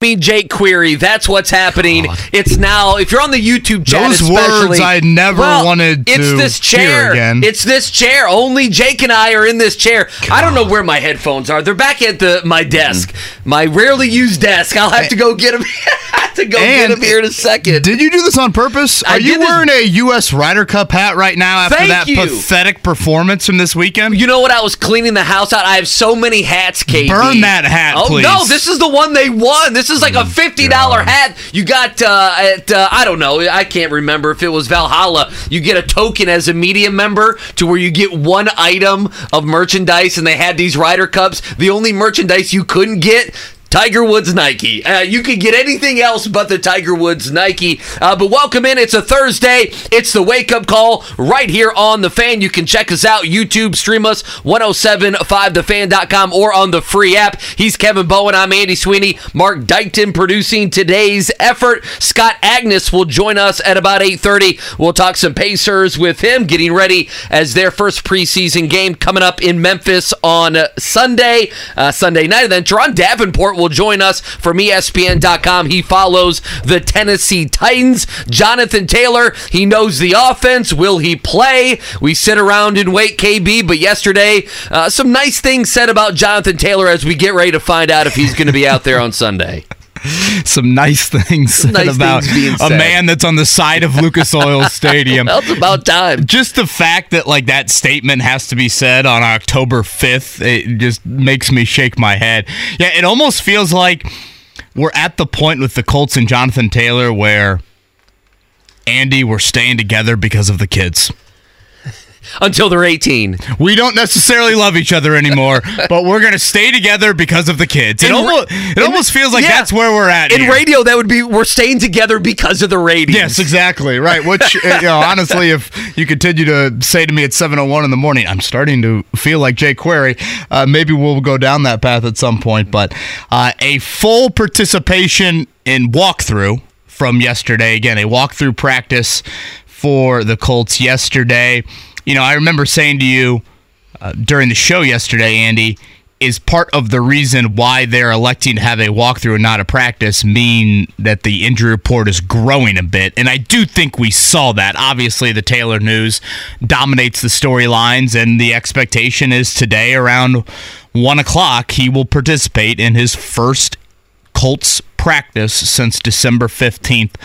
me Jake Query. That's what's happening. It's now. If you're on the YouTube channel, Those words I never well, wanted It's to this hear chair. again. It's this chair. Only Jake and I are in this chair. I don't know where my headphones are. They're back at the my desk, mm-hmm. my rarely used desk. I'll have to go get them. have to go get And them here in a second. Did you do this on purpose? I Are you wearing a U.S. Ryder Cup hat right now after Thank that you. pathetic performance from this weekend? You know what? I was cleaning the house out. I have so many hats, KB. Burn that hat, oh, please. no, this is the one they won. This is like a fifty dollar hat. You got uh, at uh, I don't know. I can't remember if it was Valhalla. You get a token as a media member to where you get one item of merchandise, and they had these Ryder Cups. The only merchandise you couldn't get. Tiger Woods Nike. Uh, you could get anything else but the Tiger Woods Nike. Uh, but welcome in. It's a Thursday. It's the wake up call right here on The Fan. You can check us out, YouTube, stream us, 1075thefan.com, or on the free app. He's Kevin Bowen. I'm Andy Sweeney. Mark Dykton producing today's effort. Scott Agness will join us at about 8.30. We'll talk some Pacers with him, getting ready as their first preseason game coming up in Memphis on Sunday, uh, Sunday night. And then Turron Davenport will join us from ESPN.com. He follows the Tennessee Titans. Jonathan Taylor, he knows the offense. Will he play? We sit around and wait, KB. But yesterday, uh, some nice things said about Jonathan Taylor as we get ready to find out if he's going to be out there on Sunday. Some nice things said nice about things being a man that's on the side of Lucas Oil Stadium. Well, it's about time. just the fact that like that statement has to be said on October 5th, it just makes me shake my head. Yeah, it almost feels like we're at the point with the Colts and Jonathan Taylor where Andy, we're staying together because of the kids. Until they're 18. We don't necessarily love each other anymore, but we're gonna stay together because of the kids. It In almost it in- almost feels like yeah. that's where we're at. In here. radio, that would be we're staying together because of the ratings. Yes, exactly. Right. Which, uh, you know, honestly, if you continue to say to me at 7.01 in the morning, I'm starting to feel like Jay Query, uh, maybe we'll go down that path at some point. But uh, a full participation in walkthrough from yesterday. Again, a walkthrough practice for the Colts yesterday. You know, I remember saying to you uh, during the show yesterday, Andy, is part of the reason why they're electing to have a walkthrough and not a practice mean that the injury report is growing a bit. And I do think we saw that. Obviously, the Taylor news dominates the storylines, and the expectation is today around one o'clock he will participate in his first Colts practice since December 15th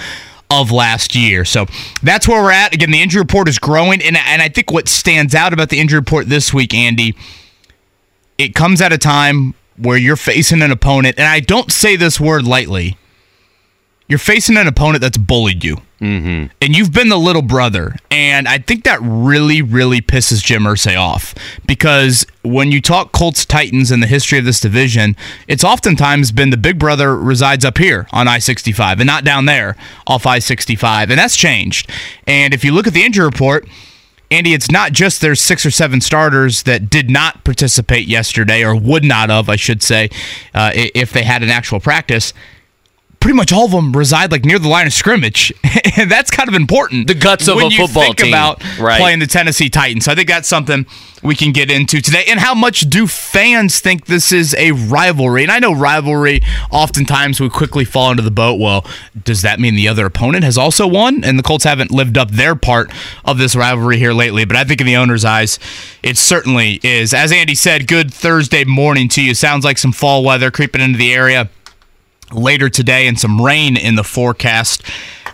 of last year. So that's where we're at. Again, the injury report is growing. And, and I think what stands out about the injury report this week, Andy, it comes at a time where you're facing an opponent, and I don't say this word lightly. You're facing an opponent that's bullied you. Mm-hmm. And you've been the little brother. And I think that really, really pisses Jim Irsay off. Because when you talk Colts Titans in the history of this division, it's oftentimes been the big brother resides up here on I 65 and not down there off I 65. And that's changed. And if you look at the injury report, Andy, it's not just there's six or seven starters that did not participate yesterday, or would not have, I should say, uh, if they had an actual practice. Pretty much all of them reside like near the line of scrimmage, and that's kind of important. The guts of when a you football think team. about Right. playing the Tennessee Titans. So I think that's something we can get into today. And how much do fans think this is a rivalry? And I know rivalry. Oftentimes we quickly fall into the boat. Well, does that mean the other opponent has also won? And the Colts haven't lived up their part of this rivalry here lately. But I think in the owner's eyes, it certainly is. As Andy said, good Thursday morning to you. Sounds like some fall weather creeping into the area later today and some rain in the forecast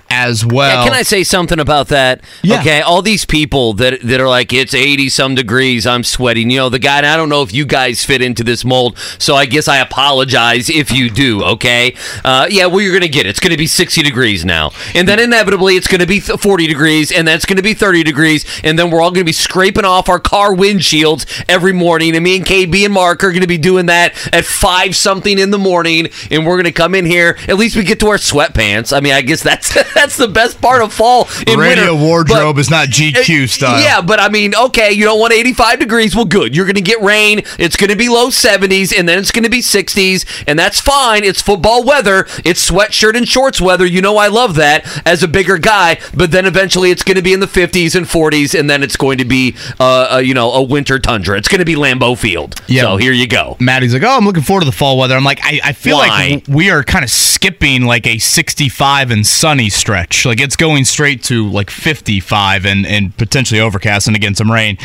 as well. Yeah, can I say something about that? Yeah. Okay, all these people that that are like it's 80 some degrees, I'm sweating. You know, the guy and I don't know if you guys fit into this mold, so I guess I apologize if you do, okay? Uh, yeah, well you're going to get it. It's going to be 60 degrees now. And then inevitably it's going to be 40 degrees and that's going to be 30 degrees and then we're all going to be scraping off our car windshields every morning and me and KB and Mark are going to be doing that at 5 something in the morning and we're going to come in here, at least we get to our sweatpants. I mean, I guess that's that's the best part of fall in Radio winter. wardrobe But- is not GQ style. Yeah, but I mean, okay, you don't want 85 degrees. Well, good. You're going to get rain. It's going to be low 70s, and then it's going to be 60s, and that's fine. It's football weather. It's sweatshirt and shorts weather. You know, I love that as a bigger guy. But then eventually, it's going to be in the 50s and 40s, and then it's going to be, uh, uh, you know, a winter tundra. It's going to be Lambeau Field. Yeah. So here you go. Maddie's like, oh, I'm looking forward to the fall weather. I'm like, I, I feel Why? like we are kind of skipping like a 65 and sunny stretch. Like it's going straight to like 55 and, and potentially overcast and again some rain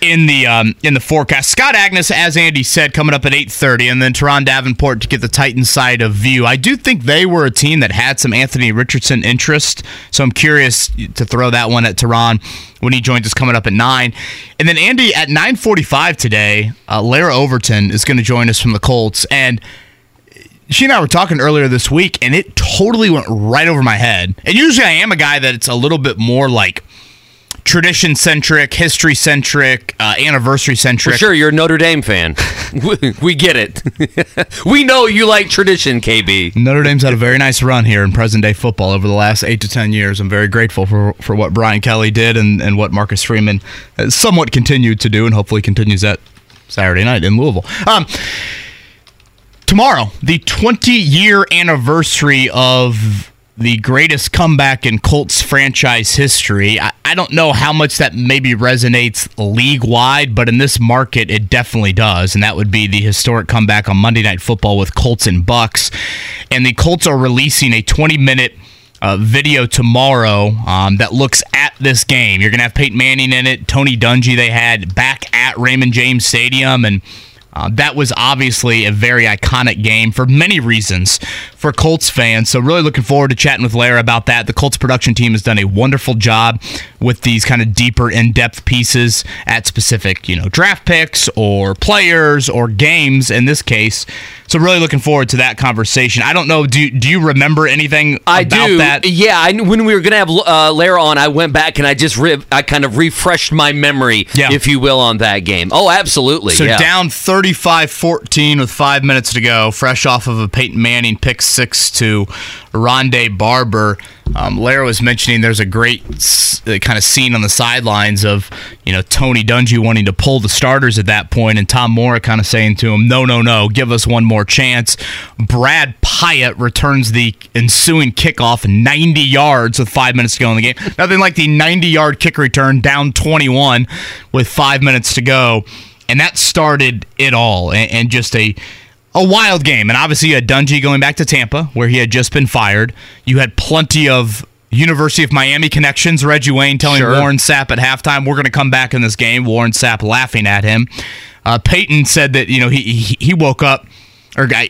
in the um, in the forecast. Scott Agness, as Andy said, coming up at 8:30, and then Turron Davenport to get the Titans side of view. I do think they were a team that had some Anthony Richardson interest, so I'm curious to throw that one at Turron when he joins us coming up at nine. And then Andy at 9:45 today, uh, Larra Overton is going to join us from the Colts, and she and I were talking earlier this week, and it totally went right over my head. And usually, I am a guy that it's a little bit more like tradition centric, history centric, uh, anniversary centric. Sure, you're a Notre Dame fan. we, we get it. we know you like tradition, KB. Notre Dame's had a very nice run here in present day football over the last eight to ten years. I'm very grateful for, for what Brian Kelly did and, and what Marcus Freeman somewhat continued to do, and hopefully continues that Saturday night in Louisville. Um, tomorrow, the 20 year anniversary of the greatest comeback in Colts franchise history. I, I don't know how much that maybe resonates league wide, but in this market, it definitely does. And that would be the historic comeback on Monday Night Football with Colts and Bucs. And the Colts are releasing a 20 minute uh, video tomorrow um, that looks at this game. You're going to have Peyton Manning in it, Tony Dungy, they had back at Raymond James Stadium. And uh, that was obviously a very iconic game for many reasons for Colts fans. So, really looking forward to chatting with Larra about that. The Colts production team has done a wonderful job with these kind of deeper, in depth pieces at specific, you know, draft picks or players or games in this case. So, really looking forward to that conversation. I don't know. Do, do you remember anything I about do. that? Yeah, I, when we were gonna have uh, Larra on, I went back and I just re- I kind of refreshed my memory, Yeah. if you will, on that game. Oh, absolutely. So yeah. down 35-14 with five minutes to go, fresh off of a Peyton Manning pick six to Rondé Barber. Um, Larra was mentioning there's a great uh, kind of scene on the sidelines of you know Tony Dungy wanting to pull the starters at that point, and Tom Moore kind of saying to him, "No, no, no, give us one more chance." Brad Pyatt returns the ensuing kickoff 90 yards with five minutes to go in the game. Nothing like the 90 yard kick return down 21 with five minutes to go and that started it all and, and just a a wild game and obviously you had Dungy going back to Tampa where he had just been fired you had plenty of University of Miami connections Reggie Wayne telling Sure. Warren Sapp at halftime we're going to come back in this game Warren Sapp laughing at him uh, Peyton said that you know he he, he woke up or got,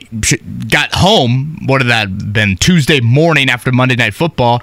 got home, what had that been, Tuesday morning after Monday Night Football,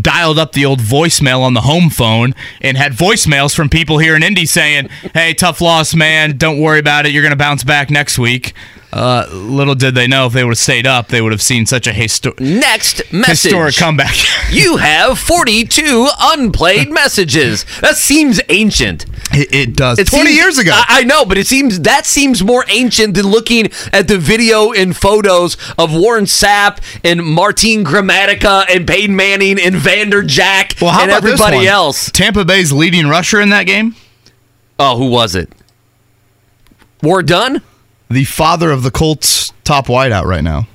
dialed up the old voicemail on the home phone and had voicemails from people here in Indy saying, hey, tough loss, man. Don't worry about it. You're going to bounce back next week. Uh, little did they know if they would have stayed up, they would have seen such a histo- Next message. historic comeback. You have 42 unplayed messages. That seems ancient. it, it does. It 20 seems- years ago. I, I know, but it seems that seems more ancient than looking at the video and photos of Warren Sapp and Martin Gramatica and Peyton Manning and Vanderjagt well, how and about everybody else. Tampa Bay's leading rusher in that game? Oh, who was it? War done? The father of the Colts' top wideout right now.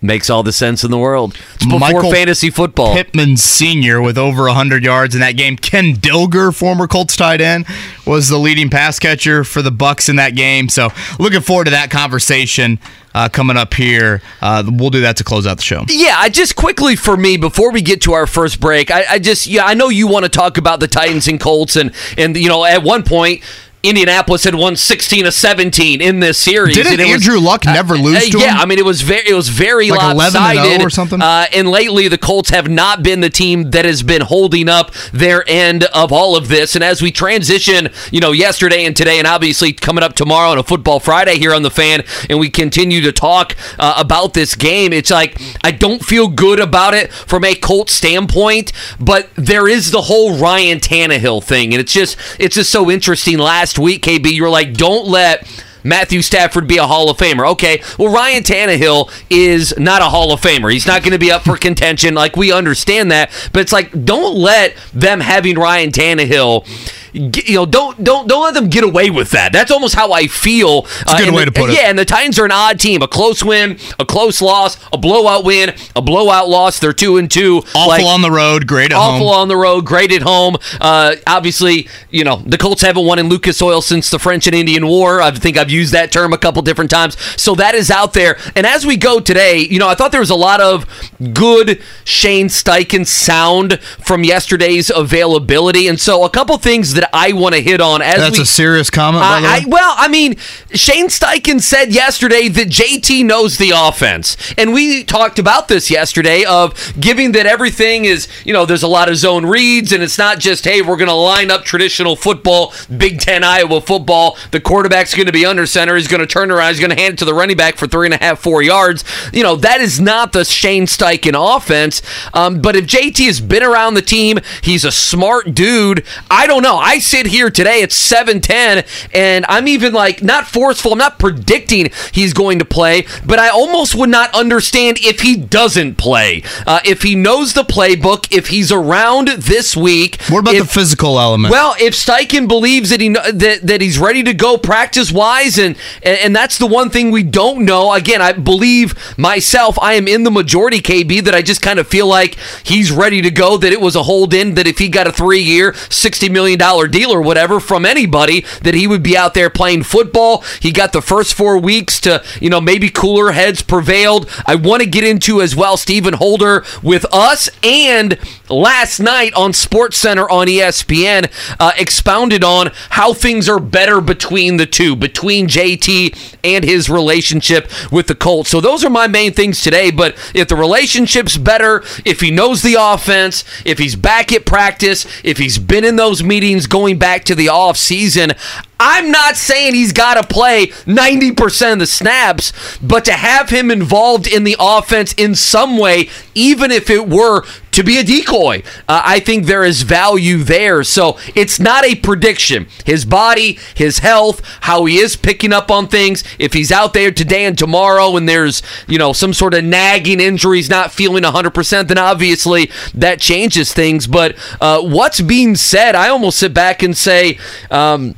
Makes all the sense in the world. It's before Michael fantasy football. Pittman Sr. with over 100 yards in that game. Ken Dilger, former Colts tight end, was the leading pass catcher for the Bucs in that game. So looking forward to that conversation uh, coming up here. Uh, we'll do that to close out the show. Yeah, I just quickly for me before we get to our first break, I, I just yeah, I know you want to talk about the Titans and Colts and and you know at one point. Indianapolis had won 16 to 17 in this series. Didn't and it was- Andrew Luck never lose uh, to yeah, him? I mean it was very it was very Like 11 and 0 lopsided or something? Uh, and lately the Colts have not been the team that has been holding up their end of all of this. And as we transition, you know, yesterday and today, and obviously coming up tomorrow on a Football Friday here on the Fan, and we continue to talk uh, about this game, it's like I don't feel good about it from a Colts standpoint, but there is the whole Ryan Tannehill thing, and it's just it's just so interesting. Last week, KB, you were like, don't let Matthew Stafford be a Hall of Famer. Okay, well, Ryan Tannehill is not a Hall of Famer. He's not going to be up for contention. Like, we understand that. But it's like, don't let them having Ryan Tannehill you know, don't don't don't let them get away with that. That's almost how I feel. It's a good uh, way the, to put yeah, it. Yeah, and the Titans are an odd team. A close win, a close loss, a blowout win, a blowout loss. They're two and two. Awful Like, on the road, great at awful home. on the road, great at home. Uh, obviously, you know the Colts haven't won in Lucas Oil since the French and Indian War. I think I've used that term a couple different times. So that is out there. And as we go today, you know, I thought there was a lot of good Shane Steichen sound from yesterday's availability, and so a couple things that I want to hit on as That's we a serious comment, I. I, well, I mean, Shane Steichen said yesterday that JT knows the offense, and we talked about this yesterday. Of giving that everything is, you know, there's a lot of zone reads, and it's not just hey, we're going to line up traditional football, Big Ten Iowa football. The quarterback's going to be under center. He's going to turn around. He's going to hand it to the running back for three and a half, four yards. You know, that is not the Shane Steichen offense. Um, but if JT has been around the team, he's a smart dude. I don't know. I sit here today at 7-10, and I'm even like not forceful. I'm not predicting he's going to play, but I almost would not understand if he doesn't play. Uh, if he knows the playbook, if he's around this week. what about if- the physical element? well, if Steichen believes that he that, that he's ready to go practice wise, and, and and that's the one thing we don't know. Again, I believe myself. I am in the majority, KB. That I just kind of feel like he's ready to go. That it was a hold in. That if he got a three year, sixty million dollar deal or whatever from anybody, that he would be out there playing football. He got the first four weeks to you know maybe cooler heads prevailed. I want to get into as well Stephen Holder with us and last night on Sports Center on ESPN uh, expounded on how things are better between the two, between JT and his relationship with the Colts. So those are my main things today. But if the relationship's better, if he knows the offense, if he's back at practice, if he's been in those meetings going back to the off season, I'm not saying he's got to play 90% of the snaps, but to have him involved in the offense in some way, even if it were to be a decoy, uh, I think there is value there. So it's not a prediction. His body, his health, how he is picking up on things. If he's out there today and tomorrow and there's, you know, some sort of nagging injury, he's not feeling 100%, then obviously that changes things. But uh, what's being said, I almost sit back and say, um,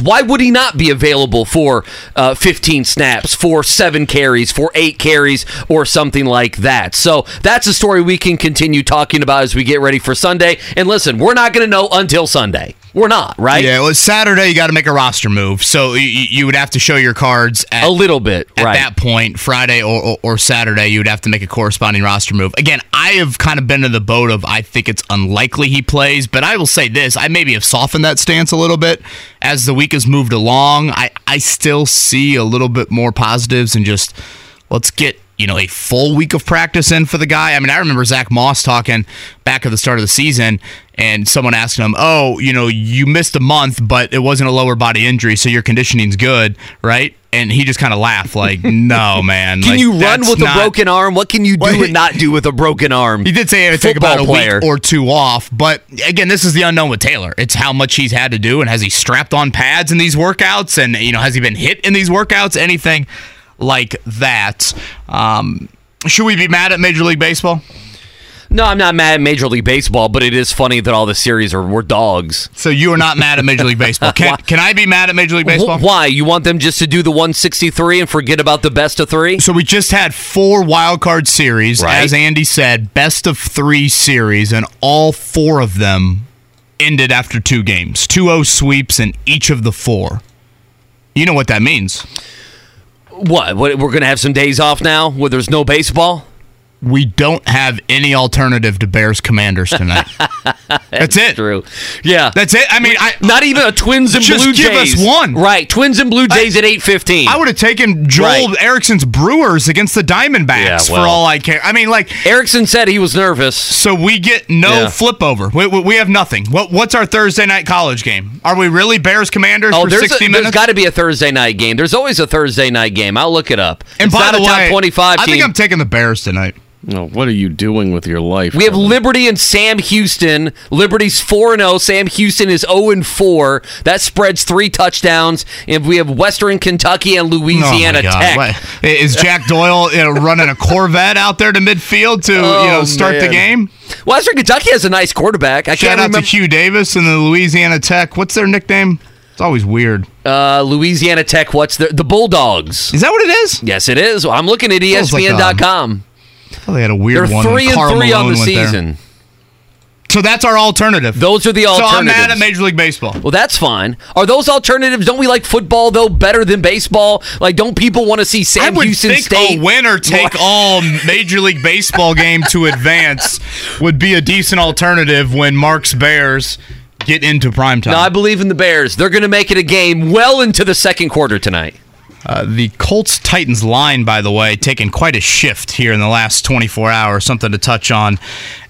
why would he not be available for uh, 15 snaps, for seven carries, for eight carries, or something like that? So that's a story we can continue talking about as we get ready for Sunday. And listen, we're not going to know until Sunday. We're not, right? yeah, it was Saturday. You got to make a roster move, so you, you would have to show your cards at A little bit, at right? that point, Friday or, or, or Saturday, you would have to make a corresponding roster move. Again, I have kind of been in the boat of I think it's unlikely he plays, but I will say this: I maybe have softened that stance a little bit as the week has moved along. I I still see a little bit more positives and just let's get you know a full week of practice in for the guy. I mean, I remember Zach Moss talking back at the start of the season. And someone asking him, "Oh, you know, you missed a month, but it wasn't a lower body injury, so your conditioning's good, right?" And he just kind of laughed, like, "No, man. Can like, you run with not- a broken arm? What can you do and not do with a broken arm? He did say it would take about a player. week or two off, but again, this is the unknown with Taylor. It's how much he's had to do, and has he strapped on pads in these workouts, and you know, has he been hit in these workouts? Anything like that? Um, should we be mad at Major League Baseball? No, I'm not mad at Major League Baseball, but it is funny that all the series are were dogs. So you are not mad at Major League Baseball? Can, can I be mad at Major League Baseball? Why? You want them just to do the 163 and forget about the best of three? So we just had four wild card series, Right. as Andy said, best of three series, and all four of them ended after two games. 2-0 sweeps in each of the four. You know what that means. What? what we're going to have some days off now where there's no baseball? We don't have any alternative to Bears Commanders tonight. That's it. True. Yeah. That's it. I mean, I not even a Twins and Just Blue give us Jays. one. Right. Twins and Blue Jays at 8:15. I would have taken Joel Right. Erickson's Brewers against the Diamondbacks Yeah, for all I care. I mean, like, Erickson said he was nervous. so we get no Yeah. flip over. We, we, we have nothing. What, what's our Thursday night college game? Are we really Bears Commanders Oh, for there's, 60 a, minutes? there's got to be a Thursday night game. There's always a Thursday night game. I'll look it up. and it's by the way, top 25 I think I'm taking the Bears tonight. No, what are you doing with your life? We have Kevin? Liberty and Sam Houston. Liberty's 4 0. Sam Houston is 0 4. That spreads three touchdowns. And we have Western Kentucky and Louisiana oh. Tech. What- Is Jack Doyle you know, running a Corvette out there to midfield to you know Oh, start the man. game? Western Kentucky has a nice quarterback. I Shout can't out remember. to Hugh Davis and the Louisiana Tech. What's their nickname? It's always weird. Uh, Louisiana Tech, what's the, the Bulldogs? Is that what it is? Yes, it is. I'm looking at like, ESPN.com. Thought they had a weird They're one. three and Karl three on Malone the went there. season. So that's our alternative. Those are the alternatives. so I'm alternatives. mad at Major League Baseball. Well, that's fine. Are those alternatives? Don't we like football though better than baseball? Like, don't people want to see I Sam would Houston think State? a winner take all Major League Baseball game to advance would be a decent alternative when Mark's Bears get into prime time. No, I believe in the Bears. They're going to make it a game well into the second quarter tonight. Uh, the Colts Titans line, by the way, taking quite a shift here in the last 24 hours. Something to touch on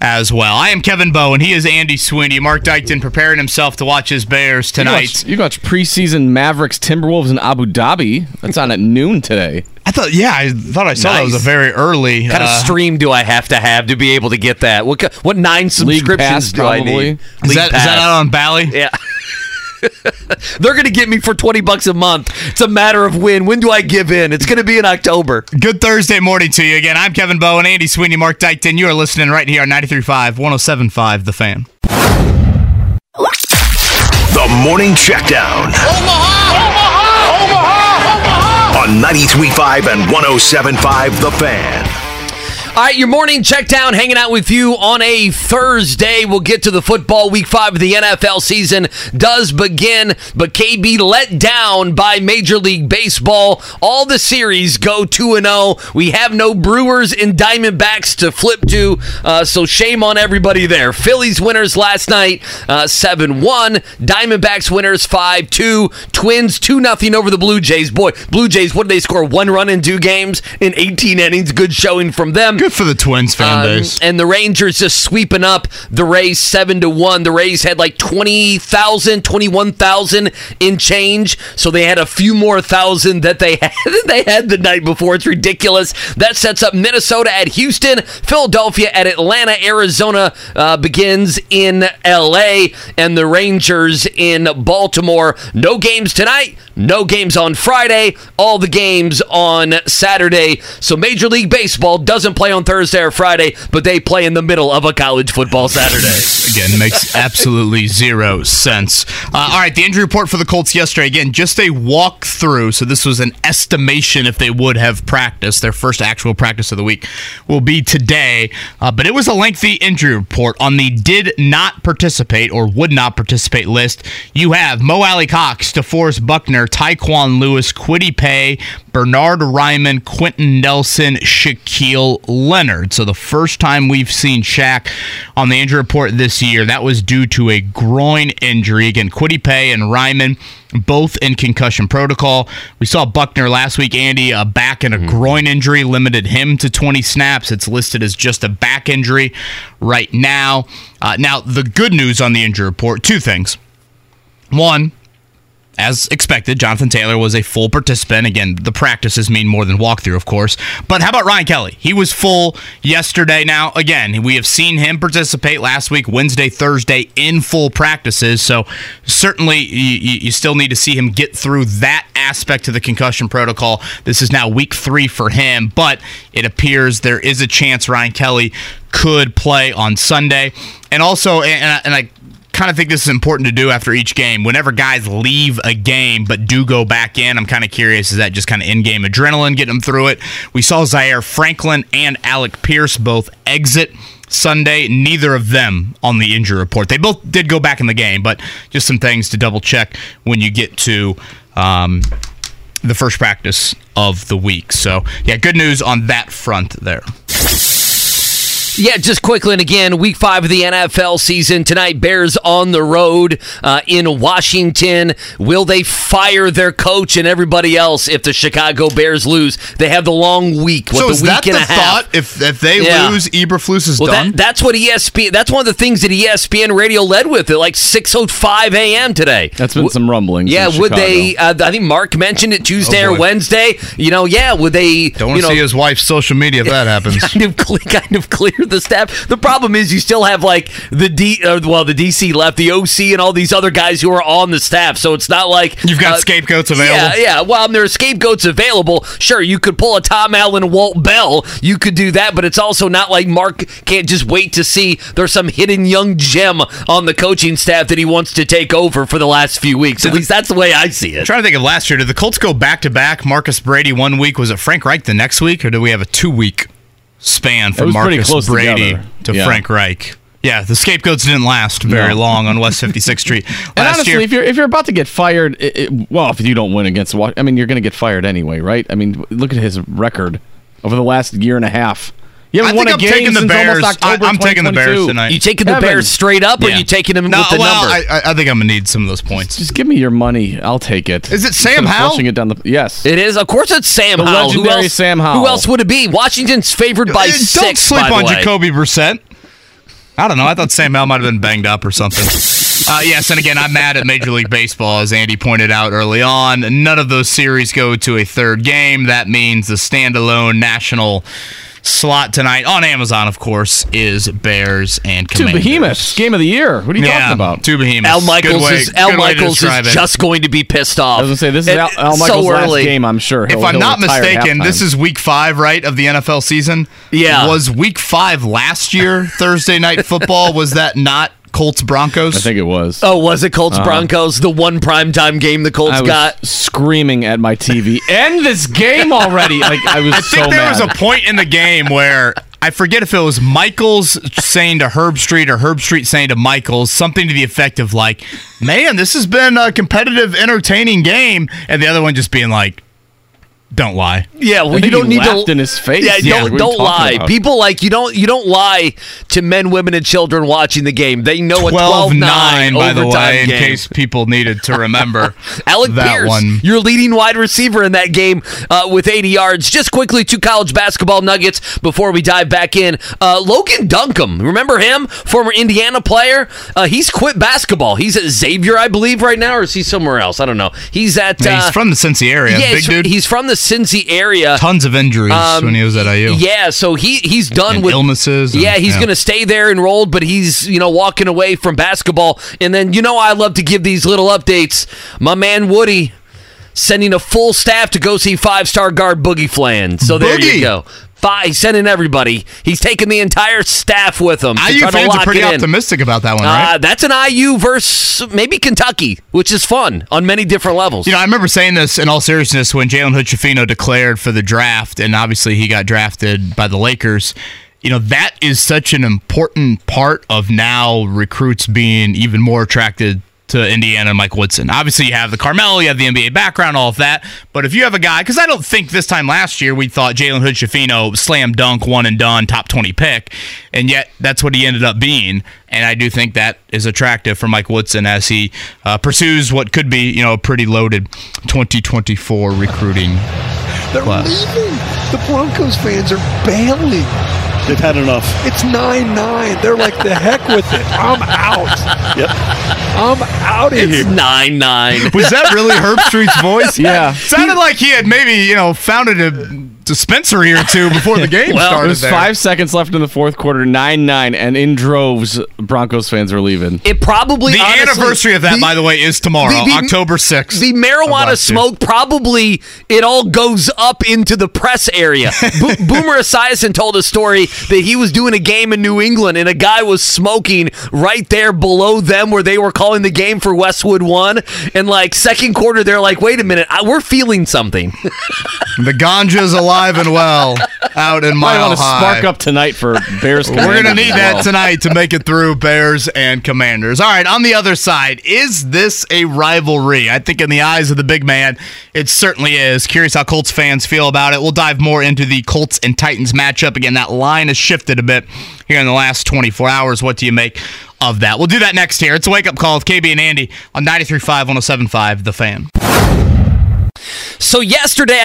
as well. I am Kevin Bowen. He is Andy Sweeney. Mark Dykton preparing himself to watch his Bears You tonight. watch, you watch preseason Mavericks Timberwolves in Abu Dhabi. That's on at noon today. I thought, yeah, I thought I saw that was a very early. What kind of uh, stream do I have to have to be able to get that? What what nine subscriptions Pass, do I need? is that, is that out on Bally? Yeah. They're going to get me for 20 bucks a month. It's a matter of when. When do I give in? It's going to be in October. Good Thursday morning to you again. I'm Kevin Bowen, Andy Sweeney, Mark Dykton. You are listening right here on 93.5, 107.5, The Fan. The Morning Checkdown. Omaha! Omaha! Omaha! Omaha! On 93.5 and 107.5 The Fan. All right, your morning check down, hanging out with you on a Thursday. We'll get to the football week five of the NFL season does begin, but KB let down by Major League Baseball. All the series go 2 0. We have no Brewers and Diamondbacks to flip to, uh, so shame on everybody there. Phillies winners last night, 7 1. Diamondbacks winners 5 2. Twins 2 0 over the Blue Jays. Boy, Blue Jays, what did they score? One run in two games in 18 innings. Good showing from them. Good for the Twins fan Um, base. and the Rangers just sweeping up the Rays seven to one. The Rays had like 20,000, 21,000 in change, so they had a few more thousand that they had they had the night before. It's ridiculous. That sets up Minnesota at Houston, Philadelphia at Atlanta, Arizona uh, begins in L.A. and the Rangers in Baltimore. No games tonight. No games on Friday. All the games on Saturday. So Major League Baseball doesn't play on Thursday or Friday, but they play in the middle of a college football Saturday. Again, makes absolutely zero sense. Uh, all right, the injury report for the Colts yesterday. Again, just a walkthrough. So this was an estimation if they would have practiced. Their first actual practice of the week will be today. Uh, but it was a lengthy injury report on the did not participate or would not participate list. You have Mo Alie-Cox, DeForest Buckner, Taekwon Lewis, Kwity Paye, Bernhard Raimann, Quenton Nelson, Shaquille Leonard. So the first time we've seen Shaq on the injury report this year, that was due to a groin injury. Again, Kwity Paye and Raimann both in concussion protocol. We saw Buckner last week, Andy, a back and a groin injury limited him to 20 snaps. It's listed as just a back injury right now. Uh, now, the good news on the injury report two things. One, as expected, Jonathan Taylor was a full participant. Again, the practices mean more than walkthrough, of course. But how about Ryan Kelly? He was full yesterday. Now, again, we have seen him participate last week, Wednesday, Thursday, in full practices. So certainly, you, you still need to see him get through that aspect of the concussion protocol. This is now week three for him, but it appears there is a chance Ryan Kelly could play on Sunday. And also, and and I kind of think this is important to do after each game. Whenever guys leave a game but do go back in, I'm kind of curious is that just kind of in game adrenaline getting them through it? We saw Zaire Franklin and Alec Pierce both exit Sunday. Neither of them on the injury report. They both did go back in the game, but just some things to double check when you get to. Um, the first practice of the week. So, yeah, good news on that front there. Yeah, just quickly and again, week five of the NFL season tonight. Bears on the road uh, in Washington. Will they fire their coach and everybody else if the Chicago Bears lose? They have the long week. What, so the is week that and the a half. thought? If if they Yeah. lose, Eberflus is Well, done. that, that's what ESPN. That's one of the things that ESPN Radio led with at like six oh five a.m. today. That's been some rumblings. Yeah, would Chicago. they? Uh, I think Mark mentioned it Tuesday Oh, or. Wednesday. You know, yeah, would they? Don't you want to know, see his wife's social media if that happens. kind of kind of clear the staff. The problem is you still have like the D, uh, well, the DC left, the OC, and all these other guys who are on the staff. So it's not like You've got uh, scapegoats available. Yeah, yeah. Well, there are scapegoats available. Sure, you could pull a Tom Allen, Walt Bell. You could do that, but it's also not like Mark can't just wait to see there's some hidden young gem on the coaching staff that he wants to take over for the last few weeks. At least that's the way I see it. I'm trying to think of last year. Did the Colts go back to back? Marcus Brady one week. Was it Frank Reich the next week, or do we have a two week span from Marcus close Brady together. to Yeah. Frank Reich? Yeah, the scapegoats didn't last very No. long on West 56th Street And honestly, year. if you're if you're about to get fired, it, it, well, if you don't win against Washington, I mean, you're going to get fired anyway, right? I mean, look at his record over the last year and a half. You I haven't won think a I'm game taking the since Bears. almost I, October I'm taking the Bears tonight. You taking the Kevin. Bears straight up, or Yeah. you taking them no, with the well, number? I, I I think I'm gonna need some of those points. Just give me your money. I'll take it. Is it Instead Sam of Howell? Flushing it down the yes. It is, of course. It's Sam The Howell. Who legendary else? Sam Howell. Who else would it be? Washington's favored by Uh, six. Don't sleep by the on way. Jacoby Brissett. I don't know. I thought Sam Howell might have been banged up or something. Uh, yes, and again, I'm mad at Major League Baseball, as Andy pointed out early on. None of those series go to a third game. That means the standalone national slot tonight on Amazon, of course, is Bears and Commanders. Two behemoths. Game of the year. What are you Yeah, talking about? two behemoths. Al Michaels way- is Al good way to Michaels is describe it. just going to be pissed off. I was going to say, this is It- Al, Al, Michaels' so last game, I'm sure. If He'll- I'm not mistaken, this is week five, right, of the NFL season? Yeah. Was week five last year, Thursday night football? Was that not Colts Broncos? I think it was. Oh, was it Colts Broncos? The one primetime game the Colts Uh-huh. I was got. screaming at my TV. End this game already! Like I was I think so there mad. was a point in the game where I forget if it was Michaels saying to Herbstreit or Herbstreit saying to Michaels something to the effect of like, "Man, this has been a competitive, entertaining game," and the other one just being like, "Don't lie." Yeah, well, you don't he need laughed to. in his face. Yeah, Yeah, don't like, what are you don't lie. about? People like you don't you don't lie to men, women, and children watching the game. They know a 12 9 by the overtime way, in case people needed to remember Alec that Pierce, one. your leading wide receiver in that game uh, with 80 yards. Just quickly, two college basketball nuggets before we dive back in. Uh, Logan Duncomb, remember him? Former Indiana player. Uh, he's quit basketball. He's at Xavier, I believe, right now, or is he somewhere else? I don't know. He's at. Yeah, uh, he's from the Cincy area. yeah, Big he's, dude. he's from the Cincy area. Tons of injuries when he was at IU. Um, Yeah, so he he's done And with illnesses and- yeah, he's yeah. going to stay there enrolled, but he's you know walking away from basketball. And then you know I love to give these little updates. My man Woody sending a full staff to go see five star guard Boogie Fland. So there Boogie. you go. He's sending everybody. He's taking the entire staff with him. IU fans are pretty optimistic about that one, right? Uh, that's an IU versus maybe Kentucky, which is fun on many different levels. You know, I remember saying this in all seriousness when Jalen Hood Schifino declared for the draft, and obviously he got drafted by the Lakers. You know, that is such an important part of now recruits being even more attracted to Indiana and Mike Woodson. Obviously, you have the Carmelo, you have the NBA background, all of that. But if you have a guy, because I don't think this time last year we thought Jalen Hood Schifino slam dunk, one and done, top 20 pick, and yet that's what he ended up being. And I do think that is attractive for Mike Woodson as he uh, pursues what could be, you know, a pretty loaded 2024 recruiting. They're Class. leaving. The Broncos fans are bailing. They've had enough. It's 9 9. They're like, the heck with it. I'm out. Yep. I'm out of here. it's here. nine nine. Was that really Herbstreit's voice? Yeah. Sounded like he had maybe, you know, founded a dispensary or two before the game Well, started. There's there. five seconds left in the fourth quarter, nine nine, and in droves, Broncos fans are leaving. It probably is The honestly- anniversary of that, the- by the way, is tomorrow, the- the- October 6th. The marijuana last year. smoke probably it all goes up into the press area. Bo- Boomer Esiason told a story that he was doing a game in New England and a guy was smoking right there below them where they were calling the game for Westwood One. And like second quarter, they're like, "Wait a minute, I, we're feeling something." The ganja's alive. Alive and well out in Might Mile want to High. spark up tonight for Bears. We're going to need that well. tonight to make it through Bears and Commanders. All right, on the other side, is this a rivalry? I think in the eyes of the big man, it certainly is. Curious how Colts fans feel about it. We'll dive more into the Colts and Titans matchup. Again, that line has shifted a bit here in the last 24 hours. What do you make of that? We'll do that next here. It's a wake up call with KB and Andy on 93.5, 107.5, The Fan. So yesterday,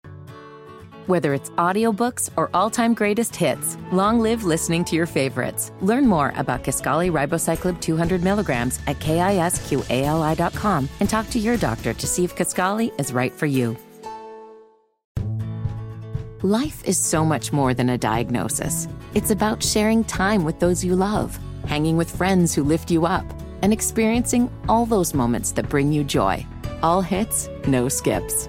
Whether it's audiobooks or all-time greatest hits, long live listening to your favorites. Learn more about Kisqali ribociclib 200 milligrams at kisqali.com and talk to your doctor to see if Kisqali is right for you. Life is so much more than a diagnosis. It's about sharing time with those you love, hanging with friends who lift you up, and experiencing all those moments that bring you joy. All hits, no skips.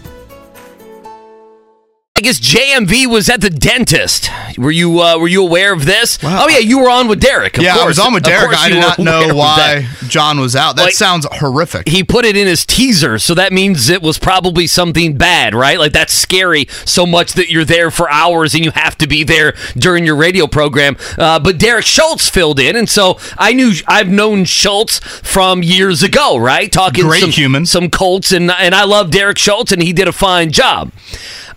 I guess JMV was at the dentist. Were you uh, were you aware of this? Well, oh yeah, you were on with Derek. Of yeah, course. I was on with Derek. I did not know why. John was out. That Like- sounds horrific. He put it in his teaser, so that means it was probably something bad, right? Like that's scary so much that you're there for hours and you have to be there during your radio program. Uh, but Derek Schultz filled in, and so I knew I've known Schultz from years ago, right? Talking Great some, human. some Colts, and and I love Derek Schultz, and he did a fine job.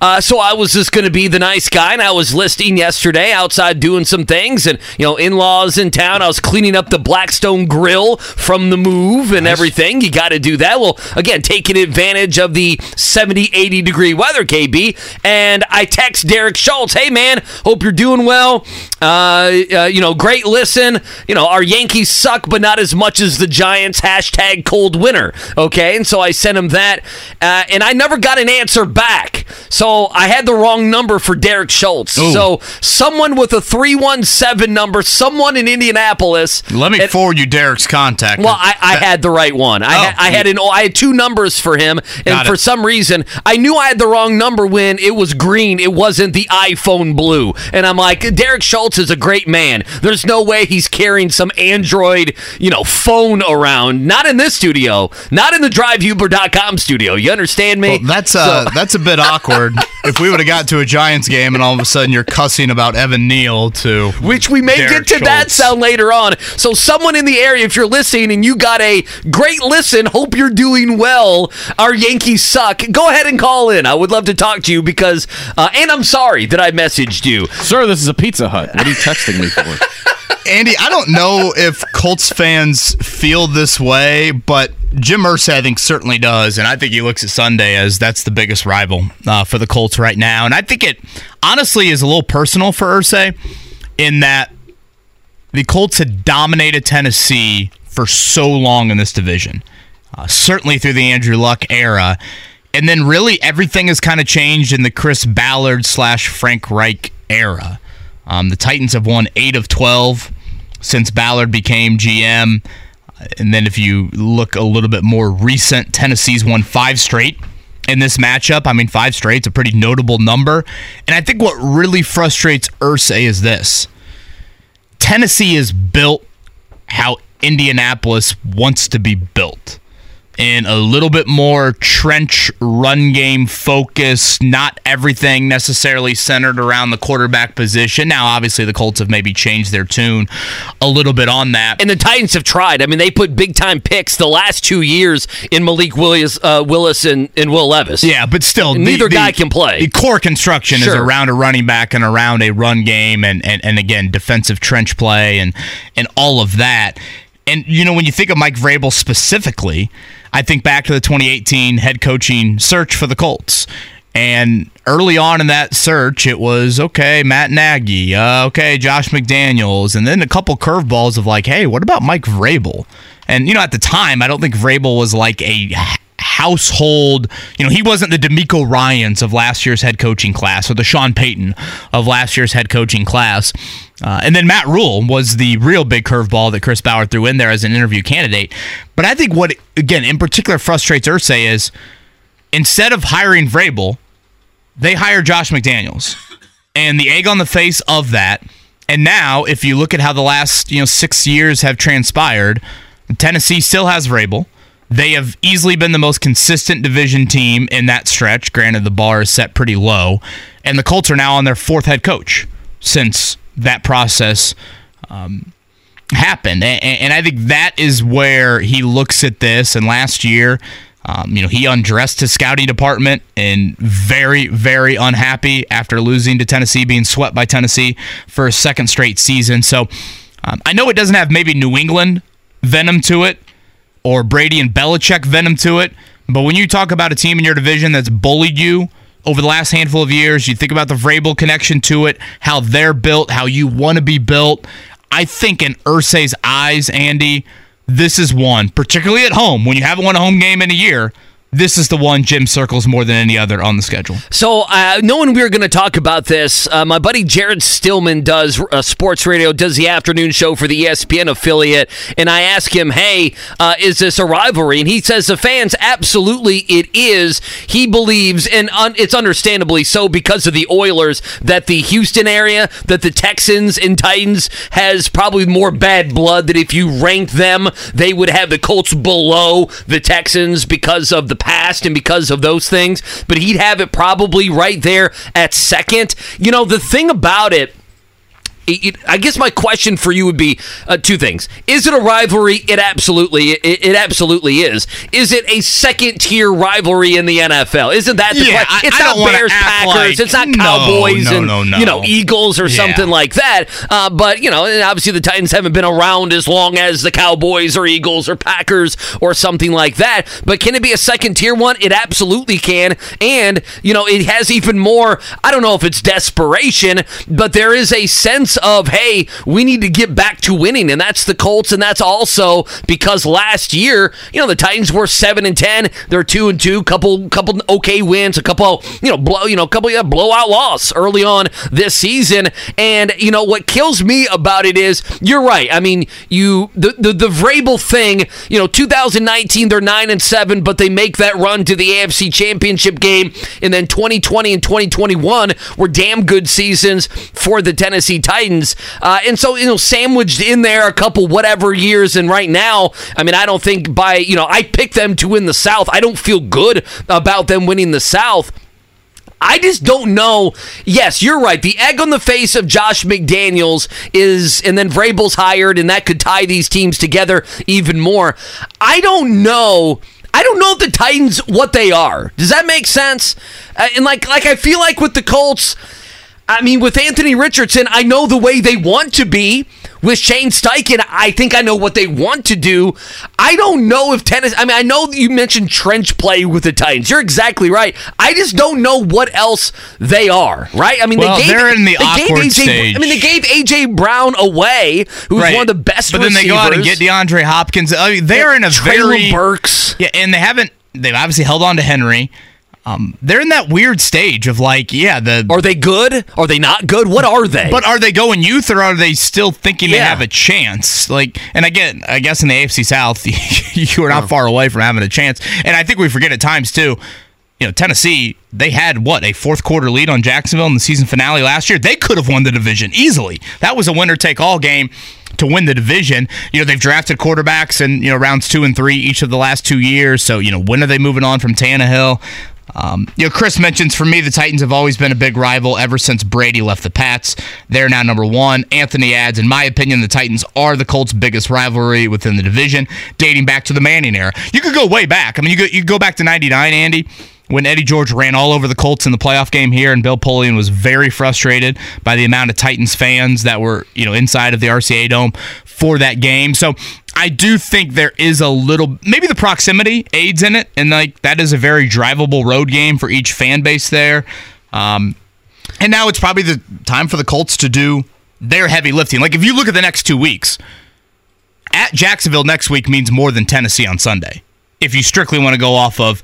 Uh, so I was just going to be the nice guy, and I was listing yesterday outside doing some things, and you know, in-laws in town. I was cleaning up the Blackstone Grill from the move and everything. You got to do that. Well, again, taking advantage of the 70, 80 degree weather, KB. And I text Derek Schultz, "Hey man, hope you're doing well. Uh, uh, you know, great listen. You know, our Yankees suck, but not as much as the Giants. Hashtag cold winter. Okay, and so I sent him that, uh, and I never got an answer back. So I had the wrong number for Derek Schultz. Ooh. So someone with a three one seven number, someone in Indianapolis. Let me and- forward you Derek's contact. well, I, I had the right one. I, Oh, had, I had an I had two numbers for him, and Got for it. some reason, I knew I had the wrong number when it was green. It wasn't the iPhone blue, and I'm like, Derek Schultz is a great man. There's no way he's carrying some Android, you know, phone around. Not in this studio. Not in the DriveHubler.com studio. You understand me? Well, that's uh, that's a bit awkward. If we would have got to a Giants game and all of a sudden you're cussing about Evan Neal to which we may Derek get to that sound later on. So, someone in the area, if you're listening and you got a great listen, hope you're doing well. Our Yankees suck. Go ahead and call in. I would love to talk to you because, uh, and I'm sorry that I messaged you. Sir, this is a Pizza Hut. What are you texting me for? Andy, I don't know if Colts fans feel this way, but Jim Irsay, I think, certainly does. And I think he looks at Sunday as that's the biggest rival uh, for the Colts right now. And I think it honestly is a little personal for Irsay in that the Colts had dominated Tennessee for so long in this division, uh, certainly through the Andrew Luck era. And then really everything has kind of changed in the Chris Ballard slash Frank Reich era. Um, the Titans have won eight of 12 since Ballard became GM. And then if you look a little bit more recent, Tennessee's won five straight in this matchup. I mean, five straight's a pretty notable number. And I think what really frustrates Irsay is this Tennessee is built how Indianapolis wants to be built. In a little bit more trench run game focus, not everything necessarily centered around the quarterback position. Now, obviously, the Colts have maybe changed their tune a little bit on that. And the Titans have tried. I mean, they put big time picks the last two years in Malik Willis, uh, Willis and, and Will Levis. Yeah, but still, Neither guy can play. The core construction is around a running back and around a run game, and, and and again defensive trench play and and all of that. And you know, when you think of Mike Vrabel specifically, I think back to the 2018 head coaching search for the Colts. And early on in that search, it was okay, Matt Nagy, uh, okay, Josh McDaniels, and then a couple curveballs of like, hey, what about Mike Vrabel? And you know, at the time, I don't think Vrabel was like a household. You know, he wasn't the DeMeco Ryans of last year's head coaching class or the Sean Payton of last year's head coaching class. Uh, and then Matt Rhule was the real big curveball that Chris Bauer threw in there as an interview candidate. But I think what, again, in particular frustrates Irsay is instead of hiring Vrabel, they hire Josh McDaniels. And the egg on the face of that, and now if you look at how the last you know six years have transpired, Tennessee still has Vrabel. They have easily been the most consistent division team in that stretch. Granted, the bar is set pretty low, and the Colts are now on their fourth head coach since that process um, happened. And, and I think that is where he looks at this. And last year, um, you know, he undressed his scouting department and very, very unhappy after losing to Tennessee, being swept by Tennessee for a second straight season. So um, I know it doesn't have maybe New England venom to it or Brady and Belichick venom to it, but when you talk about a team in your division that's bullied you over the last handful of years, you think about the Vrabel connection to it, how they're built, how you want to be built. I think in Irsay's eyes, Andy, this is one, particularly at home, when you haven't won a home game in a year, this is the one Jim circles more than any other on the schedule. So, uh, knowing we were going to talk about this, uh, my buddy Jared Stillman does uh, sports radio, does the afternoon show for the ESPN affiliate, and I ask him, "Hey, uh, is this a rivalry?" And he says, "The fans, absolutely, it is." He believes, and un- it's understandably so because of the Oilers, that the Houston area, that the Texans and Titans has probably more bad blood. That if you ranked them, they would have the Colts below the Texans because of the past and because of those things, but he'd have it probably right there at second. You know, the thing about it. It, I guess my question for you would be uh, two things: Is it a rivalry? It absolutely, it, it absolutely is. Is it a second-tier rivalry in the NFL? Isn't that the Yeah, question? It's I not don't Bears Packers. like- it's not No, Cowboys no, and no, you know Eagles or Yeah. something like that. Uh, but you know, and obviously the Titans haven't been around as long as the Cowboys or Eagles or Packers or something like that. But can it be a second-tier one? It absolutely can. And you know, it has even more. I don't know if it's desperation, but there is a sense of hey, we need to get back to winning, and that's the Colts, and that's also because last year, you know, the Titans were seven and ten. They're two and two, couple couple okay wins, a couple you know blow you know couple yeah, blowout loss early on this season. And you know what kills me about it is you're right. I mean, you the the, the Vrabel thing. You know, 2019 they're nine and seven, but they make that run to the AFC Championship game, and then 2020 and 2021 were damn good seasons for the Tennessee Titans. Uh, and so you know, sandwiched in there a couple whatever years, and right now, I mean, I don't think by you know I picked them to win the South. I don't feel good about them winning the South. I just don't know. Yes, you're right. The egg on the face of Josh McDaniels is, and then Vrabel's hired, and that could tie these teams together even more. I don't know. I don't know if the Titans what they are. Does that make sense? Uh, and like, like I feel like with the Colts. I mean, with Anthony Richardson, I know the way they want to be. With Shane Steichen, I think I know what they want to do. I don't know if tennis. I mean, I know you mentioned trench play with the Titans. You're exactly right. I just don't know what else they are. Right? I mean, Well, they gave, they're in the they awkward AJ, stage. I mean, they gave AJ Brown away, who's Right. one of the best. But then they go out and get. DeAndre Hopkins. I mean, they're in a Treylon very Burks. Yeah, and they haven't. They've obviously held on to Henry. Um, they're in that weird stage of like, yeah, the. Are they good? Are they not good? What are they? but are they going youth or are they still thinking they have a chance? Like, and again, I guess in the AFC South, you are not far away from having a chance. And I think we forget at times too. You know, Tennessee, they had what a fourth quarter lead on Jacksonville in the season finale last year. They could have won the division easily. That was a winner take all game to win the division. You know, they've drafted quarterbacks in you know rounds two and three each of the last two years. So you know, when are they moving on from Tannehill? Um, you know, Chris mentions for me the Titans have always been a big rival ever since Brady left the Pats. They're now number one. Anthony adds, in my opinion, the Titans are the Colts' biggest rivalry within the division, dating back to the Manning era. You could go way back. I mean, you you go back to '99, Andy. When Eddie George ran all over the Colts in the playoff game here, and Bill Polian was very frustrated by the amount of Titans fans that were, you know, inside of the RCA Dome for that game. So I do think there is a little, maybe the proximity aids in it, and like that is a very drivable road game for each fan base there. Um, and now it's probably the time for the Colts to do their heavy lifting. Like if you look at the next two weeks, at Jacksonville next week means more than Tennessee on Sunday. If you strictly want to go off of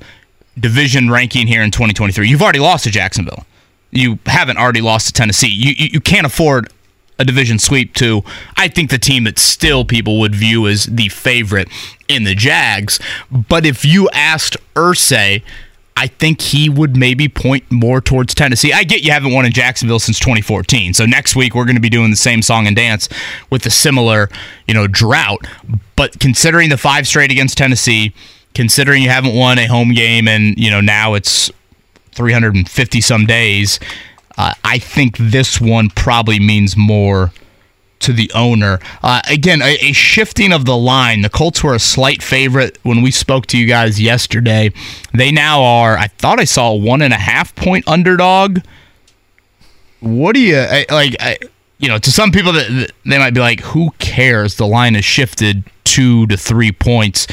division ranking here in 2023, you've already lost to Jacksonville. You haven't already lost to Tennessee. You you, you can't afford a division sweep to I think the team that still people would view as the favorite in the Jags. But if you asked Irsay I think he would maybe point more towards Tennessee. I get you haven't won in Jacksonville since 2014. So next week we're going to be doing the same song and dance with a similar, you know, drought. But considering the five straight against Tennessee, considering you haven't won a home game and, you know, now it's 350 some days, uh, I think this one probably means more to the owner. Uh, again, a, a, shifting of the line. The Colts were a slight favorite when we spoke to you guys yesterday. They now are, I thought I saw a one and a half point underdog. What do you I, like? I, you know, to some people, that they might be like, "Who cares?" The line has shifted two to three points.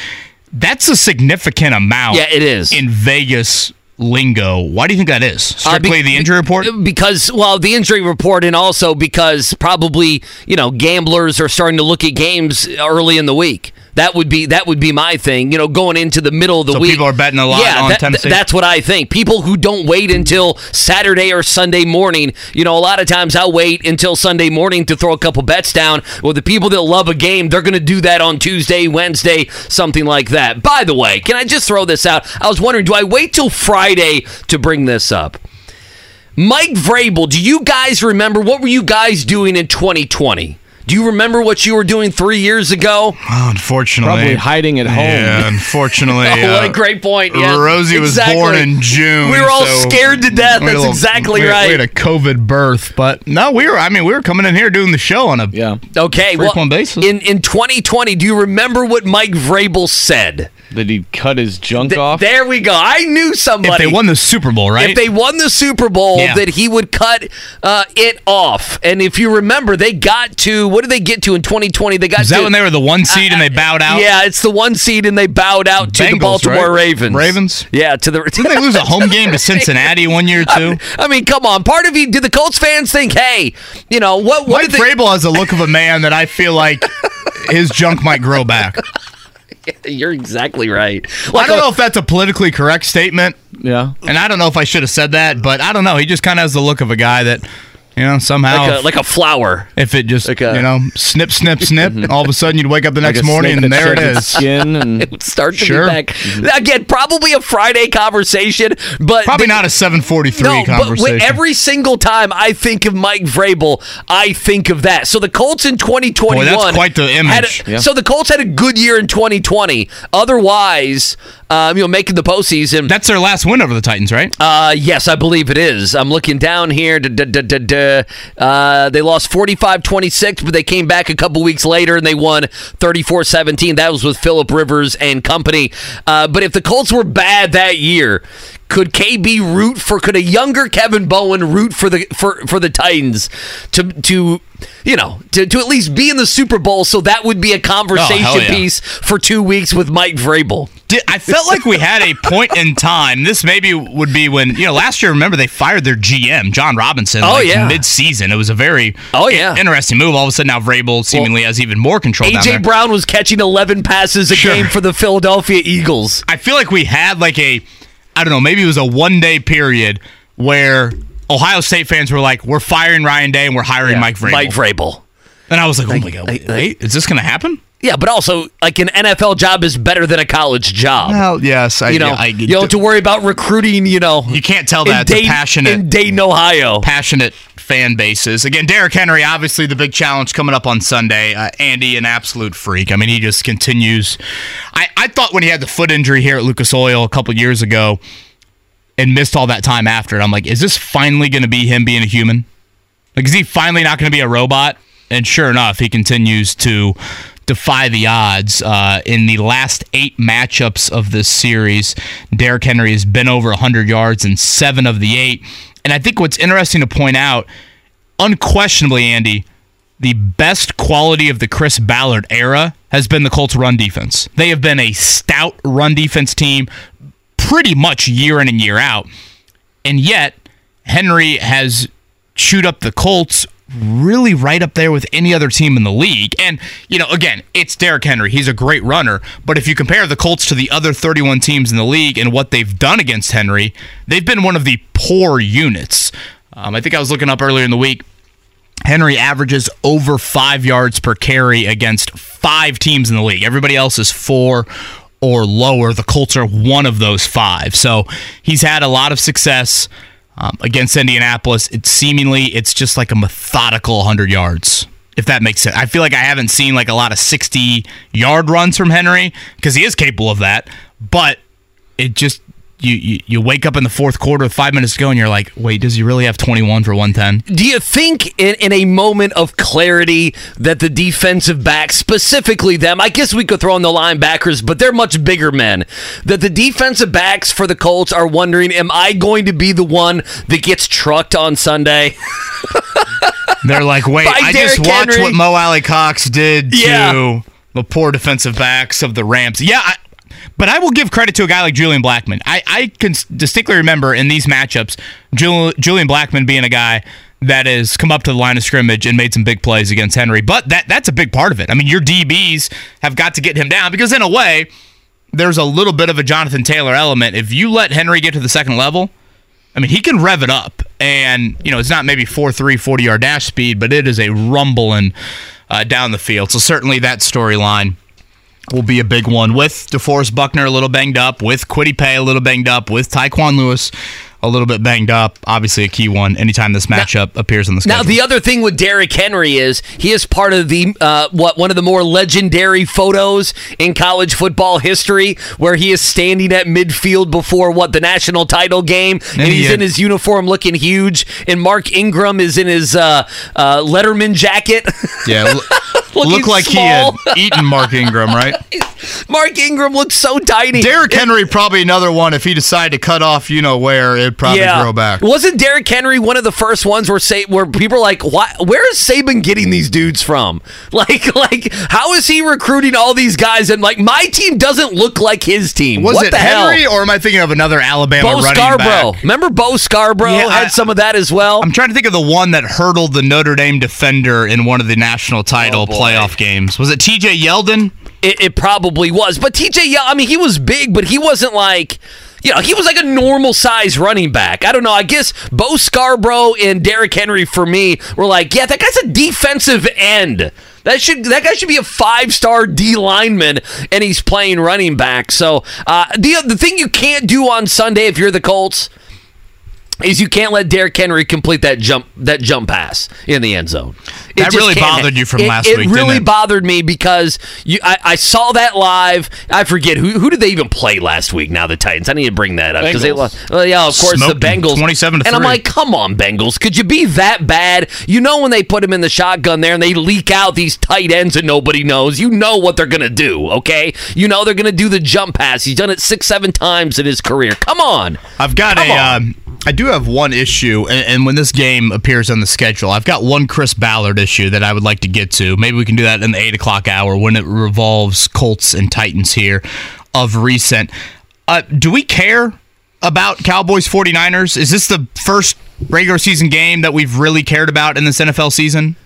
That's a significant amount. Yeah, it is in Vegas lingo. Why do you think that is? Strictly uh, be, the injury report? Because, well, the injury report, and also because probably, you know, gamblers are starting to look at games early in the week. That would be that would be my thing. You know, going into the middle of the so week. people are betting a lot yeah, on that, Tennessee. That's what I think. People who don't wait until Saturday or Sunday morning. You know, a lot of times I'll wait until Sunday morning to throw a couple bets down. Well, the people that love a game, they're going to do that on Tuesday, Wednesday, something like that. By the way, can I just throw this out? I was wondering, do I wait till Friday to bring this up? Mike Vrabel, do you guys remember what were you guys doing in 2020? Do you remember what you were doing three years ago? Oh, unfortunately, probably hiding at home. Yeah, unfortunately. oh, what a great point! Yeah, Rosie exactly. was born in June. We were all so scared to death. That's little, exactly we right. We had a COVID birth, but no, we were. I mean, we were coming in here doing the show on a yeah. Okay, frequent well, basis. in in 2020, do you remember what Mike Vrabel said? That he cut his junk Th- off? There we go. I knew somebody. if they won the Super Bowl, right? If they won the Super Bowl, Yeah. that he would cut uh, it off. And if you remember, they got to what did they get to in 2020? They got Is to that when they were the one seed and they uh, uh, bowed out? Yeah, it's the one seed, and they bowed out to the Baltimore right? Ravens. Ravens? Yeah, to the. Didn't they lose a home game to Cincinnati one year too? I mean, come on. Part of you, did the Colts fans think, hey, you know what? What Mike did they, Vrabel has the look of a man that I feel like his junk might grow back. You're exactly right. I don't a- know if that's a politically correct statement, yeah. and I don't know if I should have said that, but I don't know. He just kind of has the look of a guy that, you know, somehow. like a, like a flower. if it just like a- you know snip snip snip all of a sudden you'd wake up the next Like morning and there its Skin and It would start to Sure. be back. Mm-hmm. Again, probably a Friday conversation, but probably not a 743 No, conversation with every single time I think of Mike Vrabel, I think of that. So the Colts in 2021. Boy, that's quite the image. a- Yeah. So the Colts had a good year in 2020. Otherwise, um, you know, making the postseason. that's their last win over the titans right Uh, yes, I believe it is. I'm looking down here. Uh, they lost 45 26, but they came back a couple weeks later and they won 34 17. That was with Philip Rivers and company. Uh, but if the Colts were bad that year, could KB root for could a younger Kevin Bowen root for the for for the Titans to to you know to, to at least be in the Super Bowl so that would be a conversation Oh, yeah. piece for 2 weeks with Mike Vrabel. Did, I felt like we had a point in time. This maybe would be when you know last year. Remember they fired their GM John Robinson. Oh, like, yeah. mid-season. It was a very Oh, yeah. interesting move. All of a sudden now Vrabel seemingly has even more control. AJ Brown was catching 11 passes a Sure. game for the Philadelphia Eagles. I feel like we had like a, I don't know, maybe it was a one day period where Ohio State fans were like, "We're firing Ryan Day and we're hiring Mike Vrabel." Mike Vrabel. and I was like, "Oh my god, wait, wait, is this going to happen?" Yeah, but also like an NFL job is better than a college job. Well, yes, I, you know, I, you don't have to worry about recruiting. You know, You can't tell that Dayton- passionate- in Dayton, Ohio. passionate fan bases. Again, Derrick Henry, obviously the big challenge coming up on Sunday. Uh, Andy, an absolute freak. I mean, he just continues. I, I thought when he had the foot injury here at Lucas Oil a couple years ago and missed all that time after it, I'm like, is this finally going to be him being a human? Like, is he finally not going to be a robot? And sure enough, he continues to defy the odds. Uh, in the last eight matchups of this series, Derrick Henry has been over 100 yards in seven of the eight. And I think what's interesting to point out, unquestionably, Andy, the best quality of the Chris Ballard era has been the Colts run defense. They have been a stout run defense team pretty much year in and year out. And yet, Henry has chewed up the Colts really right up there with any other team in the league. And, you know, again, it's Derrick Henry. He's a great runner. But if you compare the Colts to the other 31 teams in the league and what they've done against Henry, they've been one of the poor units. Um, I think I was looking up earlier in the week. Henry averages over five yards per carry against five teams in the league. Everybody else is four or lower. The Colts are one of those five. So he's had a lot of success um, against Indianapolis. It's seemingly it's just like a methodical 100 yards. If that makes sense, I feel like I haven't seen like a lot of 60 yard runs from Henry because he is capable of that, but it just you, you you wake up in the fourth quarter with five minutes to go and you're like, wait, does he really have 21 for 110? Do you think in, in a moment of clarity that the defensive backs, specifically them, I guess we could throw in the linebackers, but they're much bigger men, that the defensive backs for the Colts are wondering, am I going to be the one that gets trucked on Sunday? They're like, wait, By I just watched Henry. what Mo Alie-Cox did Yeah. to the poor defensive backs of the Rams. Yeah, I, but I will give credit to a guy like Julian Blackmon. I, I can distinctly remember in these matchups, Jul, Julian Blackmon being a guy that has come up to the line of scrimmage and made some big plays against Henry. But that that's a big part of it. I mean, your DBs have got to get him down because in a way, there's a little bit of a Jonathan Taylor element. If you let Henry get to the second level, I mean, he can rev it up. And, you know, it's not maybe 4 3 40 yard dash speed, but it is a rumbling uh, down the field. So certainly that storyline will be a big one with DeForest Buckner a little banged up, with Kwity Paye a little banged up, with Tyquan Lewis a little bit banged up. Obviously, a key one anytime this matchup appears on the schedule. Now, the other thing with Derrick Henry is he is part of the uh, what one of the more legendary photos in college football history, where he is standing at midfield before what the national title game, and, he he's had- in his uniform looking huge, and Mark Ingram is in his uh, uh, Letterman jacket. yeah, look like small. he had eaten Mark Ingram, right? Mark Ingram looks so tiny. Derrick Henry, probably another one. If he decided to cut off, you know where, it'd probably grow back. Wasn't Derrick Henry one of the first ones where say where people are like, why, where is Saban getting these dudes from? Like, like how is he recruiting all these guys? And like, my team doesn't look like his team. Was what it the Henry, hell? or am I thinking of another Alabama Bo running Scarborough. back? Remember Bo Scarborough Yeah, had I- some of that as well. I'm trying to think of the one that hurdled the Notre Dame defender in one of the national title Oh. Playoff games. Was it T.J. Yeldon? It, it probably was. But TJ, yeah, I mean, he was big, but he wasn't like, you know, he was like a normal size running back. I don't know. I guess Bo Scarborough and Derrick Henry for me were like, yeah, that guy's a defensive end. That should that guy should be a five star D lineman, and he's playing running back. So uh, the the thing you can't do on Sunday if you're the Colts is you can't let Derrick Henry complete that jump that jump pass in the end zone. It That really can't. bothered you from It- last it week, didn't really bothered me because you I, I saw that live. I forget who who did they even play last week. Now the Titans. I need to bring that up because they Bengals. lost. Well, yeah, of course Smoked the Bengals. 27 to And I'm like, come on, Bengals. Could you be that bad? You know when they put him in the shotgun there and they leak out these tight ends and nobody knows. You know what they're gonna do. Okay, you know they're gonna do the jump pass. He's done it six seven times in his career. Come on. I've got Come a. Um, I do have one issue, and, and when this game appears on the schedule, I've got one Chris Ballard issue that I would like to get to. Maybe we can do that in the eight o'clock hour when it revolves Colts and Titans here of recent. Uh, do we care about Cowboys 49ers? Is this the first regular season game that we've really cared about in this NFL season?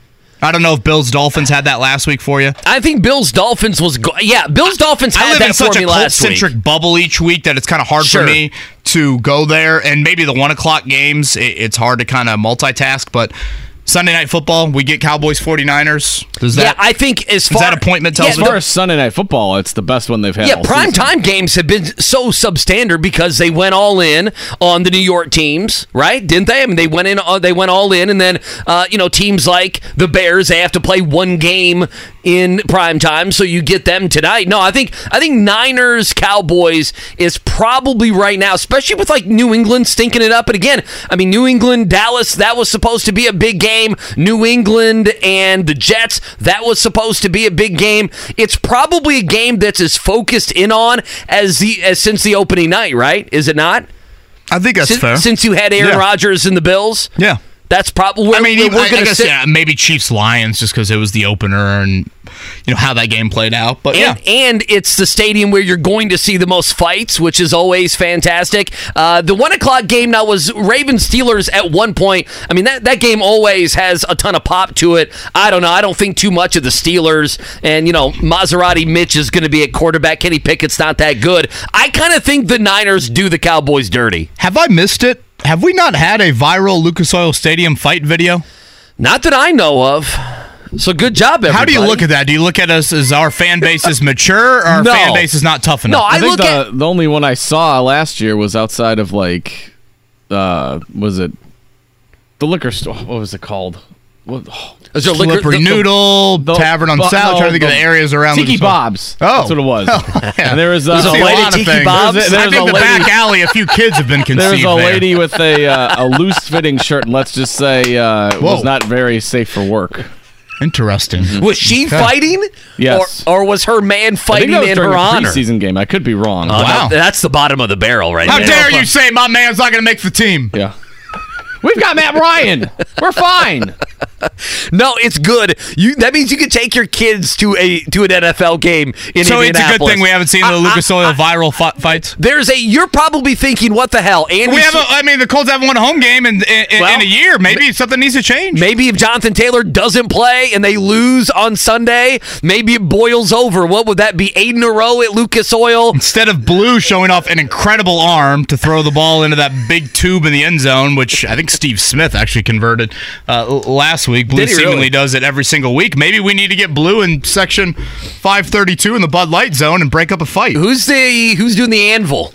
I don't know if Bills Dolphins had that last week for you. I think Bills Dolphins was go- yeah. Bills Dolphins I had live that in such for a me last week. cult-centric bubble each week that it's kind of hard Sure. for me to go there. And maybe the one o'clock games, it, it's hard to kind of multitask. But Sunday night football, we get Cowboys 49ers. Does that? yeah, I think as far that appointment tells yeah, As far as Sunday night football, it's the best one they've had. Yeah, all prime season. time games have been so substandard because they went all in on the New York teams, right? Didn't they? I mean, they went in, uh, they went all in, and then uh, you know teams like the Bears, they have to play one game in prime time, so you get them tonight. No, I think I think Niners Cowboys is probably right now, especially with like New England stinking it up. And again, I mean, New England Dallas that was supposed to be a big game. New England and the Jets that was supposed to be a big game. It's probably a game that's as focused in on as the as since the opening night, right? Is it not? I think that's Since, fair. since you had Aaron Yeah. Rodgers and the Bills, yeah. That's probably. I mean, we're, we're I, gonna guess sit, yeah, maybe Chiefs Lions just because it was the opener and you know how that game played out. But yeah, And, and it's the stadium where you're going to see the most fights, which is always fantastic. Uh, the one o'clock game now was Ravens Steelers at one point. I mean, that, that game always has a ton of pop to it. I don't know. I don't think too much of the Steelers. And, you know, Maserati Mitch is going to be at quarterback. Kenny Pickett's not that good. I kind of think the Niners do the Cowboys dirty. have I missed it? Have we not had a viral Lucas Oil Stadium fight video? Not that I know of. So good job, everybody. How do you look at that? Do you look at us as our fan base is mature or our No. fan base is not tough enough? No, I, I, think look the at the only one I saw last year was outside of like, uh, was it the liquor store? What was it called? What, oh, Is there liquor- Slippery the- the- Noodle, the- Tavern on bu- South. no, trying to think of the- the areas around. Tiki Bob's. Oh. that's what it was. yeah. And there was, uh, There's a a lady lot of Tiki things. Bob's? There's, I think a the lady, back alley, a few kids have been conceived There's a there. lady with a uh, a loose fitting shirt, and let's just say uh, was not very safe for work. Interesting. was she fighting? Yes. Or, or was her man I think fighting that was in her a honor? preseason game. I could be wrong. Oh, no, Wow. that's the bottom of the barrel right How there. dare you say my man's not going to make the team? Yeah. We've got Matt Ryan. We're fine. No, it's good. You that means you can take your kids to a to an NFL game in So it's a good thing we haven't seen the I- Lucas Oil I- viral fi- fights. There's a. You're probably thinking, what the hell? Andy We have. A, I mean, the Colts haven't won a home game in in, in Well, a year. Maybe something needs to change. Maybe if Jonathan Taylor doesn't play and they lose on Sunday, maybe it boils over. What would that be? Eight in a row at Lucas Oil? Instead of Blue showing off an incredible arm to throw the ball into that big tube in the end zone, which I think Steve Smith actually converted uh, last week. Blue Did seemingly really? does it every single week. Maybe we need to get Blue in section 532 in the Bud Light zone and break up a fight. Who's the who's doing the anvil?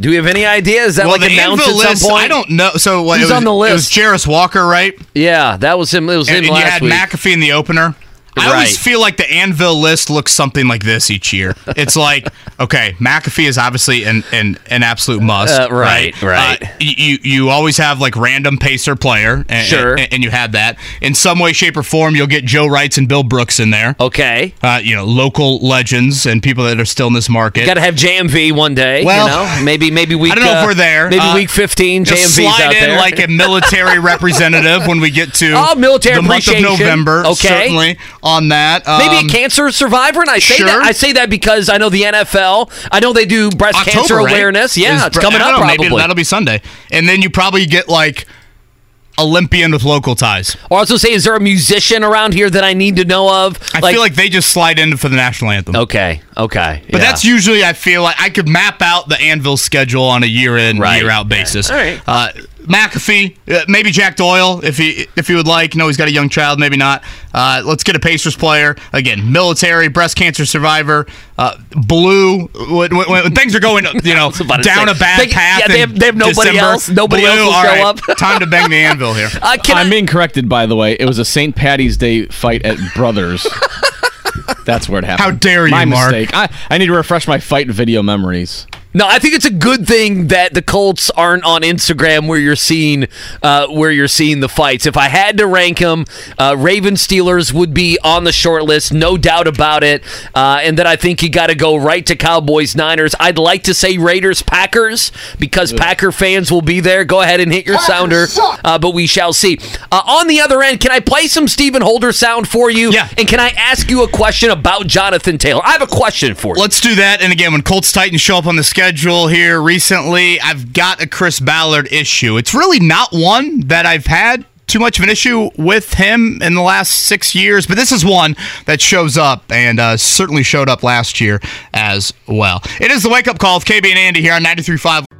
Do we have any idea? Is that well, like the announced Anvil at some list, point? I don't know. So what, Who's it was, on the list? It was? Jarris Walker, right? Yeah, that was him. It was And, him and you had week. McAfee in the opener. I Right. always feel like the Anvil list looks something like this each year. It's like, okay, McAfee is obviously an an, an absolute must. Uh, right, right. Uh, you you always have like random pacer player, and, Sure. and, and you had that in some way, shape, or form. You'll get Joe Reitz and Bill Brooks in there. okay. Uh, you know, local legends and people that are still in this market. Got to have JMV one day. Well, you know, maybe maybe week. I don't know uh, if we're there. Maybe Uh, week fifteen. JMV's slide out in there. like a military representative when we get to Oh, military the month of. November. Okay. certainly on that. Maybe Um, a cancer survivor, and I say sure. that I say that because I know the NFL. I know they do breast October, cancer right? awareness. Yeah, Is- it's coming up know, probably. Maybe that'll be Sunday, and then you probably get like Olympian with local ties. or also say, is there a musician around here that I need to know of? I feel like they just slide in for the national anthem. okay, okay, But yeah. that's usually I feel like I could map out the Anvil schedule on a year in Right. year out basis. All right. Uh, McAfee, uh, maybe Jack Doyle if he if he would like. No, he's got a young child, maybe not. Uh, let's get a Pacers player again. Military, breast cancer survivor, uh, blue. When, when, when things are going, you know, down a bad They- path. yeah, they have- they have nobody December, else. Nobody blue, else will show right, up. time to bang the anvil here. Uh, I'm I, being corrected, by the way. It was a St. Patty's Day fight at Brothers. That's where it happened. How dare you, My Mark. mistake. I, I need to refresh my fight video memories. No, I think it's a good thing that the Colts aren't on Instagram where you're seeing uh, where you're seeing the fights. If I had to rank them, uh, Raven Steelers would be on the short list, no doubt about it. Uh, and then I think you got to go right to Cowboys Niners. I'd like to say Raiders Packers because Packer fans will be there. Go ahead and hit your sounder, uh, but we shall see. Uh, on the other end, can I play some Stephen Holder sound for you? Yeah. And can I ask you a question about Jonathan Taylor? I have a question for you. Let's do that. And again, when Colts Titans show up on the schedule here recently, I've got a Chris Ballard issue. It's really not one that I've had too much of an issue with him in the last six years, but this is one that shows up and uh, certainly showed up last year as well. It is the wake up call of KB and Andy here on 93.5.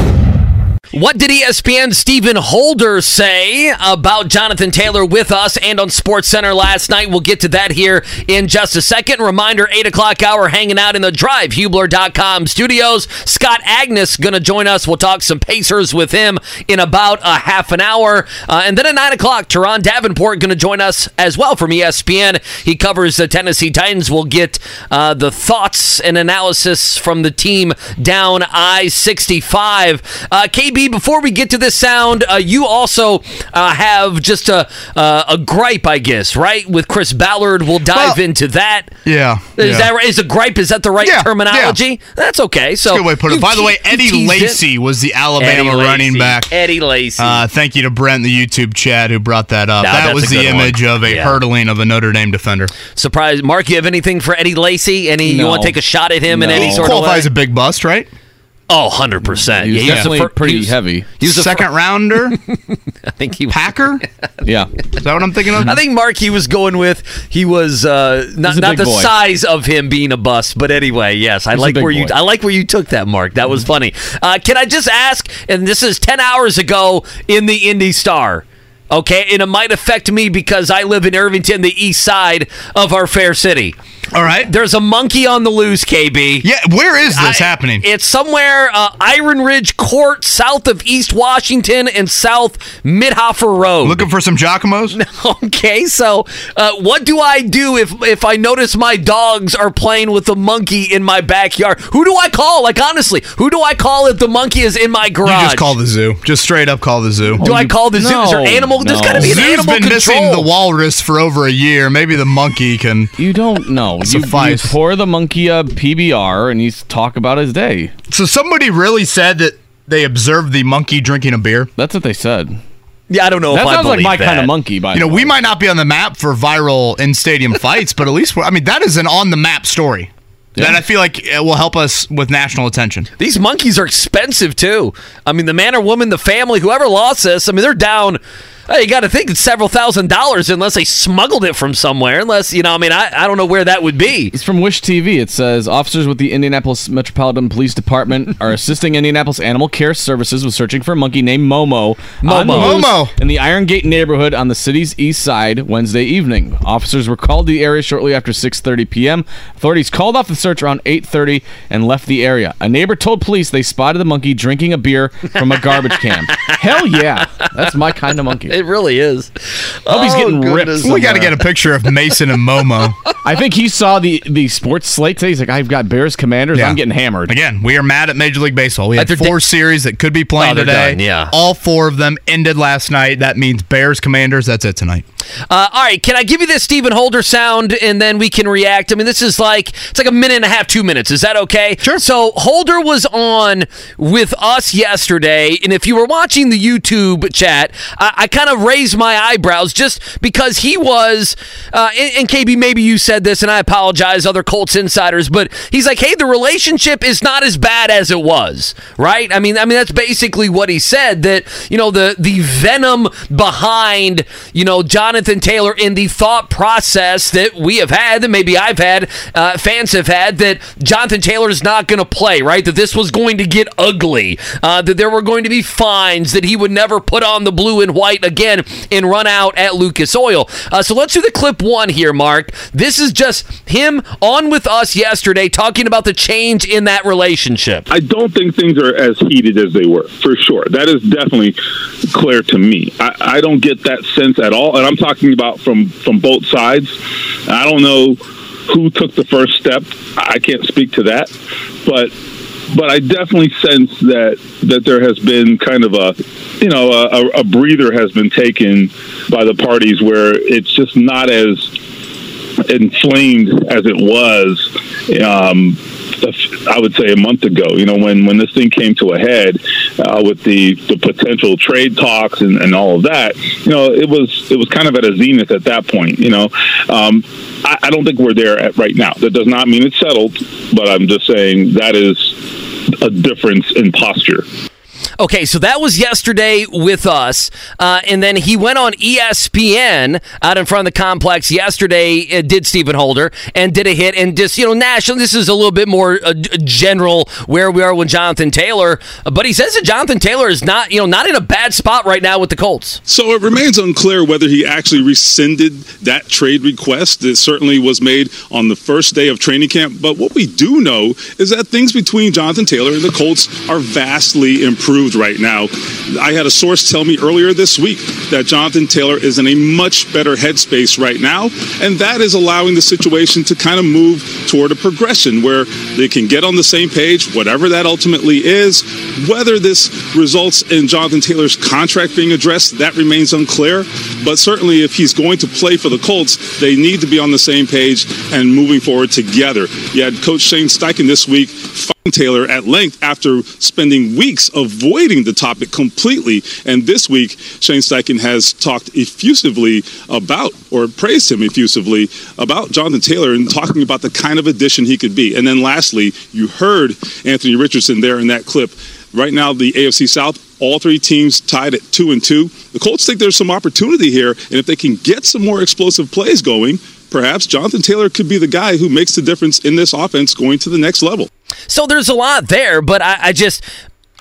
What did ESPN Stephen Holder say about Jonathan Taylor with us and on Sports Center last night? We'll get to that here in just a second. Reminder, 8 o'clock hour hanging out in the DriveHubler.com studios. Scott Agness to join us. We'll talk some Pacers with him in about a half an hour. Uh, and then at 9 o'clock, Turron Davenport to join us as well from ESPN. He covers the Tennessee Titans. We'll get uh, the thoughts and analysis from the team down I 65. Uh, KB, before we get to this sound, uh, you also uh, have just a, uh, a gripe, I guess, right? With Chris Ballard. We'll dive Well, into that. Yeah. Is yeah. that right? Is a gripe? Is that the right Yeah, terminology? That's okay. So Good way to put it. By the way, Eddie. Lacy was the Alabama running back. Eddie Lacy. Uh, thank you to Brent, the YouTube chat, who brought that up. No, that was the good one. image of a Yeah. hurdling of a Notre Dame defender. Surprise, Mark. You have anything for Eddie Lacy? Any? You want to take a shot at him in No. any He sort of way? qualifies a big bust, right? Oh, 100 percent. He was definitely pretty heavy. He was the Second fir- rounder, I think he. Packer. Yeah. Is that what I'm thinking of? I think Mark he was going with he was uh, not not the boy. size of him being a bust, but anyway, yes, I He's like big where you. I like where you took that, Mark. That was funny. Uh, can I just ask? And this is ten hours ago in the Indy Star. Okay, and it might affect me because I live in Irvington, the east side of our fair city. All right. There's a monkey on the loose, KB. Yeah, where is this I- happening? It's somewhere uh, Iron Ridge Court, south of East Washington and South Mitthoefer Road. Looking for some Giacomos? Okay, so uh, what do I do if if I notice my dogs are playing with a monkey in my backyard? Who do I call? Like honestly, who do I call if the monkey is in my You garage? just call the zoo. Just straight up call the zoo. do I call the zoo? Is there No, animal? There's no. got to be an Zoo's animal been control. missing the walrus for over a year. Maybe the monkey can. You don't know. You, you Suffice. pour the monkey a PBR and you talk about his day. So somebody really said that they observed the monkey drinking a beer. That's what they said. yeah, I don't know That if I sounds like believe my kind of monkey, by You the know, way. we might not be on the map for viral in stadium fights, but at least we're, I mean that is an on the map story that I feel like it will help us with national attention. These monkeys are expensive too. I mean, the man or woman, the family, whoever lost this, I mean, they're down. Hey, you got to think it's several thousand dollars unless they smuggled it from somewhere. Unless you know, I mean, I, I don't know where that would be. It's from Wish TV. It says officers with the Indianapolis Metropolitan Police Department are assisting Indianapolis Animal Care Services with searching for a monkey named Momo. Momo. Momo. In the Iron Gate neighborhood on the city's east side Wednesday evening. Officers were called to the area shortly after 6:30 p.m. Authorities called off the search around 8:30 and left the area. A neighbor told police they spotted the monkey drinking a beer from a garbage can. Hell yeah, that's my kind of monkey. It really is. I Hope he's getting ripped. We got to get a picture of Mason and Momo. I think he saw the the sports slate today. He's like, I've got Bears Commanders. Yeah. I'm getting hammered. Again, we are mad at Major League Baseball. We had they're four da- series that could be playing Oh, today. done, yeah. All four of them ended last night. That means Bears Commanders. That's it tonight. Uh, all right, can I give you this Stephen Holder sound and then we can react? I mean, this is like it's like a minute and a half, two minutes. Is that okay? Sure. So Holder was on with us yesterday, and if you were watching the YouTube chat, I, I kind of raised my eyebrows just because he was. Uh, and, and KB, maybe you said this, and I apologize, other Colts insiders, but he's like, hey, the relationship is not as bad as it was, right? I mean, I mean that's basically what he said. That you know the the venom behind you know Jonathan Taylor in the thought process that we have had, that maybe I've had, uh, fans have had, that Jonathan Taylor is not going to play, right? That this was going to get ugly, uh, that there were going to be fines, that he would never put on the blue and white again and run out at Lucas Oil. Uh, so let's do the clip one here, Mark. This is just him on with us yesterday talking about the change in that relationship. I don't think things are as heated as they were, for sure. That is definitely clear to me. I, I don't get that sense at all, and I'm talking about from from both sides. I don't know who took the first step. I can't speak to that, but but I definitely sense that that there has been kind of a you know a, a breather has been taken by the parties where it's just not as inflamed as it was. Um, I would say a month ago, you know, when, when this thing came to a head uh, with the, the potential trade talks and, and all of that, you know, it was it was kind of at a zenith at that point. You know, um, I, I don't think we're there at right now. That does not mean it's settled, but I'm just saying that is a difference in posture. Okay, so that was yesterday with us, uh, and then he went on ESPN out in front of the complex yesterday. Uh, did Stephen Holder and did a hit and just you know national. This is a little bit more uh, general where we are with Jonathan Taylor, but he says that Jonathan Taylor is not you know not in a bad spot right now with the Colts. So it remains unclear whether he actually rescinded that trade request. It certainly was made on the first day of training camp. But what we do know is that things between Jonathan Taylor and the Colts are vastly improved right now. I had a source tell me earlier this week that Jonathan Taylor is in a much better headspace right now, and that is allowing the situation to kind of move toward a progression where they can get on the same page, whatever that ultimately is. Whether this results in Jonathan Taylor's contract being addressed, that remains unclear. But certainly, if he's going to play for the Colts, they need to be on the same page and moving forward together. You had Coach Shane Steichen this week. Taylor at length after spending weeks avoiding the topic completely. And this week, Shane Steichen has talked effusively about, or praised him effusively about Jonathan Taylor and talking about the kind of addition he could be. And then lastly, you heard Anthony Richardson there in that clip. Right now, the AFC South, all three teams tied at two and two. The Colts think there's some opportunity here, and if they can get some more explosive plays going, perhaps Jonathan Taylor could be the guy who makes the difference in this offense going to the next level. So there's a lot there, but I, I just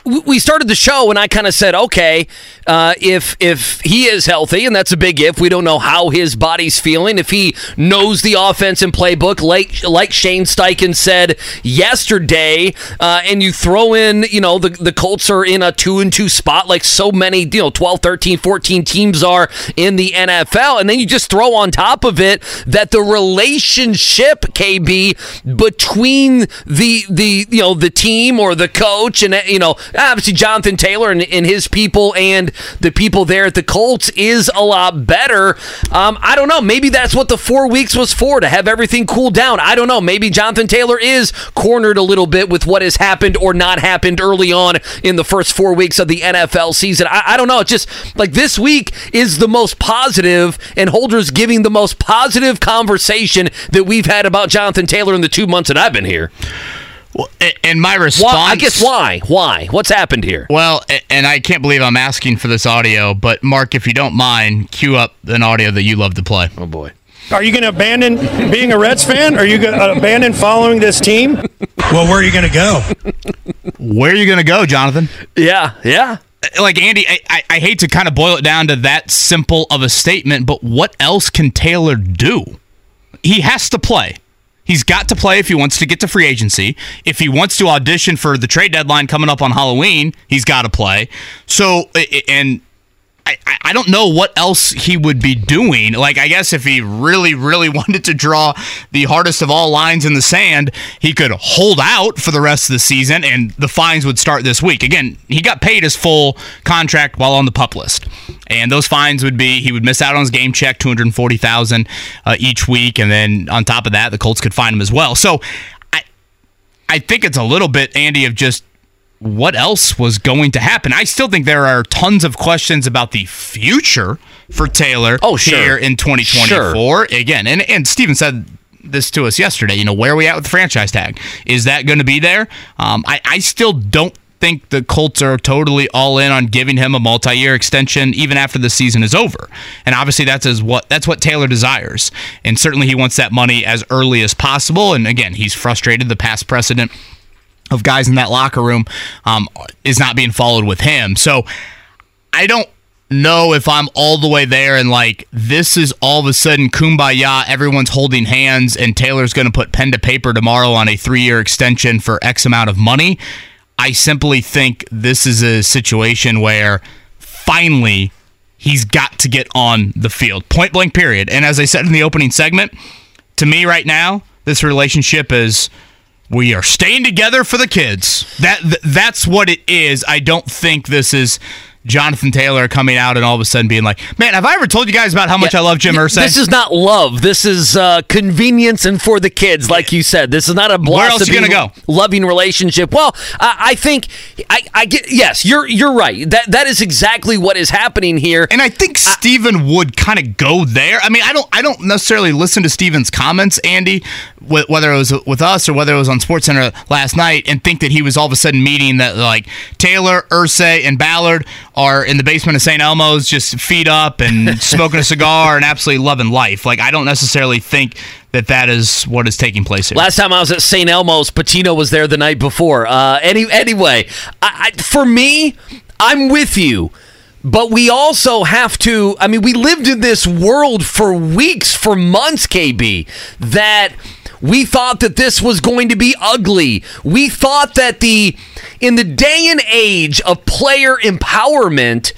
we started the show and I kind of said, okay, uh, if if he is healthy, and that's a big if, we don't know how his body's feeling. If he knows the offense and playbook, like like Shane Steichen said yesterday, uh, and you throw in, you know, the the Colts are in a two and two spot, like so many, you know, 12, 13, 14 teams are in the NFL, and then you just throw on top of it that the relationship, KB, between the the you know the team or the coach and you know obviously Jonathan Taylor and, and, his people and the people there at the Colts is a lot better. Um, I don't know. Maybe that's what the four weeks was for to have everything cool down. I don't know. Maybe Jonathan Taylor is cornered a little bit with what has happened or not happened early on in the first four weeks of the NFL season. I, I don't know. It's just like this week is the most positive, and Holder's giving the most positive conversation that we've had about Jonathan Taylor in the two months that I've been here. Well, and my response. Why, I guess why? Why? What's happened here? Well, and I can't believe I'm asking for this audio, but Mark, if you don't mind, cue up an audio that you love to play. Oh boy. Are you going to abandon being a Reds fan? Are you going to uh, abandon following this team? Well, where are you going to go? Where are you going to go, Jonathan? Yeah, yeah. Uh, like Andy, I, I, I hate to kind of boil it down to that simple of a statement, but what else can Taylor do? He has to play. He's got to play if he wants to get to free agency. If he wants to audition for the trade deadline coming up on Halloween, he's got to play. So, and I, I don't know what else he would be doing. Like, I guess if he really, really wanted to draw the hardest of all lines in the sand, he could hold out for the rest of the season and the fines would start this week. Again, he got paid his full contract while on the pup list. And those fines would be he would miss out on his game check, 240000 uh, each week. And then on top of that, the Colts could fine him as well. So I, I think it's a little bit, Andy, of just what else was going to happen. I still think there are tons of questions about the future for Taylor oh, sure. here in 2024. Sure. Again, and, and Stephen said this to us yesterday. You know, where are we at with the franchise tag? Is that going to be there? Um, I, I still don't think the Colts are totally all in on giving him a multi-year extension even after the season is over. And obviously that's as what that's what Taylor desires. And certainly he wants that money as early as possible. And again, he's frustrated the past precedent of guys in that locker room um, is not being followed with him. So I don't know if I'm all the way there and like this is all of a sudden kumbaya, everyone's holding hands, and Taylor's going to put pen to paper tomorrow on a three year extension for X amount of money. I simply think this is a situation where finally he's got to get on the field. Point blank, period. And as I said in the opening segment, to me right now, this relationship is we are staying together for the kids. That that's what it is. I don't think this is Jonathan Taylor coming out and all of a sudden being like, "Man, have I ever told you guys about how much yeah, I love Jim Irsay?" This is not love. This is uh, convenience and for the kids, like you said. This is not a where else you gonna go? Loving relationship. Well, I, I think I, I, get yes. You're you're right. That that is exactly what is happening here. And I think Stephen would kind of go there. I mean, I don't I don't necessarily listen to Stephen's comments, Andy, whether it was with us or whether it was on SportsCenter last night, and think that he was all of a sudden meeting that like Taylor, Irsay, and Ballard are in the basement of St. Elmo's just feet up and smoking a cigar and absolutely loving life. Like, I don't necessarily think that that is what is taking place here. Last time I was at St. Elmo's, Pitino was there the night before. Uh, any, anyway, I, I, for me, I'm with you. But we also have to, I mean, we lived in this world for weeks, for months, KB, that we thought that this was going to be ugly. We thought that the in the day and age of player empowerment,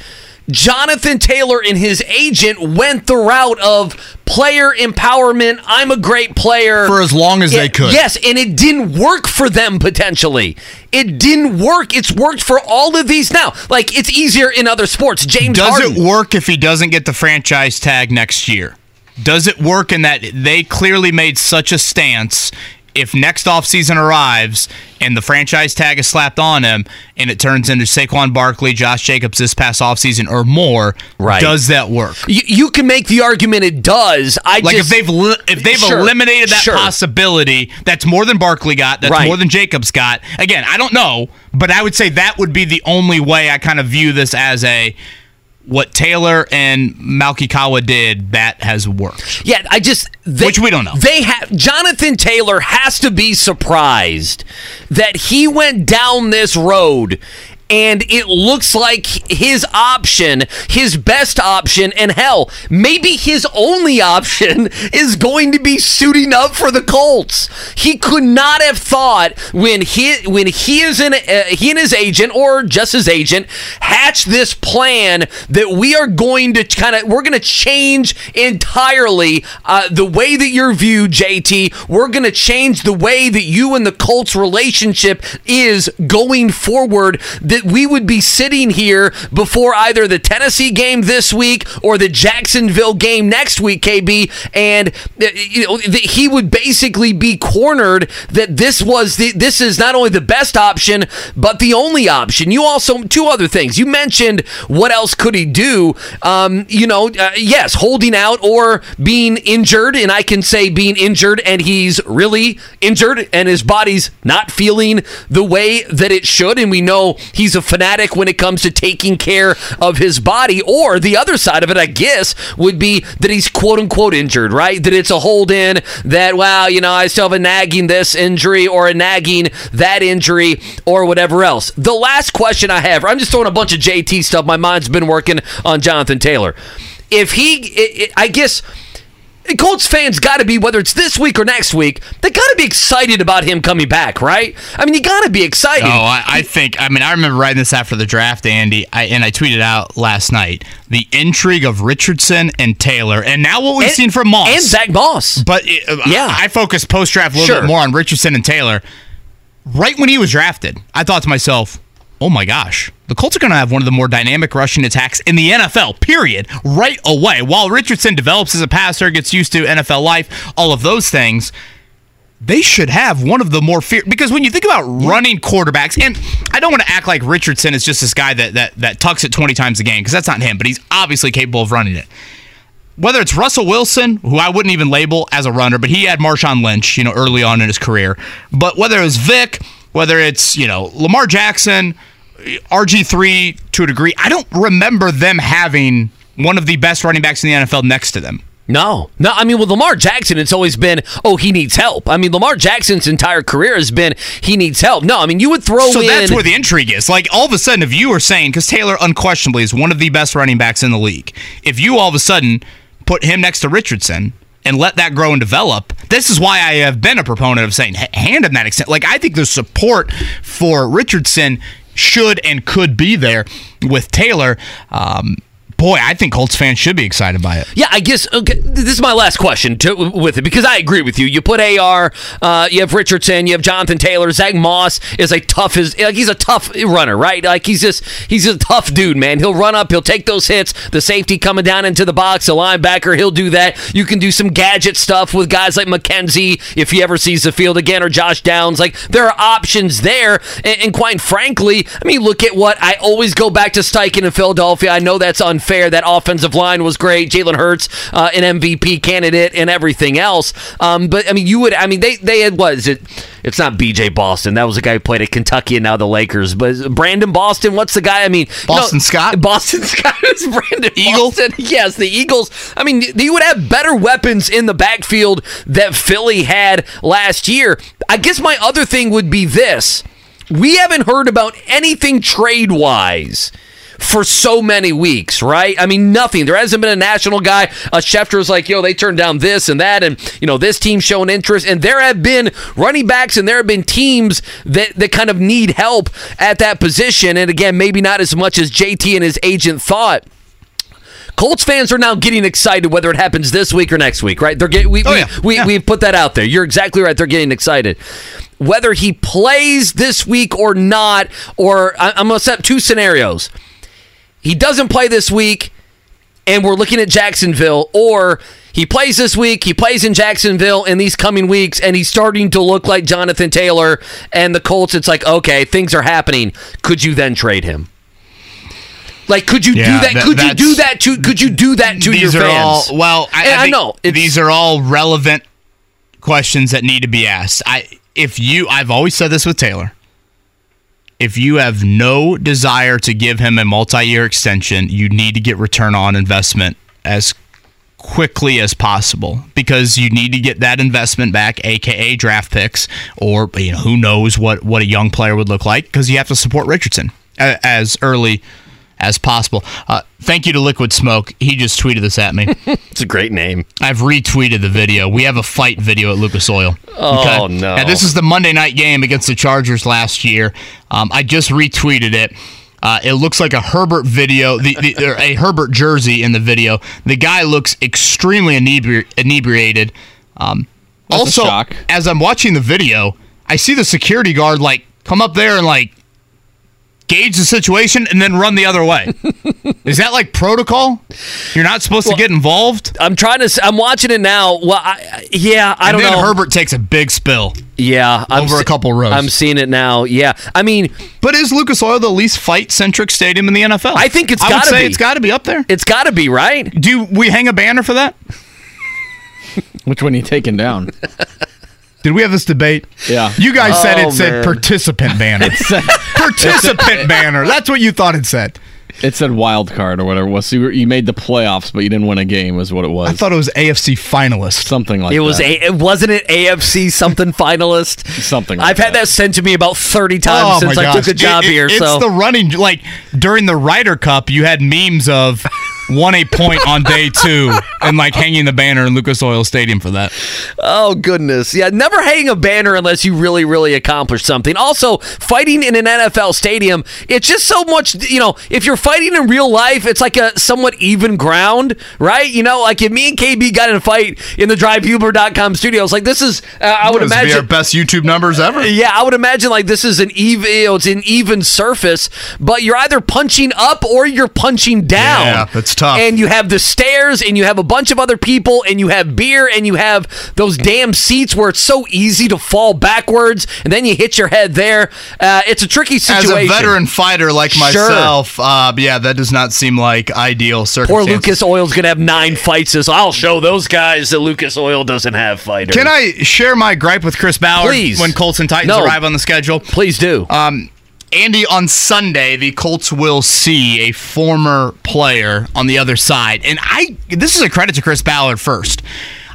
Jonathan Taylor and his agent went the route of player empowerment. I'm a great player. For as long as it, they could. Yes, and it didn't work for them potentially. It didn't work. It's worked for all of these now. Like, it's easier in other sports. James Does Harden. it work if he doesn't get the franchise tag next year? Does it work in that they clearly made such a stance if next offseason arrives and the franchise tag is slapped on him and it turns into Saquon Barkley, Josh Jacobs this past offseason or more, Right. does that work? You, you can make the argument it does. I Like just, if they've li- if they've Sure, eliminated that sure. possibility, that's more than Barkley got. That's Right. more than Jacobs got. Again, I don't know, but I would say that would be the only way I kind of view this as a what Taylor and Malki Kawa did that has worked. Yeah, I just they, Which we don't know. They have Jonathan Taylor has to be surprised that he went down this road. And it looks like his option, his best option, and hell, maybe his only option is going to be suiting up for the Colts. He could not have thought when he when he is in uh, he and his agent or just his agent hatch this plan that we are going to kind of we're going to change entirely uh, the way that you're viewed, JT. We're going to change the way that you and the Colts relationship is going forward. That we would be sitting here before either the Tennessee game this week or the Jacksonville game next week, KB, and uh, you know that he would basically be cornered. That this was the this is not only the best option but the only option. You also two other things. You mentioned what else could he do? Um, you know, uh, yes, holding out or being injured, and I can say being injured and he's really injured and his body's not feeling the way that it should, and we know he's a fanatic when it comes to taking care of his body. Or the other side of it, I guess, would be that he's quote unquote injured, right? That it's a hold in. That wow, you know, I still have a nagging this injury or a nagging that injury or whatever else. The last question I have, I'm just throwing a bunch of JT stuff. My mind's been working on Jonathan Taylor. If he, i i I guess. Colts fans got to be, whether it's this week or next week, they got to be excited about him coming back, right? I mean, you got to be excited. Oh, I, I think. I mean, I remember writing this after the draft, Andy, I, and I tweeted out last night the intrigue of Richardson and Taylor, and now what we've And- seen from Moss and Zach Moss. But it, uh, Yeah. I, I focused post draft a little Sure. bit more on Richardson and Taylor. Right when he was drafted, I thought to myself, "Oh my gosh, the Colts are going to have one of the more dynamic rushing attacks in the NFL." Period. Right away, while Richardson develops as a passer, gets used to NFL life, all of those things. They should have one of the more fear because when you think about running quarterbacks, and I don't want to act like Richardson is just this guy that that that tucks it twenty times a game because that's not him, but he's obviously capable of running it whether it's Russell Wilson, who I wouldn't even label as a runner, but he had Marshawn Lynch, you know, early on in his career. But whether it was Vic, whether it's, you know, Lamar Jackson, RG3 to a degree, I don't remember them having one of the best running backs in the NFL next to them. No, no. I mean, with Lamar Jackson, it's always been, oh, he needs help. I mean, Lamar Jackson's entire career has been, he needs help. No, I mean, you would throw So in. that's where the intrigue is. Like all of a sudden, if you are saying, because Taylor unquestionably is one of the best running backs in the league, if you all of a sudden put him next to Richardson and let that grow and develop, this is why I have been a proponent of saying hand him that extent. Like I think the support for Richardson should and could be there with Taylor. Um, boy, I think Colts fans should be excited by it. Yeah, I guess okay, this is my last question to, with it because I agree with you. You put AR, uh, you have Richardson, you have Jonathan Taylor, Zach Moss is a tough is like he's a tough runner, right? Like he's just he's a tough dude, man. He'll run up, he'll take those hits. The safety coming down into the box, the linebacker, he'll do that. You can do some gadget stuff with guys like McKenzie if he ever sees the field again, or Josh Downs. Like there are options there, and, and quite frankly, I mean, look at what I always go back to Steichen in Philadelphia. I know that's unfair. That offensive line was great. Jalen Hurts, uh, an MVP candidate, and everything else. Um, but I mean, you would. I mean, they they had what is it? It's not B.J. Boston. That was the guy who played at Kentucky and now the Lakers. But Brandon Boston, what's the guy? I mean, Boston Scott? Boston Scott is Brandon Eagles. Yes, the Eagles. I mean, you would have better weapons in the backfield that Philly had last year. I guess my other thing would be this: we haven't heard about anything trade wise for so many weeks, right? I mean, nothing. There hasn't been a national guy. Uh, Schefter was like, yo, they turned down this and that, and you know, this team showing interest. And there have been running backs, and there have been teams that that kind of need help at that position. And again, maybe not as much as JT and his agent thought. Colts fans are now getting excited whether it happens this week or next week, right? They're getting we Oh, we, yeah. we, Yeah. we've put that out there. You're exactly right. They're getting excited. Whether he plays this week or not, or I- I'm going to set two scenarios. He doesn't play this week, and we're looking at Jacksonville, or he plays this week, he plays in Jacksonville in these coming weeks, and he's starting to look like Jonathan Taylor and the Colts. It's like, okay, things are happening. Could you then trade him? Like, could you Yeah, do that? that- could you do that to? Could you do that to these your are fans? all well. I, And I know these are all relevant questions that need to be asked. I if you, I've always said this with Taylor. If you have no desire to give him a multi-year extension, you need to get return on investment as quickly as possible because you need to get that investment back, aka draft picks, or you know who knows what what a young player would look like because you have to support Richardson as early as possible. Uh, thank you to Liquid Smoke. He just tweeted this at me. it's a great name. I've retweeted the video. We have a fight video at Lucas Oil. Oh, no. Now, this is the Monday night game against the Chargers last year. Um, I just retweeted it. Uh, it looks like a Herbert video, the, the, a Herbert jersey in the video. The guy looks extremely inebri- inebriated. Um, also, as I'm watching the video, I see the security guard like come up there and like gauge the situation and then run the other way. Is that like protocol? You're not supposed to get involved. I'm trying to. I'm watching it now. Well, I, I- yeah, I and don't then know. Herbert takes a big spill. yeah, I'm over a se- couple rows. I'm seeing it now. Yeah, I mean, But is Lucas Oil the least fight centric stadium in the NFL? I think it's I gotta say be. it's got to be up there. it's got to be right. Do we hang a banner for that? Which one are you taking down? Did we have this debate? Yeah. You guys said Oh, it said man. participant banner. participant banner. That's what you thought it said. It said wild card or whatever it was. So you, were, you made the playoffs, but you didn't win a game, is what it was. I thought it was AFC finalist. something like It was that. a. It wasn't it AFC something finalist. Something like I've had that sent to me about thirty times oh, since I took a job Oh It- it- here. It's so the running like during the Ryder Cup, you had memes of won a point on day two and like hanging the banner in Lucas Oil Stadium for that. Oh goodness, yeah. Never hang a banner unless you really, really accomplish something. Also, fighting in an NFL stadium, it's just so much. You know, if you're fighting in real life, it's like a somewhat even ground, right? You know, like if me and KB got in a fight in the DriveHubler.com studios, like this is, uh, I would This would be imagine. our best YouTube numbers ever. Yeah, I would imagine like this is an even, you know, it's an even surface, but you're either punching up or you're punching down. Yeah, that's tough. And you have the stairs, and you have a bunch of other people, and you have beer, and you have those damn seats where it's so easy to fall backwards, and then you hit your head there. Uh, it's a tricky situation. As a veteran fighter like Sure. myself, uh, yeah, that does not seem like ideal Poor circumstances. Lucas Oil's gonna have nine fights. This I'll show those guys that Lucas Oil doesn't have fighters. Can I share my gripe with Chris Ballard Please. when Colts and Titans No. arrive on the schedule? Please do. Um, Andy, on Sunday, the Colts will see a former player on the other side. And I this is a credit to Chris Ballard first.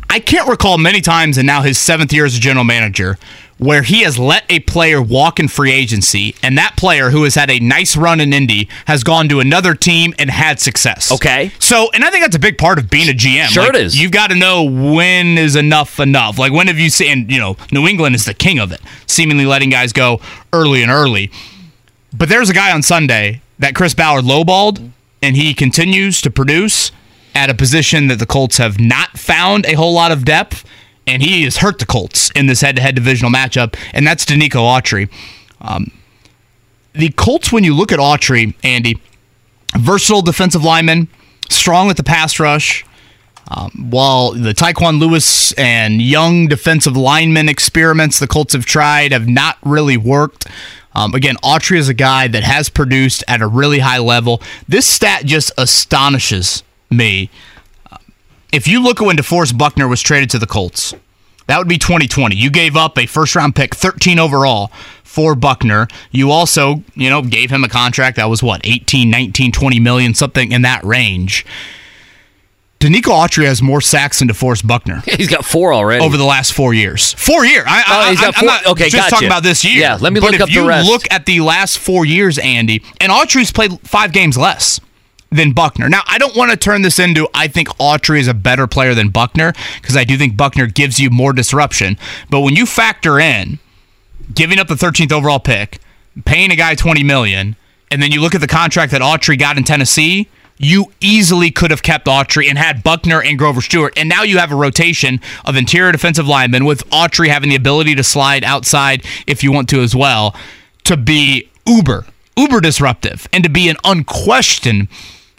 I can't recall many times in now his seventh year as a general manager where he has let a player walk in free agency, and that player who has had a nice run in Indy has gone to another team and had success. Okay. So, and I think that's a big part of being a GM. Sure Like, it is. You've got to know when is enough enough. Like when have you seen? You know, New England is the king of it, seemingly letting guys go early and early. But there's a guy on Sunday that Chris Ballard lowballed, and he continues to produce at a position that the Colts have not found a whole lot of depth, and he has hurt the Colts in this head-to-head divisional matchup, and that's Denico Autry. Um, the Colts, when you look at Autry, Andy, versatile defensive lineman, strong with the pass rush. Um, while the Tyquan Lewis and young defensive lineman experiments the Colts have tried have not really worked. Um, again, Autry is a guy that has produced at a really high level. This stat just astonishes me. If you look at when DeForest Buckner was traded to the Colts, that would be 2020. You gave up a first round pick, 13 overall for Buckner. You also, you know, gave him a contract that was what, 18, 19, 20 million, something in that range. Denico Autry has more sacks than DeForest Buckner He's got four already. over the last four years. Four year. I, Oh, I, he's got I'm not okay, just gotcha. talking about this year. Yeah, let me but look up the rest. If you rest. look at the last four years, Andy, and Autry's played five games less than Buckner. Now, I don't want to turn this into I think Autry is a better player than Buckner because I do think Buckner gives you more disruption. But when you factor in giving up the 13th overall pick, paying a guy 20 million, and then you look at the contract that Autry got in Tennessee, you easily could have kept Autry and had Buckner and Grover Stewart. And now you have a rotation of interior defensive linemen with Autry having the ability to slide outside if you want to as well, to be uber, uber disruptive, and to be an unquestioned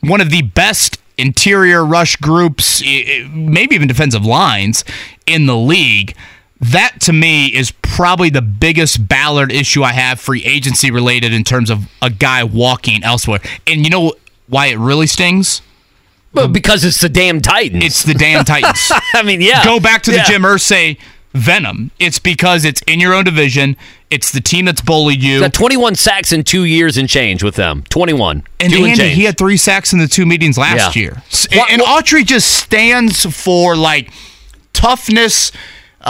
one of the best interior rush groups, i- i- maybe even defensive lines in the league. That to me is probably the biggest Ballard issue I have free agency related in terms of a guy walking elsewhere. And you know why it really stings? But because it's the damn Titans. It's the damn Titans. I mean, yeah. Go back to the Yeah. Jim Irsay venom. It's because it's in your own division. It's the team that's bullied you. Got 21 sacks in two years and change with them. 21. And two Andy, change. he had three sacks in the two meetings last Yeah. year. S- and Autry just stands for like toughness.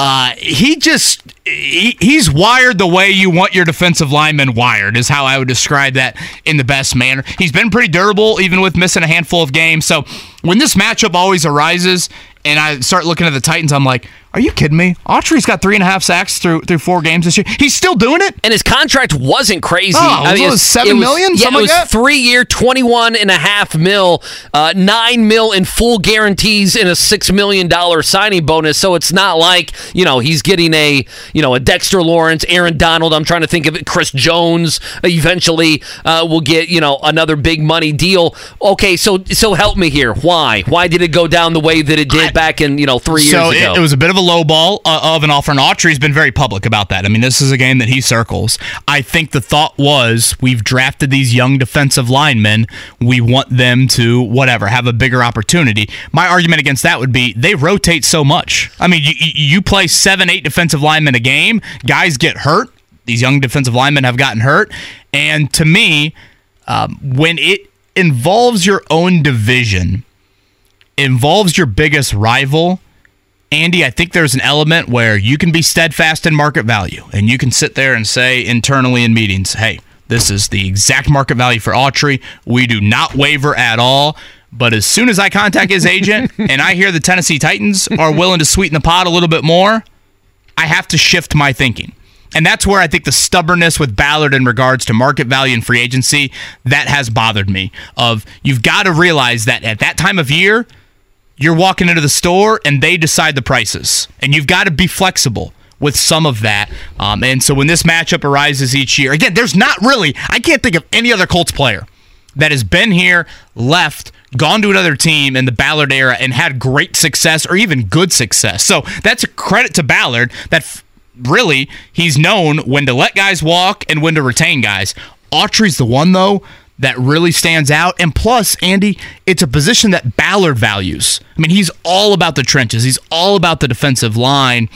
Uh, he just he, he's wired the way you want your defensive lineman wired is how I would describe that in the best manner. He's been pretty durable even with missing a handful of games. So when this matchup always arises and I start looking at the Titans, I'm like, are you kidding me? Autry's got three and a half sacks through through four games this year. He's still doing it. And his contract wasn't crazy. Oh, was it seven it was- million? Yeah, Something it was like that? three year, 21 and a half mil, uh, nine mil in full guarantees and a six million dollar signing bonus. So it's not like, you know, he's getting a, you know, a Dexter Lawrence, Aaron Donald. I'm trying to think of it. Chris Jones eventually uh, will get, you know, another big money deal. Okay, so so help me here. Why? Why did it go down the way that it did back in, you know, three years so ago? It, it was a bit of a low ball uh, of an offer, and Autry's been very public about that. I mean, this is a game that he circles. I think the thought was we've drafted these young defensive linemen. We want them to, whatever, have a bigger opportunity. My argument against that would be they rotate so much. I mean, you, you play seven, eight defensive linemen a game, guys get hurt. These young defensive linemen have gotten hurt. And to me, um, when it involves your own division, involves your biggest rival, Andy, I think there's an element where you can be steadfast in market value and you can sit there and say internally in meetings, hey, this is the exact market value for Autry. We do not waver at all. But as soon as I contact his agent and I hear the Tennessee Titans are willing to sweeten the pot a little bit more, I have to shift my thinking. And that's where I think the stubbornness with Ballard in regards to market value and free agency, that has bothered me. Of you've got to realize that at that time of year, you're walking into the store and they decide the prices. And you've got to be flexible with some of that. Um, and so when this matchup arises each year, again, there's not really, I can't think of any other Colts player that has been here, left, gone to another team in the Ballard era and had great success or even good success. So that's a credit to Ballard that f- really he's known when to let guys walk and when to retain guys. Autry's the one though that really stands out. And plus, Andy, it's a position that Ballard values. I mean, he's all about the trenches. He's all about the defensive line.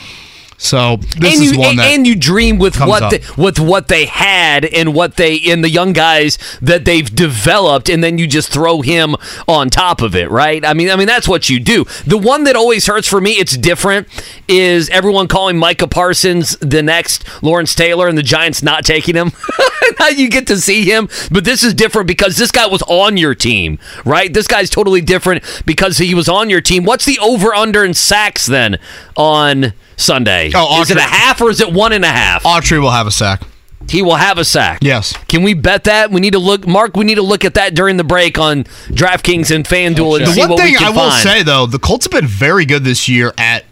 So this and is you one and, that and you dream with what up. they, with what they had and what they in the young guys that they've developed, and then you just throw him on top of it, right? I mean, I mean that's what you do. The one that always hurts for me, it's different, is everyone calling Micah Parsons the next Lawrence Taylor, and the Giants not taking him. now you get to see him, but this is different because this guy was on your team, right? This guy's totally different because he was on your team. What's the over under in sacks then on Sunday? Oh, is it a half or is it one and a half? Autry will have a sack. He will have a sack. Yes. Can we bet that? We need to look, Mark. We need to look at that during the break on DraftKings and FanDuel and The see one what we thing can I will find. say though, the Colts have been very good this year at.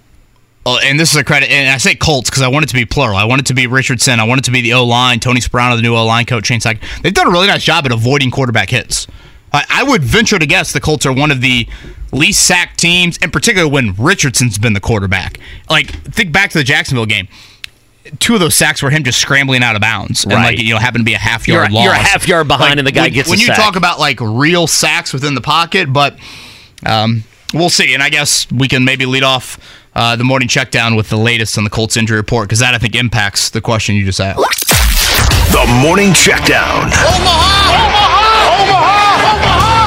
Uh, and this is a credit, and I say Colts because I want it to be plural. I want it to be Richardson. I want it to be the O line, Tony Sparano, the new O line coach, Shane Sack. They've done a really nice job at avoiding quarterback hits. I, I would venture to guess the Colts are one of the least sacked teams, in particular when Richardson's been the quarterback. Like think back to the Jacksonville game. Two of those sacks were him just scrambling out of bounds, and Right. like you know happened to be a half You're yard loss. you're a half yard behind and the guy when, gets a when you sack. talk about like real sacks within the pocket, but um, we'll see. And I guess we can maybe lead off uh, the morning check down with the latest on the Colts injury report because that I think impacts the question you just asked. The morning checkdown.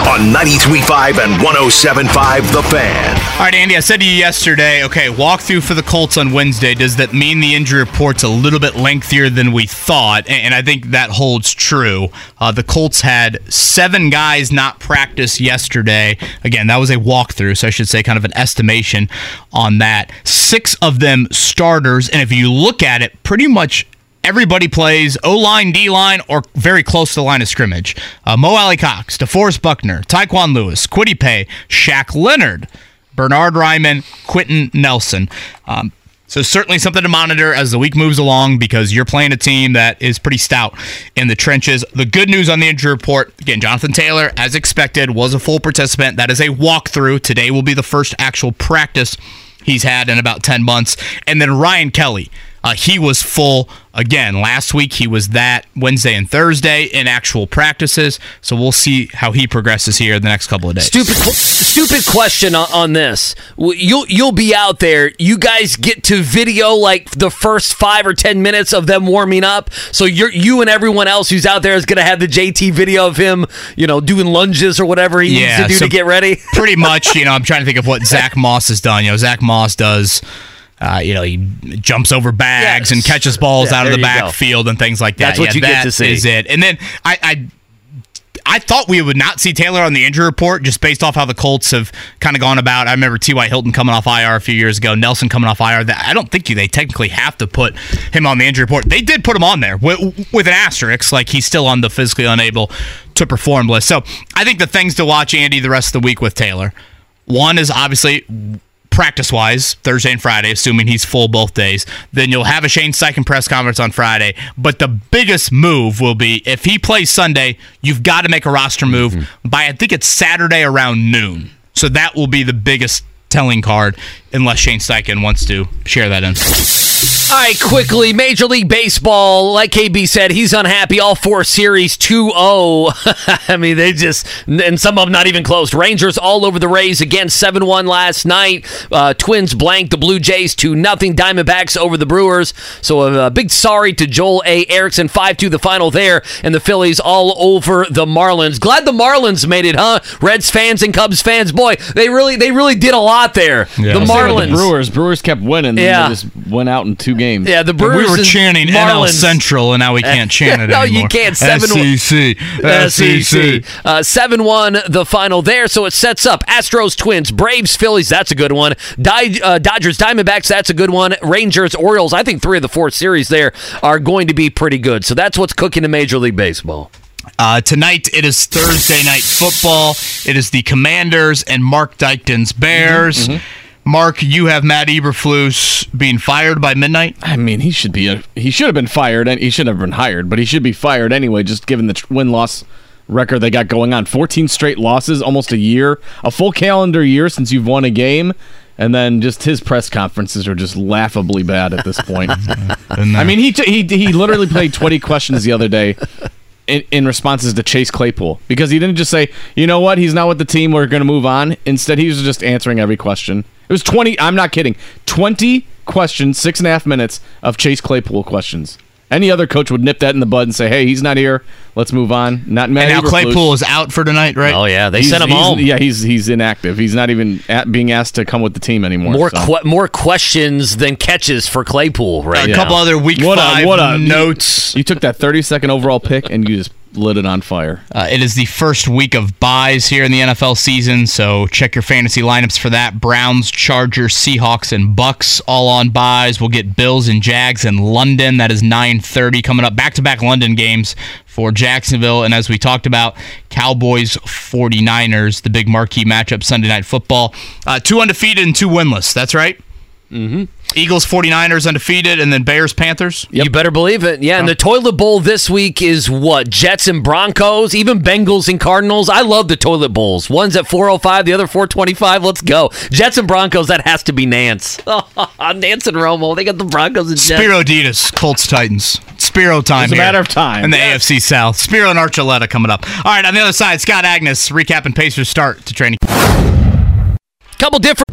On 93.5 and 107.5 The Fan. All right, Andy, I said to you yesterday, okay, walkthrough for the Colts on Wednesday. Does that mean the injury report's a little bit lengthier than we thought? And, I think that holds true. Uh, the Colts had seven guys not practice yesterday. Again, that was a walkthrough, so I should say kind of an estimation on that. Six of them starters. And if you look at it, pretty much Everybody plays O line, D line, or very close to the line of scrimmage. Uh, Mo Alie-Cox, DeForest Buckner, Tyquan Lewis, Kwity Paye, Shaq Leonard, Bernhard Raimann, Quenton Nelson. Um, So certainly something to monitor as the week moves along because you're playing a team that is pretty stout in the trenches. The good news on the injury report, again, Jonathan Taylor, as expected, was a full participant. That is a walkthrough. Today will be the first actual practice he's had in about 10 months. And then Ryan Kelly, uh, he was full again last week. He was that Wednesday and Thursday in actual practices. So we'll see how he progresses here the next couple of days. Stupid, stupid question on, on this. You'll you'll be out there. You guys get to video like the first five or ten minutes of them warming up. So you're you and everyone else who's out there is gonna have the JT video of him, you know, doing lunges or whatever he needs to do so to get ready. pretty much, you know, I'm trying to think of what Zach Moss has done. You know, Zach Moss does. Uh, you know, he jumps over bags Yes. and catches balls Yeah, out of the backfield and things like that. That's what Yeah, you get to see. Is it? And then I, I, I thought we would not see Taylor on the injury report just based off how the Colts have kind of gone about. I remember T.Y. Hilton coming off IR a few years ago, Nelson coming off IR. That I don't think they technically have to put him on the injury report. They did put him on there with, with an asterisk, like he's still on the physically unable to perform list. So I think the things to watch, Andy, the rest of the week with Taylor. One is obviously practice wise, Thursday and Friday, assuming he's full both days. Then you'll have a Shane Steichen press conference on Friday. But the biggest move will be if he plays Sunday, you've got to make a roster move mm-hmm. by, I think it's Saturday around noon. So that will be the biggest telling card, unless Shane Steichen wants to share that info. All right, quickly, Major League Baseball, like KB said, he's unhappy. All four series 2 0. I mean, they just, and some of them not even close. Rangers all over the Rays again, 7 1 last night. Uh, Twins blanked the Blue Jays 2 nothing. Diamondbacks over the Brewers. So a, a big sorry to Joel A. Erickson, 5 2 the final there. And the Phillies all over the Marlins. Glad the Marlins made it, huh? Reds fans and Cubs fans. Boy, they really, they really did a lot there. The Same with Marlins. The Brewers. Brewers kept winning. Yeah. Yeah. They just went out in two games. Yeah, the Brewers. we were and chanting NL Central, and now we can't chant it no, anymore. you can't. Seven SEC, SEC. Uh, Seven one the final there, so it sets up Astros, Twins, Braves, Phillies. That's a good one. Di- uh, Dodgers, Diamondbacks. That's a good one. Rangers, Orioles. I think three of the four series there are going to be pretty good. So that's what's cooking in Major League Baseball. Uh, tonight it is Thursday night football. It is the Commanders and Mark Dykton's Bears. Mark, you have Matt Eberflus being fired by midnight. I mean, he should be a, he should have been fired and he should have been hired, but he should be fired anyway, just given the win loss record they got going on. 14 straight losses, almost a year, a full calendar year since you've won a game. And then just his press conferences are just laughably bad at this point. Uh, I mean, he, t- he he literally played 20 questions the other day in, in responses to Chase Claypool because he didn't just say, you know what, he's not with the team, we're going to move on. Instead, he was just answering every question. It was 20, I'm not kidding, 20 questions, six and a half minutes of Chase Claypool questions. Any other coach would nip that in the bud and say, hey, he's not here, let's move on. Not Matt And now Eberflus. Claypool is out for tonight, right? Oh yeah, they He's- sent him he's- home. Yeah, he's he's inactive. He's not even at, being asked to come with the team anymore. More so. que- more questions than catches for Claypool right a now. couple other week What a- five what a- notes. You took that 32nd overall pick and you just lit it on fire. Uh, it is the first week of byes here in the NFL season, so check your fantasy lineups for that. Browns, Chargers, Seahawks, and Bucs all on byes. We'll get Bills and Jags in London. That is 9:30 coming up. Back-to-back London games for Jacksonville, and as we talked about, Cowboys 49ers, the big marquee matchup Sunday night football. Uh, two undefeated and two winless. That's right. Mm-hmm. Eagles 49ers undefeated, and then Bears Panthers. You better believe it. Yeah, and the toilet bowl this week is what? Jets and Broncos, even Bengals and Cardinals. I love the toilet bowls. One's at 405, the other 425. Let's go. Jets and Broncos, that has to be Nance. Nance and Romo. They got the Broncos and Jets. Spero Dedes, Colts Titans. Spero time. It's a here matter of time. In the AFC South. Spero and Archuleta coming up. All right, on the other side, Scott Agness recapping Pacers' start to training. Couple different.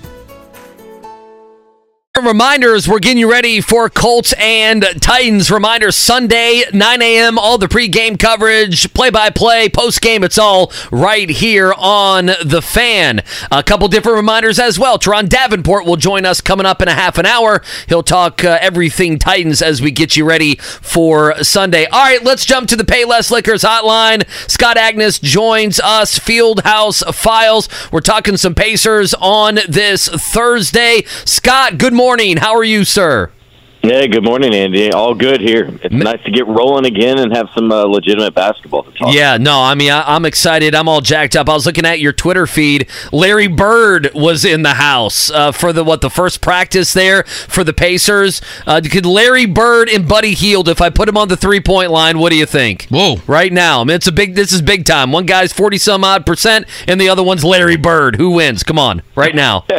Different reminders. We're getting you ready for Colts and Titans. Reminder Sunday, 9 a.m. All the pregame coverage, play by play, post game. It's all right here on The Fan. A couple different reminders as well. Turron Davenport will join us coming up in a half an hour. He'll talk uh, everything Titans as we get you ready for Sunday. All right, let's jump to the Payless Liquors hotline. Scott Agness joins us, Fieldhouse Files. We're talking some Pacers on this Thursday. Scott, good morning. How are you, sir? Yeah, good morning, Andy. All good here. It's nice to get rolling again and have some uh, legitimate basketball to talk. Yeah, no, I mean, I, am excited. I'm all jacked up. I was looking at your Twitter feed. Larry Bird was in the house uh, for the what the first practice there for the Pacers. Uh, could Larry Bird and Buddy Hield, if I put him on the three point line, what do you think? Whoa! Right now, I mean, it's a big. This is big time. One guy's forty some odd percent, and the other one's Larry Bird. Who wins? Come on, right now.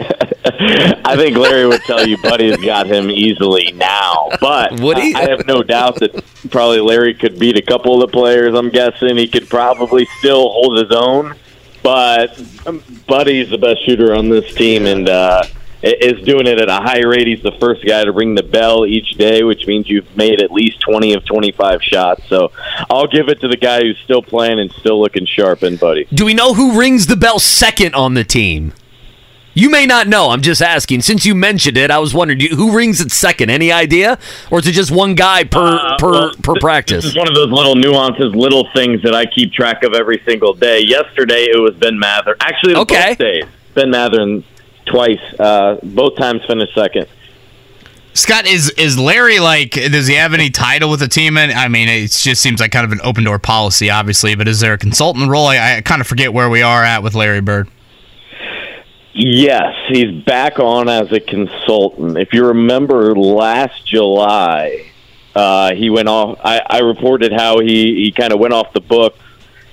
I think Larry would tell you Buddy's got him easily now. But Would he? I have no doubt that probably Larry could beat a couple of the players. I'm guessing he could probably still hold his own. But um, Buddy's the best shooter on this team and uh, is doing it at a high rate. He's the first guy to ring the bell each day, which means you've made at least 20 of 25 shots. So I'll give it to the guy who's still playing and still looking sharp in Buddy. Do we know who rings the bell second on the team? You may not know. I'm just asking. Since you mentioned it, I was wondering who rings it second. Any idea, or is it just one guy per Uh, per well, per practice? This is one of those little nuances, little things that I keep track of every single day. Yesterday it was Ben Mather. Actually, Okay. both days Ben Mather twice, uh, both times finished second. Scott, is is Larry like? Does he have any title with the team? And I mean, it just seems like kind of an open door policy, obviously. But is there a consultant role? I, I kind of forget where we are at with Larry Bird. Yes, he's back on as a consultant. If you remember last July, uh, he went off. I, I reported how he, he kind of went off the books.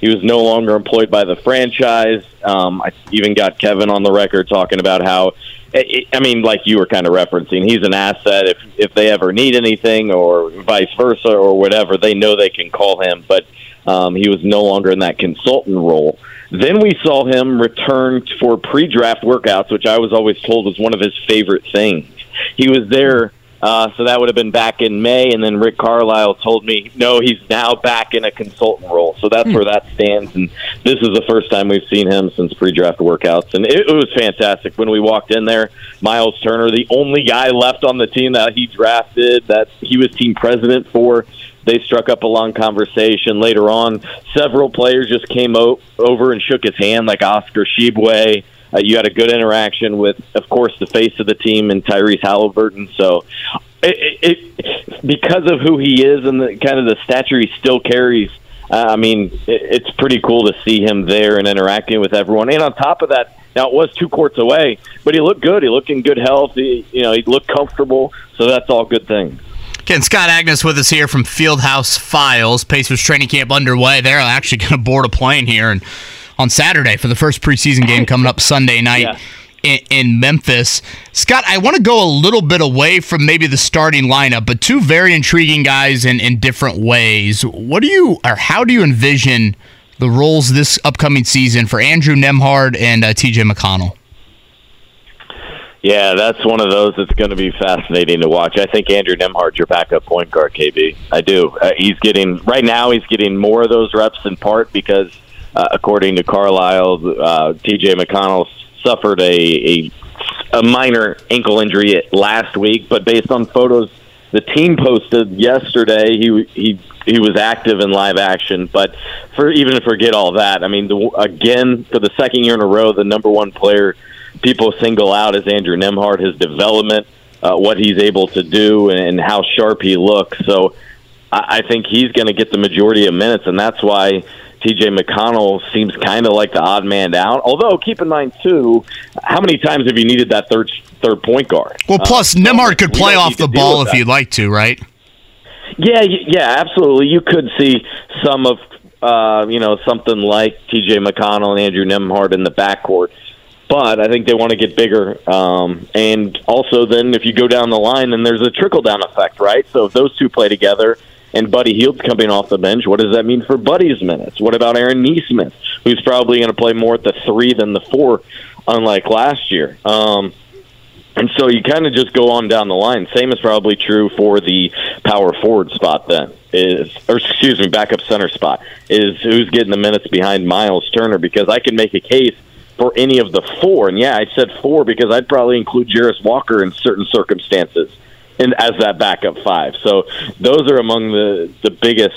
He was no longer employed by the franchise. Um, I even got Kevin on the record talking about how, I I mean, like you were kind of referencing, he's an asset. If if they ever need anything, or vice versa, or whatever, they know they can call him. But um, he was no longer in that consultant role. Then we saw him return for pre-draft workouts, which I was always told was one of his favorite things. He was there, uh, so that would have been back in May, and then Rick Carlisle told me, no, he's now back in a consultant role. So that's where that stands, and this is the first time we've seen him since pre-draft workouts, and it, it was fantastic. When we walked in there, Myles Turner, the only guy left on the team that he drafted, that he was team president for, they struck up a long conversation. Later on, several players just came o- over and shook his hand, like Oscar Tshiebwe. Uh, you had a good interaction with, of course, the face of the team and Tyrese Halliburton. So, it, it, it, because of who he is and the kind of the stature he still carries, uh, I mean, it, it's pretty cool to see him there and interacting with everyone. And on top of that, now it was two courts away, but he looked good. He looked in good health. He, you know, he looked comfortable. So that's all good things. Again, Scott Agness with us here from Fieldhouse Files. Pacers training camp underway. They're actually going to board a plane here and on Saturday for the first preseason game coming up Sunday night Yeah. in, Memphis. Scott, I want to go a little bit away from maybe the starting lineup, but two very intriguing guys in, in different ways. What do you or how do you envision the roles this upcoming season for Andrew Nembhard and uh, TJ McConnell? Yeah, that's one of those that's going to be fascinating to watch. I think Andrew Nembhard's your backup point guard, KB. I do. Uh, he's getting right now. He's getting more of those reps in part because, uh, according to Carlisle, uh, T.J. McConnell suffered a, a a minor ankle injury last week, but based on photos the team posted yesterday, he he he was active in live action. But for even to forget all that, I mean, the, again for the second year in a row, the number one player people single out is Andrew Nembhard, his development, uh, what he's able to do, and and how sharp he looks. So I, I think he's going to get the majority of minutes, and that's why TJ McConnell seems kind of like the odd man out. Although, keep in mind too, how many times have you needed that third third point guard? Well, plus Uh, Nembhard could play off the ball if that. you'd like to, right? Yeah, yeah, absolutely. You could see some of uh, you know something like T.J. McConnell and Andrew Nembhard in the backcourt, but I think they want to get bigger. Um, and also, then if you go down the line, then there's a trickle down effect, right? So if those two play together. And Buddy Hield's coming off the bench. What does that mean for Buddy's minutes? What about Aaron Nesmith, who's probably going to play more at the three than the four, unlike last year? Um, And so you kind of just go on down the line. Same is probably true for the power forward spot then. Is or excuse me, backup center spot is who's getting the minutes behind Myles Turner because I can make a case for any of the four. And yeah, I said four because I'd probably include Jarace Walker in certain circumstances and as that backup five. So those are among the the biggest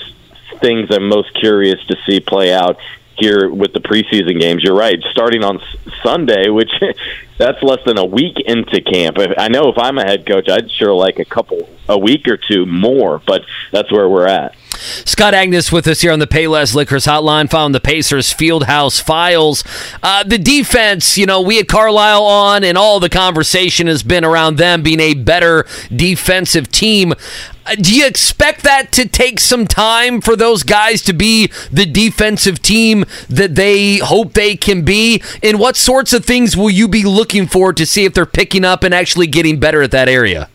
things I'm most curious to see play out here with the preseason games. You're right. Starting on Sunday, which that's less than a week into camp. I know if I'm a head coach, I'd sure like a couple, a week or two more, but that's where we're at. Scott Agness with us here on the Payless Liquors Hotline, found the Pacers Fieldhouse Files. Uh, the defense, you know, we had Carlisle on, and all the conversation has been around them being a better defensive team. Uh, do you expect that to take some time for those guys to be the defensive team that they hope they can be? And what sorts of things will you be looking for to see if they're picking up and actually getting better at that area?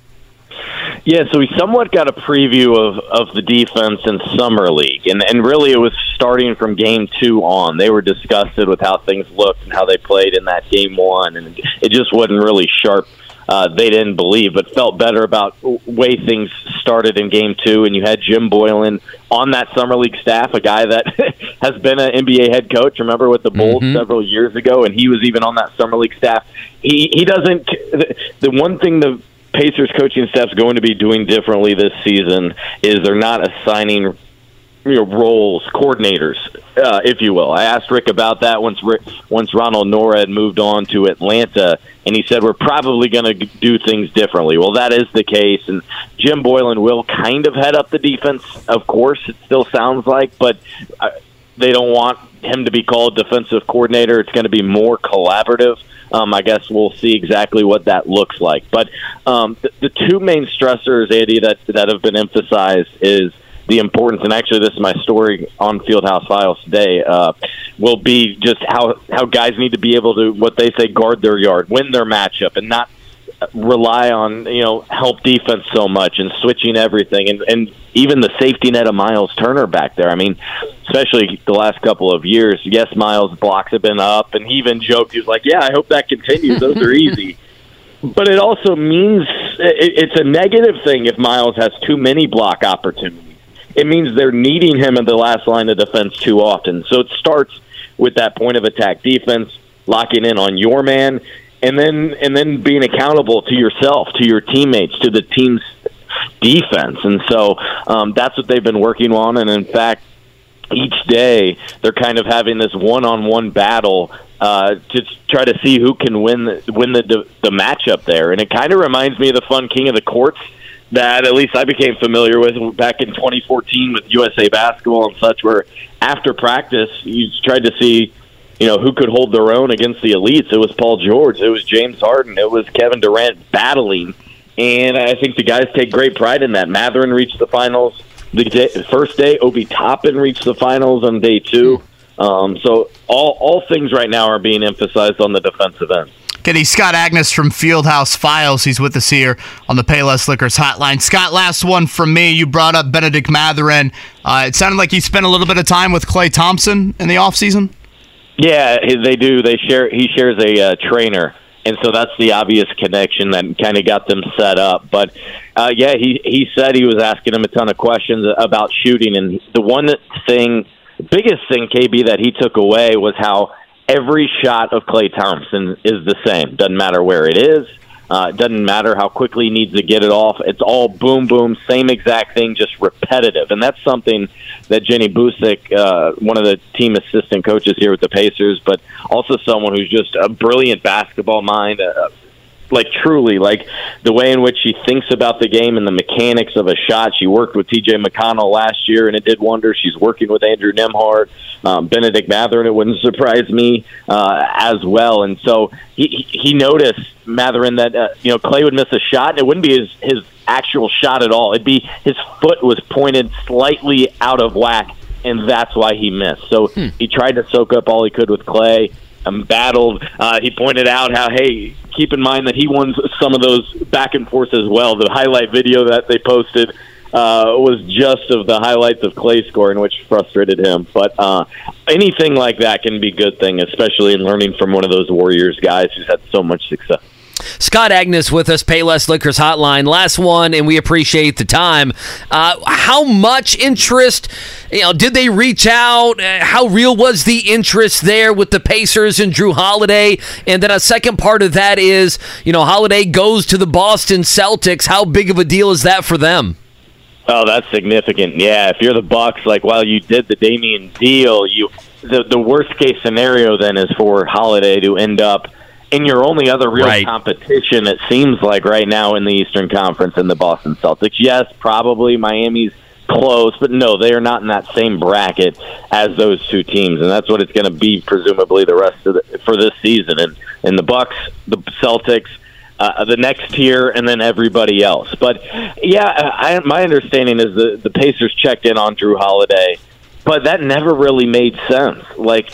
Yeah, so we somewhat got a preview of, of the defense in summer league, and and really it was starting from game two on. They were disgusted with how things looked and how they played in that game one, and it just wasn't really sharp. Uh, they didn't believe, but felt better about way things started in game two. And you had Jim Boylan on that summer league staff, a guy that has been an NBA head coach. Remember with the Bulls several years ago, and he was even on that summer league staff. He he doesn't. The, the one thing the Pacers coaching staff's going to be doing differently this season is they're not assigning you know roles, coordinators, uh, if you will. I asked Rick about that once Rick, once Ronald Nored had moved on to Atlanta, and he said we're probably going to do things differently. Well, that is the case, and Jim Boylan will kind of head up the defense. Of course, it still sounds like, but. They don't want him to be called defensive coordinator. It's going to be more collaborative. Um, I guess we'll see exactly what that looks like. But um, the, the two main stressors, Andy, that that have been emphasized is the importance, and actually, this is my story on Fieldhouse Files today. Uh, will be just how how guys need to be able to what they say guard their yard, win their matchup, and not rely on you know help defense so much and switching everything and and even the safety net of Myles Turner back there. I mean, especially the last couple of years. Yes, Myles blocks have been up, and he even joked he was like, "Yeah, I hope that continues. Those are easy." But it also means it, it's a negative thing if Myles has too many block opportunities. It means they're needing him in the last line of defense too often. So it starts with that point of attack defense, locking in on your man, and then and then being accountable to yourself, to your teammates, to the team's defense. And so um, that's what they've been working on. And in fact, each day they're kind of having this one-on-one battle uh, to try to see who can win the, win the the matchup there. And it kind of reminds me of the fun King of the Courts that at least I became familiar with back in 2014 with USA Basketball and such, where after practice you tried to see you know, who could hold their own against the elites. It was Paul George. It was James Harden. It was Kevin Durant battling. And I think the guys take great pride in that. Mathurin reached the finals the day, first day. Obi Toppin reached the finals on day two. Um, so all, all things right now are being emphasized on the defensive end. Getting Scott Agness from Fieldhouse Files. He's with us here on the Payless Liquors hotline. Scott, last one from me. You brought up Bennedict Mathurin. Uh, it sounded like he spent a little bit of time with Klay Thompson in the offseason. Yeah, they do. They share. He shares a uh, trainer, and so that's the obvious connection that kind of got them set up. But uh, yeah, he he said he was asking him a ton of questions about shooting, and the one thing, biggest thing, KB, that he took away was how every shot of Klay Thompson is the same. Doesn't matter where it is. Uh, it doesn't matter how quickly he needs to get it off. It's all boom, boom, same exact thing, just repetitive. And that's something that Jenny Boucek, uh, one of the team assistant coaches here with the Pacers, but also someone who's just a brilliant basketball mind, uh, like truly, like the way in which she thinks about the game and the mechanics of a shot. She worked with T.J. McConnell last year, and it did wonders. She's working with Andrew Nembhard, um, Bennedict Mathurin. It wouldn't surprise me uh, as well. And so he he noticed Mathurin that uh, you know Klay would miss a shot, and it wouldn't be his his actual shot at all. It'd be his foot was pointed slightly out of whack, and that's why he missed. So he tried to soak up all he could with Klay. Um, battled. Uh, he pointed out how, hey, keep in mind that he won some of those back and forth as well. The highlight video that they posted uh, was just of the highlights of Klay scoring, which frustrated him. But uh, anything like that can be a good thing, especially in learning from one of those Warriors guys who's had so much success. Scott Agness with us, Payless Liquors Hotline. Last one, and we appreciate the time. Uh, how much interest, you know, did they reach out? Uh, how real was the interest there with the Pacers and Jrue Holiday? And then a second part of that is, you know, Holiday goes to the Boston Celtics. How big of a deal is that for them? Oh, that's significant. Yeah, if you're the Bucks, like while you did the Damian deal, you the the worst case scenario then is for Holiday to end up in your only other real Right. competition. It seems like right now in the Eastern Conference in the Boston Celtics. Yes, probably Miami's close, but no, they are not in that same bracket as those two teams, and that's what it's going to be presumably the rest of the, for this season. And and the Bucks, the Celtics. Uh, the next tier, and then everybody else. But yeah, I, my understanding is the the Pacers checked in on Jrue Holiday, but that never really made sense. Like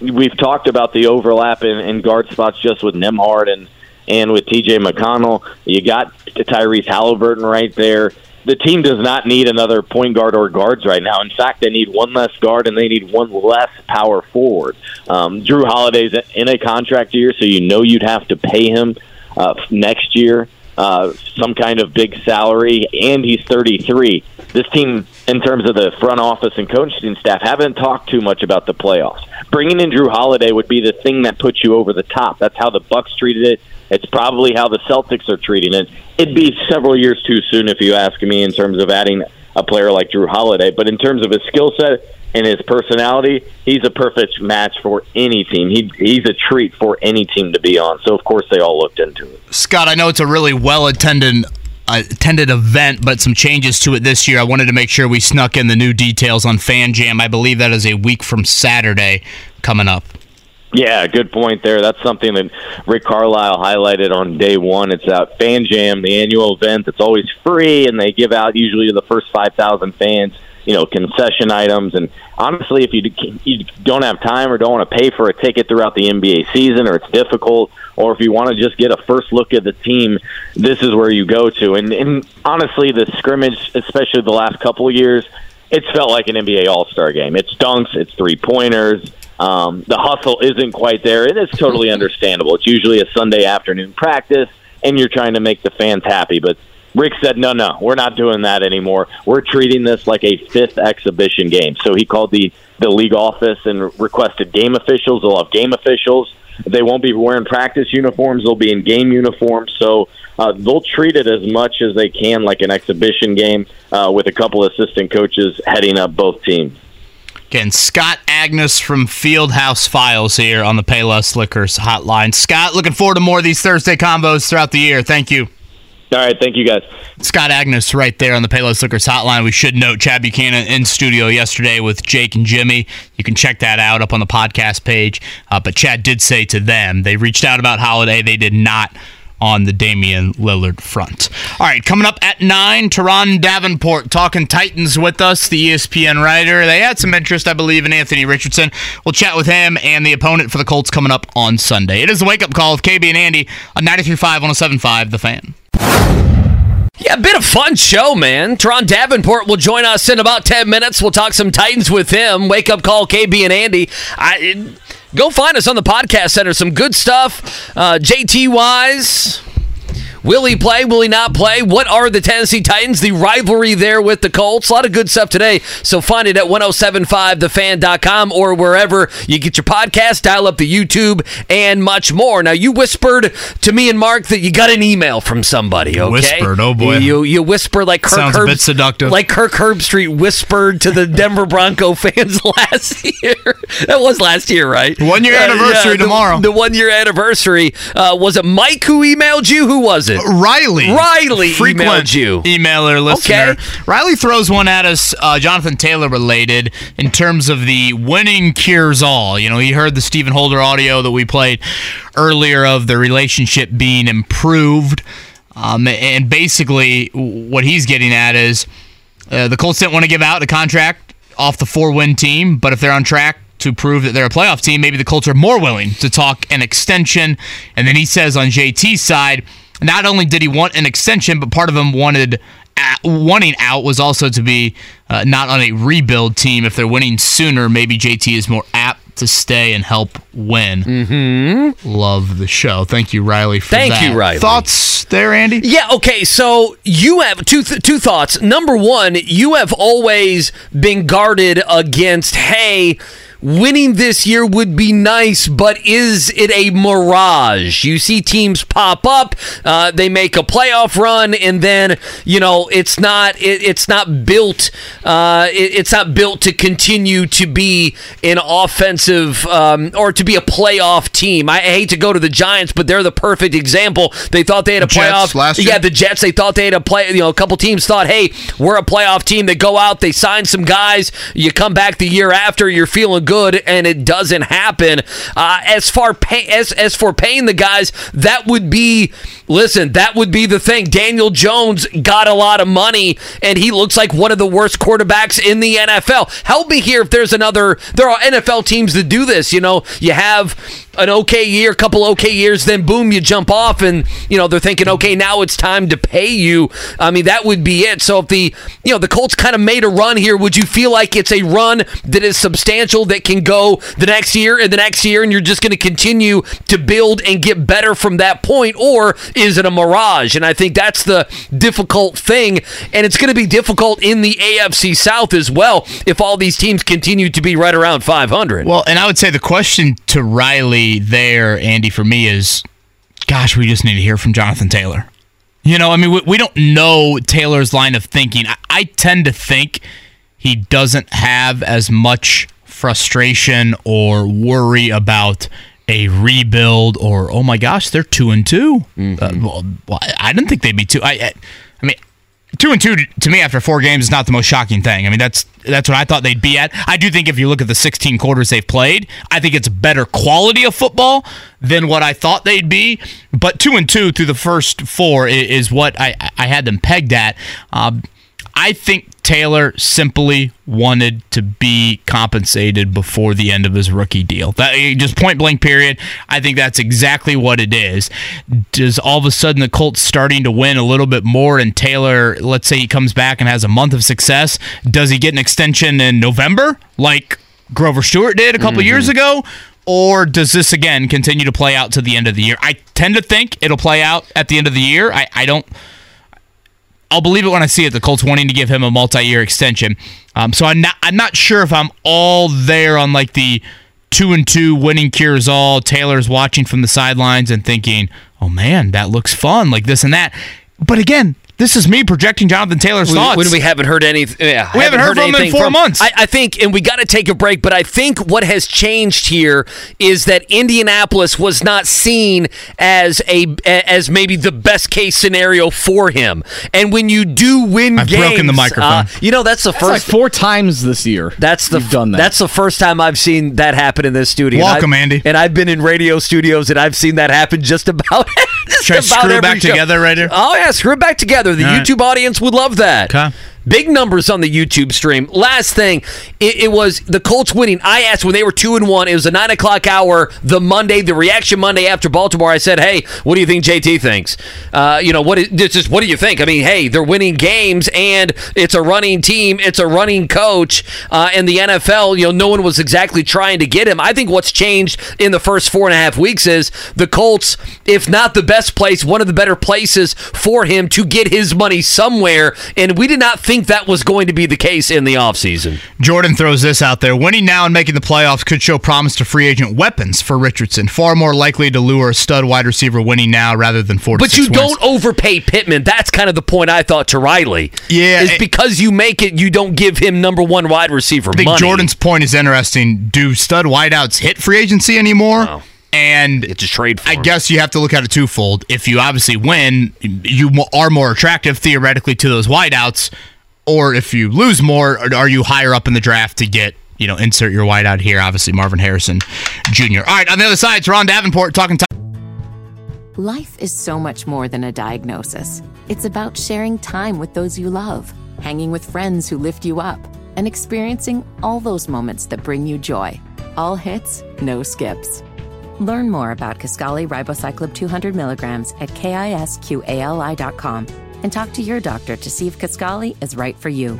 we've talked about the overlap in, in guard spots just with Nembhard and and with T.J. McConnell. You got Tyrese Halliburton right there. The team does not need another point guard or guards right now. In fact, they need one less guard and they need one less power forward. Um, Jrue Holiday's in a contract year, so you know you'd have to pay him uh, next year uh, some kind of big salary, and he's 33. This team, in terms of the front office and coaching staff, haven't talked too much about the playoffs. Bringing in Jrue Holiday would be the thing that puts you over the top. That's how the Bucks treated it. It's probably how the Celtics are treating it. It'd be several years too soon, if you ask me, in terms of adding a player like Jrue Holiday. But in terms of his skill set and his personality, he's a perfect match for any team. He, he's a treat for any team to be on. So, of course, they all looked into it. Scott, I know it's a really well attended attended event, but some changes to it this year. I wanted to make sure we snuck in the new details on Fan Jam. I believe that is a week from Saturday coming up. Yeah, good point there. That's something that Rick Carlisle highlighted on day one. It's at Fan Jam, the annual event. It's always free, and they give out usually to the first five thousand fans. You know, concession items, and honestly, if you you don't have time or don't want to pay for a ticket throughout the NBA season, or it's difficult, or if you want to just get a first look at the team, this is where you go to. And, and honestly, the scrimmage, especially the last couple of years, it's felt like an NBA All Star game. It's dunks, it's three pointers. Um, the hustle isn't quite there, and it's totally understandable. It's usually a Sunday afternoon practice, and you're trying to make the fans happy. But Rick said, no, no, we're not doing that anymore. We're treating this like a fifth exhibition game. So he called the, the league office and requested game officials. They'll have game officials. They won't be wearing practice uniforms. They'll be in game uniforms. So uh, they'll treat it as much as they can like an exhibition game uh, with a couple assistant coaches heading up both teams. Again, Scott Agness from Fieldhouse Files here on the Payless Liquors hotline. Scott, looking forward to more of these Thursday combos throughout the year. Thank you. All right, thank you guys. Scott Agness right there on the Payless Liquors hotline. We should note Chad Buchanan in studio yesterday with Jake and Jimmy. You can check that out up on the podcast page. Uh, but Chad did say to them they reached out about Holiday. They did not on the Damian Lillard front. All right, coming up at 9, Turron Davenport talking Titans with us, the ESPN writer. They had some interest, I believe, in Anthony Richardson. We'll chat with him and the opponent for the Colts coming up on Sunday. It is the wake up call of KB and Andy on 93.5, 107.5, The Fan. Yeah, a bit of fun show, man. Turron Davenport will join us in about 10 minutes. We'll talk some Titans with him. Wake up call, KB and Andy. I, go find us on the podcast center. Some good stuff. Uh, JT wise. Will he play? Will he not play? What are the Tennessee Titans? The rivalry there with the Colts. A lot of good stuff today. So find it at 1075thefan.com or wherever you get your podcast. Dial up the YouTube and much more. Now, you whispered to me and Mark that you got an email from somebody, okay? Whispered, oh boy. You, you whisper like Kirk Sounds a bit seductive. Like Kirk Herbstreit whispered to the Denver Bronco fans last year. that was last year, right? One year anniversary the- tomorrow. The one year anniversary. Uh, was it Mike who emailed you? Who was it? Riley. Riley Frequent emailed you. Emailer, listener. Okay. Riley throws one at us, uh, Jonathan Taylor related, in terms of the winning cures all. You know, he heard the Stephen Holder audio that we played earlier of the relationship being improved. Um, and basically, what he's getting at is uh, the Colts didn't want to give out a contract off the four win team, but if they're on track to prove that they're a playoff team, maybe the Colts are more willing to talk an extension. And then he says on JT's side, not only did he want an extension, but part of him wanted wanting out was also to be uh, not on a rebuild team. If they're winning sooner, maybe JT is more apt to stay and help win. Mm-hmm. Love the show. Thank you, Riley, for Thank that. you, Riley. Thoughts there, Andy? Yeah. Okay. So you have two th- two thoughts. Number one, you have always been guarded against. Hey. Winning this year would be nice, but is it a mirage? You see teams pop up, uh, they make a playoff run, and then you know it's not it, it's not built uh, it- it's not built to continue to be an offensive um, or to be a playoff team. I hate to go to the Giants, but they're the perfect example. They thought they had a Jets playoff last year? Yeah, the Jets. They thought they had a play. You know, a couple teams thought, hey, we're a playoff team. They go out, they sign some guys. You come back the year after, you're feeling good, and it doesn't happen. Uh, as far pay, as as for paying the guys, that would be listen. That would be the thing. Daniel Jones got a lot of money, and he looks like one of the worst quarterbacks in the NFL. Help me here if there's another. There are NFL teams that do this. You know, you have an okay year, a couple okay years, then boom, you jump off, and you know they're thinking, okay, now it's time to pay you. I mean, that would be it. So if the you know the Colts kind of made a run here, would you feel like it's a run that is substantial that can go the next year and the next year, and you're just going to continue to build and get better from that point, or is it a mirage? And I think that's the difficult thing, and it's going to be difficult in the AFC South as well if all these teams continue to be right around 500. Well, and I would say the question to Riley there, Andy, for me is, gosh, we just need to hear from Jonathan Taylor. You know, I mean, we, we don't know Taylor's line of thinking. I, I tend to think he doesn't have as much frustration or worry about a rebuild or oh my gosh, they're two and 2 Uh, well, I didn't think they'd be two. I, I, two and two to me after four games is not the most shocking thing. I mean, that's that's what I thought they'd be at. I do think if you look at the 16 quarters they've played, I think it's better quality of football than what I thought they'd be. But two and two through the first four is what I I had them pegged at. Um, I think Taylor simply wanted to be compensated before the end of his rookie deal. That eh, just point blank period. I think that's exactly what it is. Does all of a sudden the Colts starting to win a little bit more and Taylor, let's say he comes back and has a month of success, does he get an extension in November like Grover Stewart did a couple years mm-hmm. ago? Or does this again continue to play out to the end of the year? I tend to think it'll play out at the end of the year. I, I don't I'll believe it when I see it. The Colts wanting to give him a multi-year extension. Um, so I'm not. I'm not sure if I'm all there on like the two and two winning cures all. Taylor's watching from the sidelines and thinking, "Oh man, that looks fun." Like this and that. But again, this is me projecting Jonathan Taylor's We- thoughts. When we haven't heard anything, yeah, We haven't heard from him in anything four months. I, I think, and we got to take a break. But I think what has changed here is that Indianapolis was not seen as a as maybe the best case scenario for him. And when you do win I've games, broken the microphone. uh, you know that's the That's like first. four times this year. That's the You've done that. That's the first time I've seen that happen in this studio. And Welcome, I've- Andy. And I've been in radio studios and I've seen that happen just about. just Should I about screw it every back show. together right here? Oh yeah, screw it back together. The All right. YouTube audience would love that. Okay. Big numbers on the YouTube stream. Last thing, it, it was the Colts winning. I asked when they were two and one. It was a nine o'clock hour, the Monday, the reaction Monday after Baltimore. I said, "Hey, what do you think JT thinks? Uh, you know what? Is, is what do you think? I mean, hey, they're winning games, and it's a running team, it's a running coach, uh, and the NFL. You know, no one was exactly trying to get him. I think what's changed in the first four and a half weeks is the Colts, if not the best place, one of the better places for him to get his money somewhere. And we did not think that was going to be the case in the offseason. Jordan throws this out there. Winning now and making the playoffs could show promise to free agent weapons for Richardson. Far more likely to lure a stud wide receiver winning now rather than four But you wins. don't overpay Pittman. That's kind of the point I thought to Riley. Yeah, Is it- because you make it, you don't give him number one wide receiver I think money. Jordan's point is interesting. Do stud wideouts hit free agency anymore? No. And It's a trade for I him. guess you have to look at it twofold. If you obviously win, you are more attractive theoretically to those wideouts, or if you lose more, are- you higher up in the draft to get you know insert your wideout here? Obviously, Marvin Harrison Jr. All right, on the other side, it's Ron Davenport talking. T- Life is so much more than a diagnosis. It's about sharing time with those you love, hanging with friends who lift you up, and experiencing all those moments that bring you joy. All hits, no skips. Learn more about Kisqali ribociclib 200 milligrams at kisqali.com and talk to your doctor to see if Kisqali is right for you.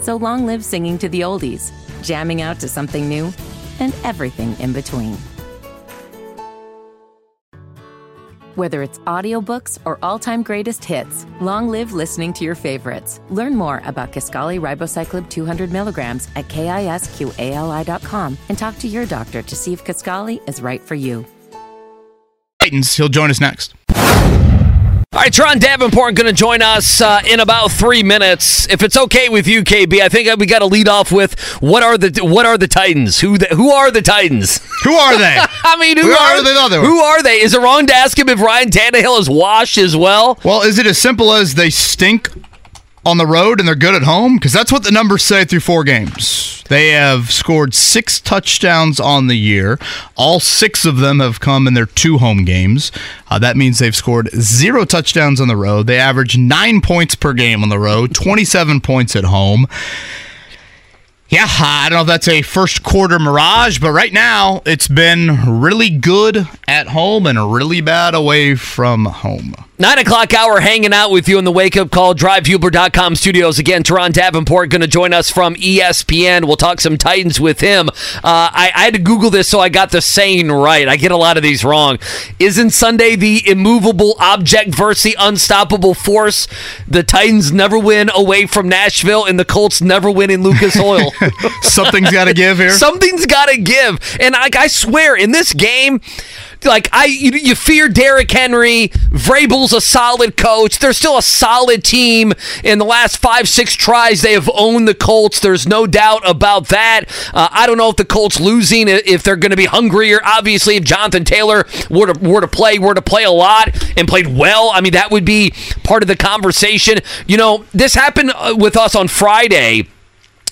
So long live singing to the oldies, jamming out to something new, and everything in between. Whether it's audiobooks or all-time greatest hits, long live listening to your favorites. Learn more about Kisqali ribociclib 200 milligrams at kisqali.com and talk to your doctor to see if Kisqali is right for you. Titans. He'll join us next. All right, Turron Davenport going to join us uh, in about three minutes. If it's okay with you, KB, I think we got to lead off with what are the what are the Titans? Who the, who are the Titans? Who are they? I mean, who, Who are, are the other- Who are they? Is it wrong to ask him if Ryan Tannehill is washed as well? Well, is it as simple as they stink on the road and they're good at home? Because that's what the numbers say through four games. They have scored six touchdowns on the year. All six of them have come in their two home games. Uh, that means they've scored zero touchdowns on the road. They average nine points per game on the road, 27 points at home. Yeah, I don't know if that's a first quarter mirage, but right now it's been really good at home and really bad away from home. Nine o'clock hour hanging out with you in the wake up call. DriveHubler.com studios. Again, Turron Davenport going to join us from ESPN. We'll talk some Titans with him. Uh, I, I had to Google this so I got the saying right. I get a lot of these wrong. Isn't Sunday the immovable object versus the unstoppable force? The Titans never win away from Nashville, and the Colts never win in Lucas Oil. Something's got to give here. Something's got to give. And I, I swear, in this game, like I, you, you fear Derrick Henry. Vrabel's a solid coach. They're still a solid team. In the last five, six tries, they have owned the Colts. There's no doubt about that. Uh, I don't know if the Colts losing, if they're going to be hungrier. Obviously, if Jonathan Taylor were to were to play, were to play a lot and played well, I mean that would be part of the conversation. You know, this happened uh, with us on Friday.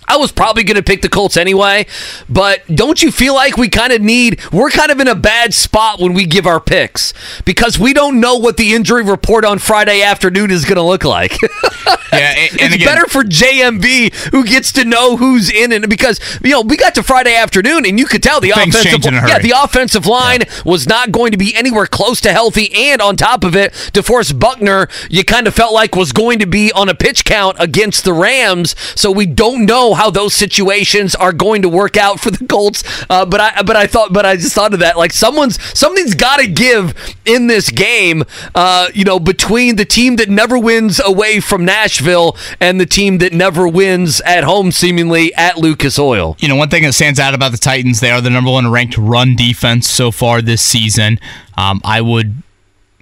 I was probably going to pick the Colts anyway, but don't you feel like we kind of need, we're kind of in a bad spot when we give our picks because we don't know what the injury report on Friday afternoon is going to look like. Yeah, and, and it's again, better for JMB who gets to know who's in it because you know we got to Friday afternoon and you could tell the offensive change in a hurry. yeah the offensive line was not going to be anywhere close to healthy and on top of it DeForest Buckner you kind of felt like was going to be on a pitch count against the Rams so we don't know how those situations are going to work out for the Colts uh, but I but I thought but I just thought of that like someone's something's got to give in this game uh, you know between the team that never wins away from Nashville and the team that never wins at home seemingly at Lucas Oil. you know, one thing that stands out about the Titans, they are the number one ranked run defense so far this season. Um, I would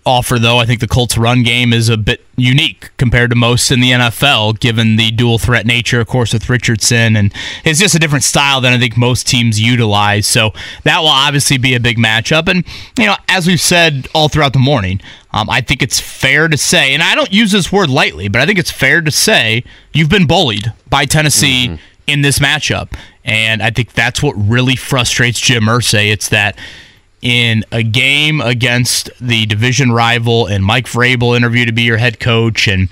offer, though, I think the Colts' run game is a bit unique compared to most in the NFL, given the dual threat nature, of course, with Richardson. And it's just a different style than I think most teams utilize. So that will obviously be a big matchup. And, you know, as we've said all throughout the morning, um, I think it's fair to say, and I don't use this word lightly, but I think it's fair to say you've been bullied by Tennessee in this matchup. And I think that's what really frustrates Jim Irsay. It's that in a game against the division rival and Mike Vrabel interviewed to be your head coach and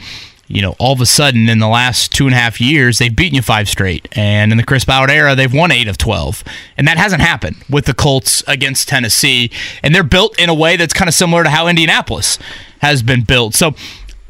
you know, all of a sudden in the last two and a half years, they've beaten you five straight. And in the Chris Ballard era, they've won eight of 12. And that hasn't happened with the Colts against Tennessee. And they're built in a way that's kind of similar to how Indianapolis has been built. So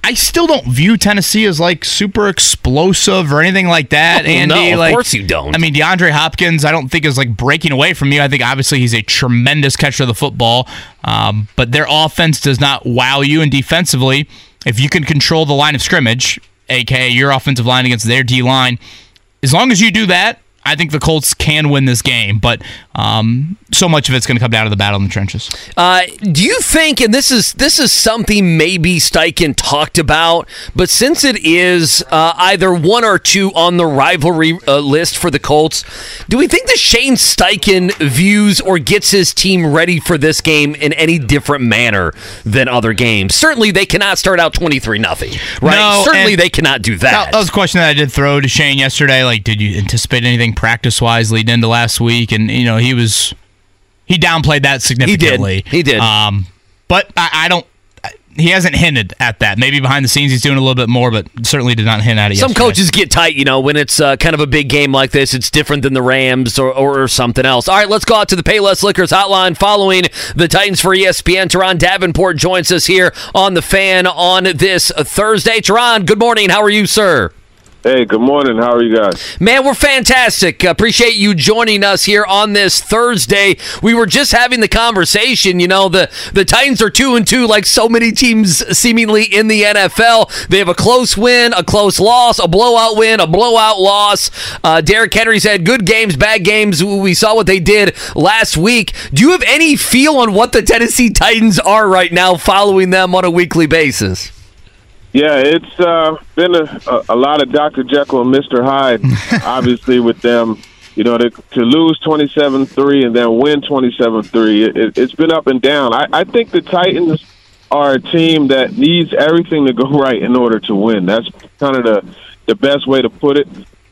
I still don't view Tennessee as like super explosive or anything like that. Oh, Andy, no, of like, course you don't. I mean, DeAndre Hopkins, I don't think is like breaking away from you. I think obviously he's a tremendous catcher of the football, um, but their offense does not wow you. And defensively, if you can control the line of scrimmage, aka your offensive line against their D line, as long as you do that, I think the Colts can win this game. But um, so much of it's going to come down to the battle in the trenches. Uh, do you think, and this is this is something maybe Steichen talked about, but since it is uh, either one or two on the rivalry uh, list for the Colts, do we think that Shane Steichen views or gets his team ready for this game in any different manner than other games? Certainly, they cannot start out twenty three nothing, right? No, Certainly, they cannot do That, that. was a question that I did throw to Shane yesterday. Like, did you anticipate anything practice wise leading into last week? And you know, he was he downplayed that significantly. He did. He Um, but I, I don't. He hasn't hinted at that. Maybe behind the scenes he's doing a little bit more, but certainly did not hint at it. Some yesterday. coaches get tight, you know, when it's uh, kind of a big game like this. It's different than the Rams or, or, or something else. All right, let's go out to the Payless Liquors hotline following the Titans for ESPN. Turron Davenport joins us here on the fan on this Thursday. Turron, good morning. How are you, sir? Hey, good morning. How are you guys? Man, we're fantastic. Appreciate you joining us here on this Thursday. We were just having the conversation. You know, the the Titans are two and two, like so many teams seemingly in the NFL. They have a close win, a close loss, a blowout win, a blowout loss. Uh, Derrick Henry's had good games, bad games. We saw what they did last week. Do you have any feel on what the Tennessee Titans are right now, following them on a weekly basis? Yeah, it's uh, been a, a, a lot of Dr. Jekyll and Mr. Hyde, obviously, with them. You know, to, to lose 27 3 and then win 27 3, it, it's been up and down. I, I think the Titans are a team that needs everything to go right in order to win. That's kind of the, the best way to put it.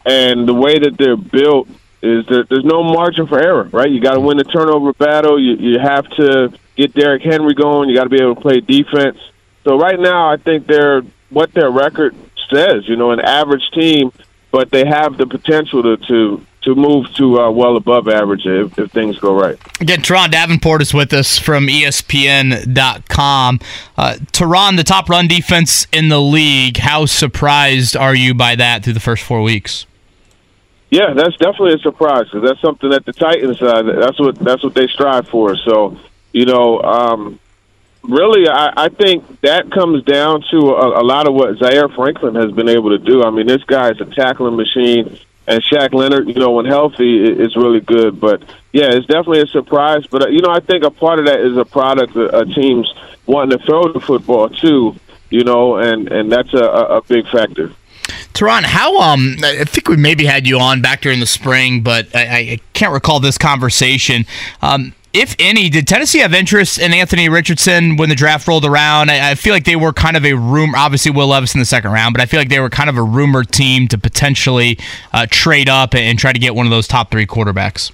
And the way that they're built is that there's no margin for error, right? You got to win the turnover battle. You, you have to get Derrick Henry going. You got to be able to play defense so right now, I think they're what their record says. You know, an average team, but they have the potential to to to move to uh, well above average if, if, things go right. Again, Turron Davenport is with us from ESPN.com. Uh, Turron, the top run defense in the league. How surprised are you by that through the first four weeks? Yeah, that's definitely a surprise because that's something that the Titans uh, that's what that's what they strive for. So, you know, um, really, I, I think that comes down to a, a lot of what Zaire Franklin has been able to do. I mean, this guy is a tackling machine, and Shaq Leonard, you know, when healthy, is really good. But yeah, it's definitely a surprise. But uh, you know, I think a part of that is a product of teams wanting to throw the football too. You know, and and that's a, a big factor. Turron, how um I think we maybe had you on back during the spring, but I, I can't recall this conversation. Um, if any, did Tennessee have interest in Anthony Richardson when the draft rolled around? I, I, feel like they were kind of a rumor. Obviously, Will Levis in the second round, but I feel like they were kind of a rumored team to potentially uh, trade up and, and try to get one of those top three quarterbacks.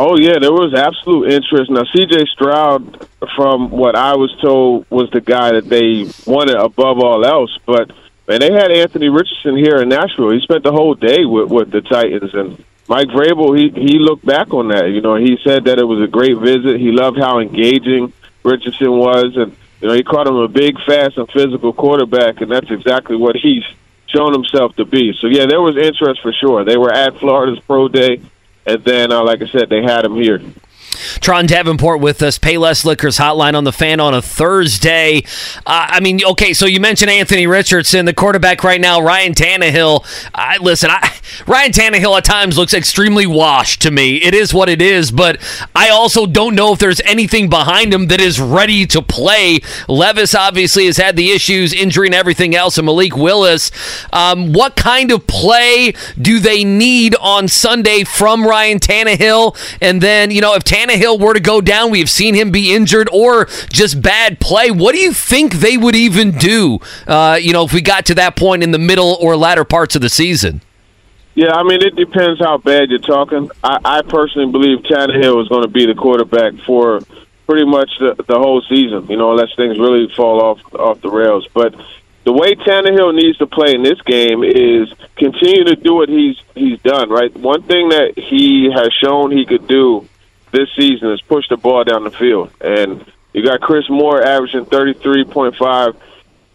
Oh yeah, there was absolute interest. Now C.J. Stroud, from what I was told, was the guy that they wanted above all else. But man, they had Anthony Richardson here in Nashville. He spent the whole day with with the Titans, and Mike Vrabel, he he looked back on that. You know, he said that it was a great visit. He loved how engaging Richardson was, and you know, he called him a big, fast, and physical quarterback, and that's exactly what he's shown himself to be. So yeah, there was interest for sure. They were at Florida's pro day, and then, uh, like I said, they had him here. Turron Davenport with us, Payless Liquors hotline on the fan on a Thursday. Uh, I mean, okay, so you mentioned Anthony Richardson, the quarterback right now, Ryan Tannehill. I, listen, I, Ryan Tannehill at times looks extremely washed to me. It is what it is, but I also don't know if there's anything behind him that is ready to play. Levis obviously has had the issues, injury and everything else, and Malik Willis. Um, what kind of play do they need on Sunday from Ryan Tannehill? And then, you know, if Tannehill Tannehill were to go down, we've seen him be injured or just bad play. What do you think they would even do? Uh, you know, if we got to that point in the middle or latter parts of the season. Yeah, I mean, it depends how bad you're talking. I, I personally believe Tannehill is going to be the quarterback for pretty much the, the whole season. You know, unless things really fall off off the rails. But the way Tannehill needs to play in this game is continue to do what he's he's done. Right, one thing that he has shown he could do this season is push the ball down the field. And you got Chris Moore averaging 33.5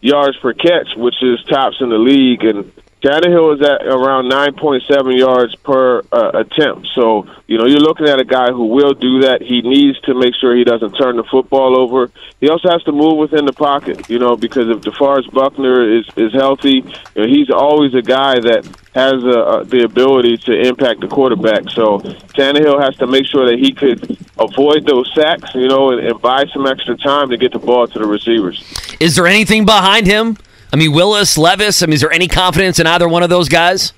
yards per catch, which is tops in the league. And Tannehill is at around 9.7 yards per uh, attempt. So, you know, you're looking at a guy who will do that. He needs to make sure he doesn't turn the football over. He also has to move within the pocket, you know, because if DeForest Buckner is, is healthy, you know, he's always a guy that has uh, the ability to impact the quarterback. So Tannehill has to make sure that he could avoid those sacks, you know, and, and buy some extra time to get the ball to the receivers. Is there anything behind him? I mean, Willis, Levis. I mean, is there any confidence in either one of those guys?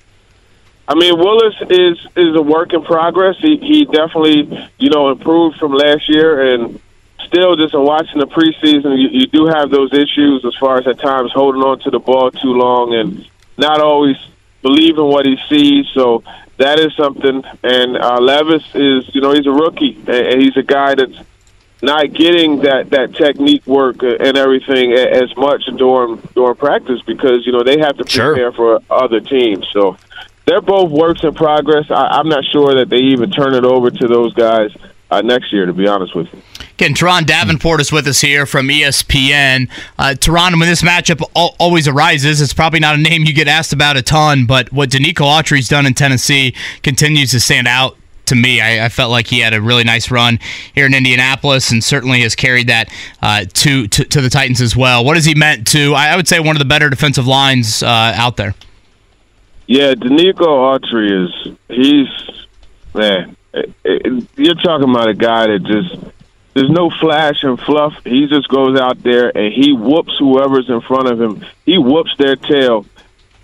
I mean, Willis is is a work in progress. He he definitely you know improved from last year, and still just in watching the preseason, you, you do have those issues as far as at times holding on to the ball too long and not always believing what he sees. So that is something. And uh, Levis is you know he's a rookie, and he's a guy that's not getting that that technique work and everything as much during during practice because you know they have to prepare sure. for other teams. So they're both works in progress. I, I'm not sure that they even turn it over to those guys uh, next year. To be honest with you. Again, Turron Davenport is with us here from ESPN. Uh, Turron, when this matchup al- always arises, it's probably not a name you get asked about a ton, but what Denico Autry's done in Tennessee continues to stand out to me. I, I felt like he had a really nice run here in Indianapolis and certainly has carried that uh, to, to, to the Titans as well. What has he meant to, I, I would say, one of the better defensive lines uh, out there? Yeah, Denico Autry is he's man. It, it, you're talking about a guy that just there's no flash and fluff. He just goes out there and he whoops whoever's in front of him. He whoops their tail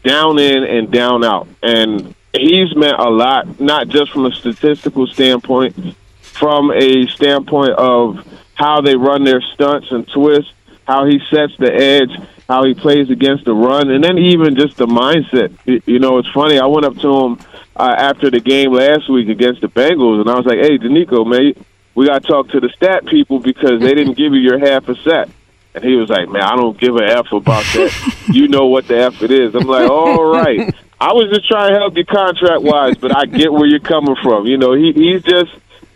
down in and down out. And he's meant a lot, not just from a statistical standpoint, from a standpoint of how they run their stunts and twists, how he sets the edge, how he plays against the run, and then even just the mindset. You know, it's funny. I went up to him uh, after the game last week against the Bengals, and I was like, "Hey, Denico, man, we got to talk to the stat people because they didn't give you your half a set." And he was like, "Man, I don't give a f about that. you know what the f it is." I'm like, "All right." I was just trying to help you contract wise, but I get where you're coming from. You know, he he's just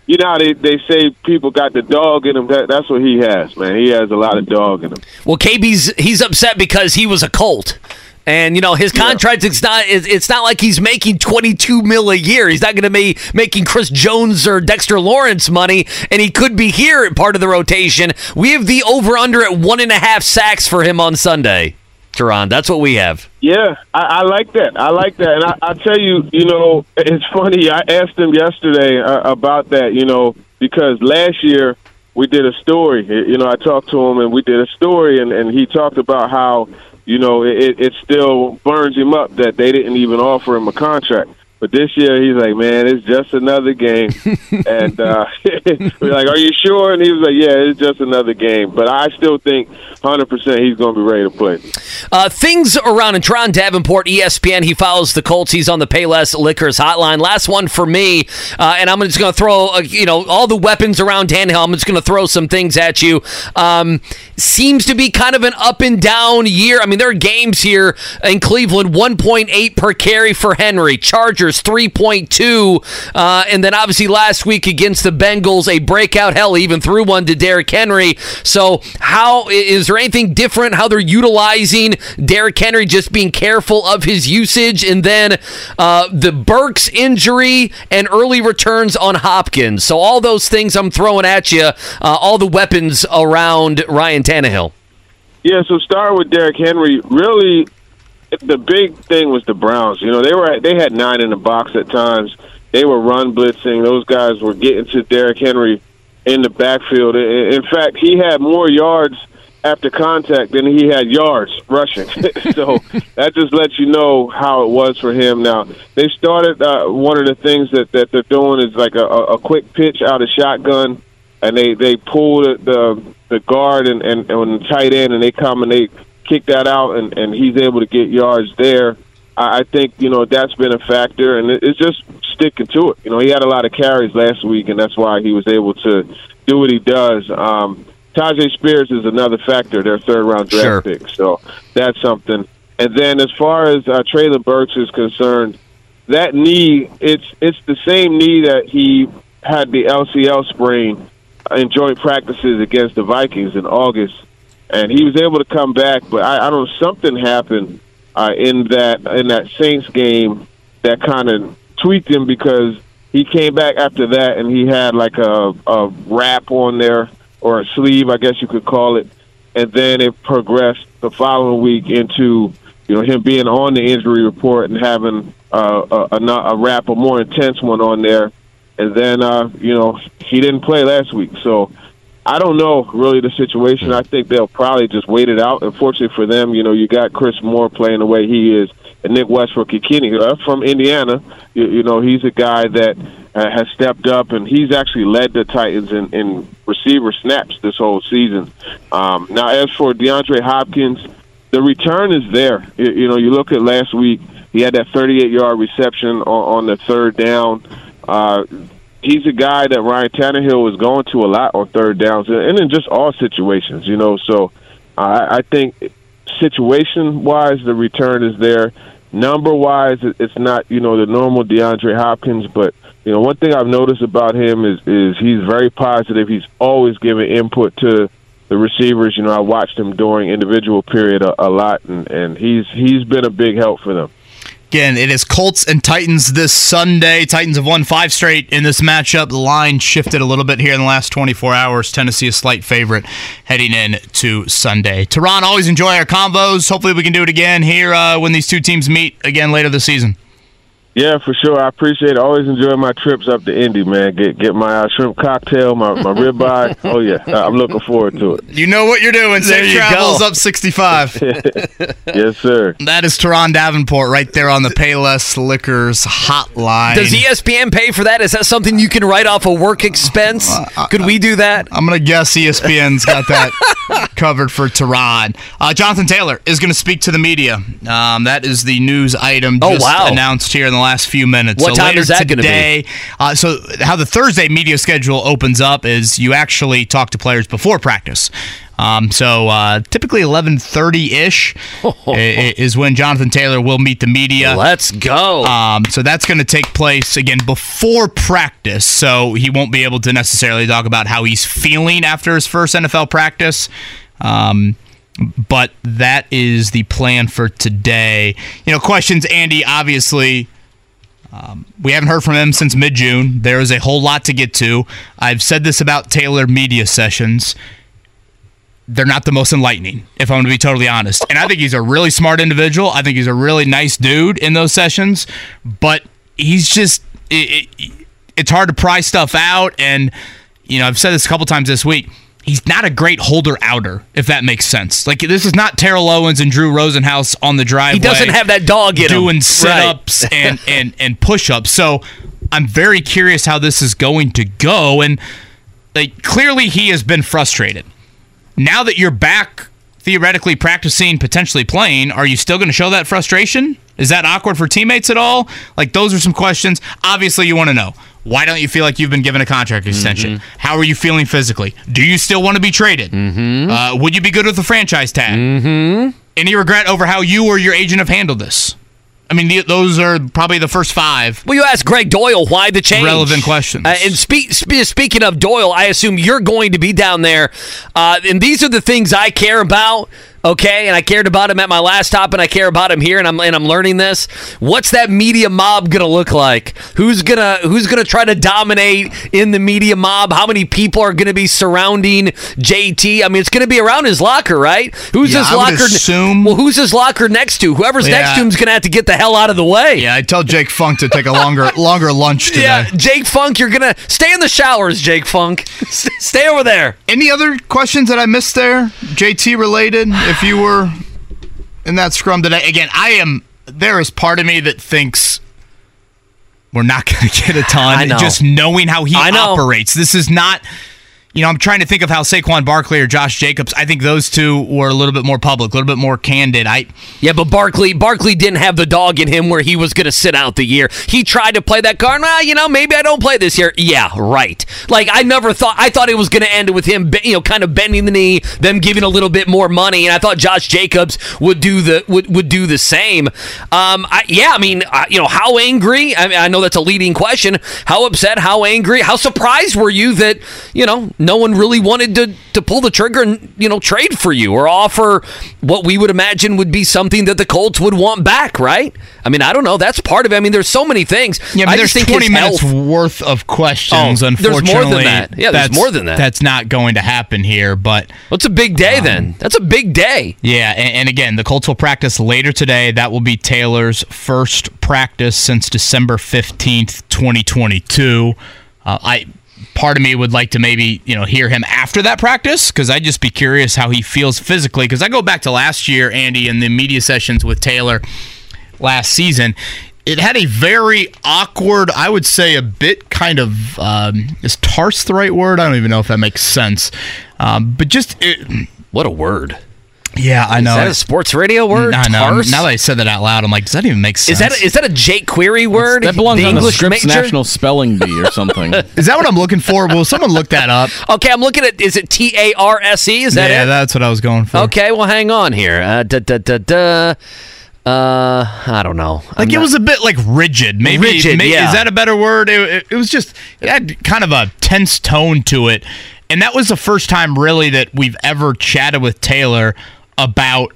you know how they they say people got the dog in him. That, that's what he has, man. He has a lot of dog in him. Well, KB's he's upset because he was a Colt. And you know his contract. It's not. It's it's not like he's making twenty two mil a year. He's not going to be making Chris Jones or Dexter Lawrence money, and he could be here at part of the rotation. We have the over under at one and a half sacks for him on Sunday. Turron, that's what we have. Yeah, I, I like that. I like that, and I, I tell you, you know, it's funny. I asked him yesterday uh, about that, you know, because last year we did a story. You know, I talked to him, and we did a story, and, and he talked about how, you know, it, it still burns him up that they didn't even offer him a contract. But this year, he's like, man, it's just another game. and uh, we're like, are you sure? And he was like, yeah, it's just another game. But I still think 100% he's going to be ready to play. Uh, things around and Turron Davenport, ESPN. He follows the Colts. He's on the Payless Liquors hotline. Last one for me, uh, and I'm just going to throw uh, you know all the weapons around Dan Tannehill. I'm just going to throw some things at you. Um, seems to be kind of an up and down year. I mean, there are games here in Cleveland, 1.8 per carry for Henry. Chargers 3.2, uh, and then obviously last week against the Bengals, a breakout. Hell, even threw one to Derrick Henry. So how is there anything different? How they're utilizing Derrick Henry? Just being careful of his usage, and then uh, the Burks injury and early returns on Hopkins. So all those things I'm throwing at you. Uh, all the weapons around Ryan Tannehill. Yeah, so start with Derrick Henry. Really, the big thing was the Browns. You know, they were they had nine in the box at times. They were run blitzing. Those guys were getting to Derrick Henry in the backfield. In fact, he had more yards after contact than he had yards rushing. so that just lets you know how it was for him. Now they started. Uh, one of the things that that they're doing is like a, a quick pitch out of shotgun, and they they pull the the, guard and and, and tight end, and they they kick that out, and and he's able to get yards there. I I think you know that's been a factor, and it- it's just sticking to it. You know, he had a lot of carries last week, and that's why he was able to do what he does. Um, Tyjae Spears is another factor, their third round draft Sure. pick, so that's something. And then as far as uh, Treylon Burks is concerned, that knee it's it's the same knee that he had the LCL sprain in joint practices against the Vikings in August, and he was able to come back. But I, I don't know something happened uh, in that in that Saints game that kind of tweaked him because he came back after that and he had like a a wrap on there or a sleeve, I guess you could call it, and then it progressed the following week into you know him being on the injury report and having uh, a, a, a wrap, a more intense one on there, and then uh, you know he didn't play last week, so. I don't know really the situation. I think they'll probably just wait it out. Unfortunately for them, you know, you got Chris Moore playing the way he is, and Nick Westbrook-Ikhine uh, from Indiana. You, you know, he's a guy that uh, has stepped up, and he's actually led the Titans in, in receiver snaps this whole season. Um, now, as for DeAndre Hopkins, the return is there. You, you know, you look at last week; he had that 38-yard reception on, on the third down. Uh, he's a guy that Ryan Tannehill is going to a lot on third downs and in just all situations, you know. So uh, I think situation wise, the return is there. number wise, it's not you know the normal DeAndre Hopkins, but you know one thing I've noticed about him is is he's very positive. He's always giving input to the receivers. You know, I watched him during individual period a, a lot, and and he's he's been a big help for them. Again, it is Colts and Titans this Sunday. Titans have won five straight in this matchup. The line shifted a little bit here in the last 24 hours. Tennessee a slight favorite heading in to Sunday. Turron, always enjoy our combos. Hopefully, we can do it again here uh, when these two teams meet again later this season. Yeah, for sure. I appreciate it. Always enjoy my trips up to Indy, man. Get get my uh, shrimp cocktail, my, my ribeye. Oh, yeah. I'm looking forward to it. You know what you're doing. There Safe you travels go. up 65. yes, sir. That is Turron Davenport right there on the Payless Liquors hotline. Does ESPN pay for that? Is that something you can write off a work expense? Uh, Could we do that? I'm going to guess ESPN's got that covered for Turron. Uh, Jonathan Taylor is going to speak to the media. Um, that is the news item Oh, just wow. announced here in the last few minutes. What so time is that gonna be? Uh, so how the Thursday media schedule opens up is you actually talk to players before practice. Um, so uh, typically 11:30 ish is when Jonathan Taylor will meet the media. Let's go. Um, so that's going to take place again before practice. So he won't be able to necessarily talk about how he's feeling after his first NFL practice. Um, but that is the plan for today. You know, questions, Andy, obviously. Um, we haven't heard from him since mid June. There is a whole lot to get to. I've said this about Taylor media sessions. They're not the most enlightening, if I'm going to be totally honest. And I think he's a really smart individual. I think he's a really nice dude in those sessions. But he's just, it, it, it's hard to pry stuff out. And, you know, I've said this a couple times this week. He's not a great holder outer, if that makes sense. Like this is not Terrell Owens and Drew Rosenhaus on the driveway. He doesn't have that dog in doing Right. sit-ups and and and push-ups. So I'm very curious how this is going to go. And like clearly, he has been frustrated. Now that you're back, theoretically practicing, potentially playing, are you still going to show that frustration? Is that awkward for teammates at all? Like those are some questions. Obviously, you want to know. Why don't you feel like you've been given a contract extension? How are you feeling physically? Do you still want to be traded? Mm-hmm. Uh, would you be good with a franchise tag? Mm-hmm. Any regret over how you or your agent have handled this? I mean, the, those are probably the first five. Well, you asked Greg Doyle why the change. Relevant questions. Uh, and speak, spe- speaking of Doyle, I assume you're going to be down there. Uh, and these are the things I care about. Okay, and I cared about him at my last stop, and I care about him here, and I'm and I'm learning this. What's that media mob gonna look like? Who's gonna Who's gonna try to dominate in the media mob? How many people are gonna be surrounding JT? I mean, it's gonna be around his locker, right? Who's Yeah, his I locker? assume- Well, who's his locker next to? Whoever's next Yeah. to him's gonna have to get the hell out of the way. Yeah, I tell Jake Funk to take a longer longer lunch today. Yeah, Jake Funk, you're gonna stay in the showers, Jake Funk. Stay over there. Any other questions that I missed there, JT related? If you were in that scrum today, again, I am. There is part of me that thinks we're not going to get a ton. Know. Just knowing how he operates, this is not. You know, I'm trying to think of how Saquon Barkley or Josh Jacobs. I think those two were a little bit more public, a little bit more candid. I Yeah, but Barkley Barkley didn't have the dog in him where he was going to sit out the year. He tried to play that card. Well, you know, maybe I don't play this year. Yeah, right. Like I never thought. I thought it was going to end with him, you know, kind of bending the knee, them giving a little bit more money, and I thought Josh Jacobs would do the would, would do the same. Um, I, yeah, I mean, uh, you know, how angry? I mean, I know that's a leading question. How upset? How angry? How surprised were you that you know no one really wanted to to pull the trigger and you know trade for you or offer what we would imagine would be something that the Colts would want back, right? I mean, I don't know. That's part of it. I mean, there's so many things. Yeah, I there's just think 20 minutes health- worth of questions. Oh, there's more than that. Yeah, there's that's- more than that. That's not going to happen here. But Well, it's a big day then. That's a big day. yeah, and, and again, the Colts will practice later today. That will be Taylor's first practice since December fifteenth, twenty twenty two. Uh, I part of me would like to maybe you know hear him after that practice because I'd just be curious how he feels physically. Because I go back to last year, Andy, in the media sessions with Taylor last season. It had a very awkward, I would say, a bit kind of um, is tarse the right word? I don't even know if that makes sense. Um, but just it, What a word. Yeah, I know. Is that a sports radio word? I know. Tarse? Now that I said that out loud, I'm like, does that even make sense? Is that is that a Jake Query word? That belongs the on the English Scripps major? National Spelling Bee or something. Is that what I'm looking for? Will someone look that up? Okay, I'm looking at. Is it T A R S E? Is that it? yeah, it? that's what I was going for. Okay, well, hang on here. Uh, da, da, da, da. Uh, I don't know. Like it was a bit like rigid. Maybe, Rigid, may- yeah. is that a better word? It, it, it was just it had kind of a tense tone to it, and that was the first time really that we've ever chatted with Taylor about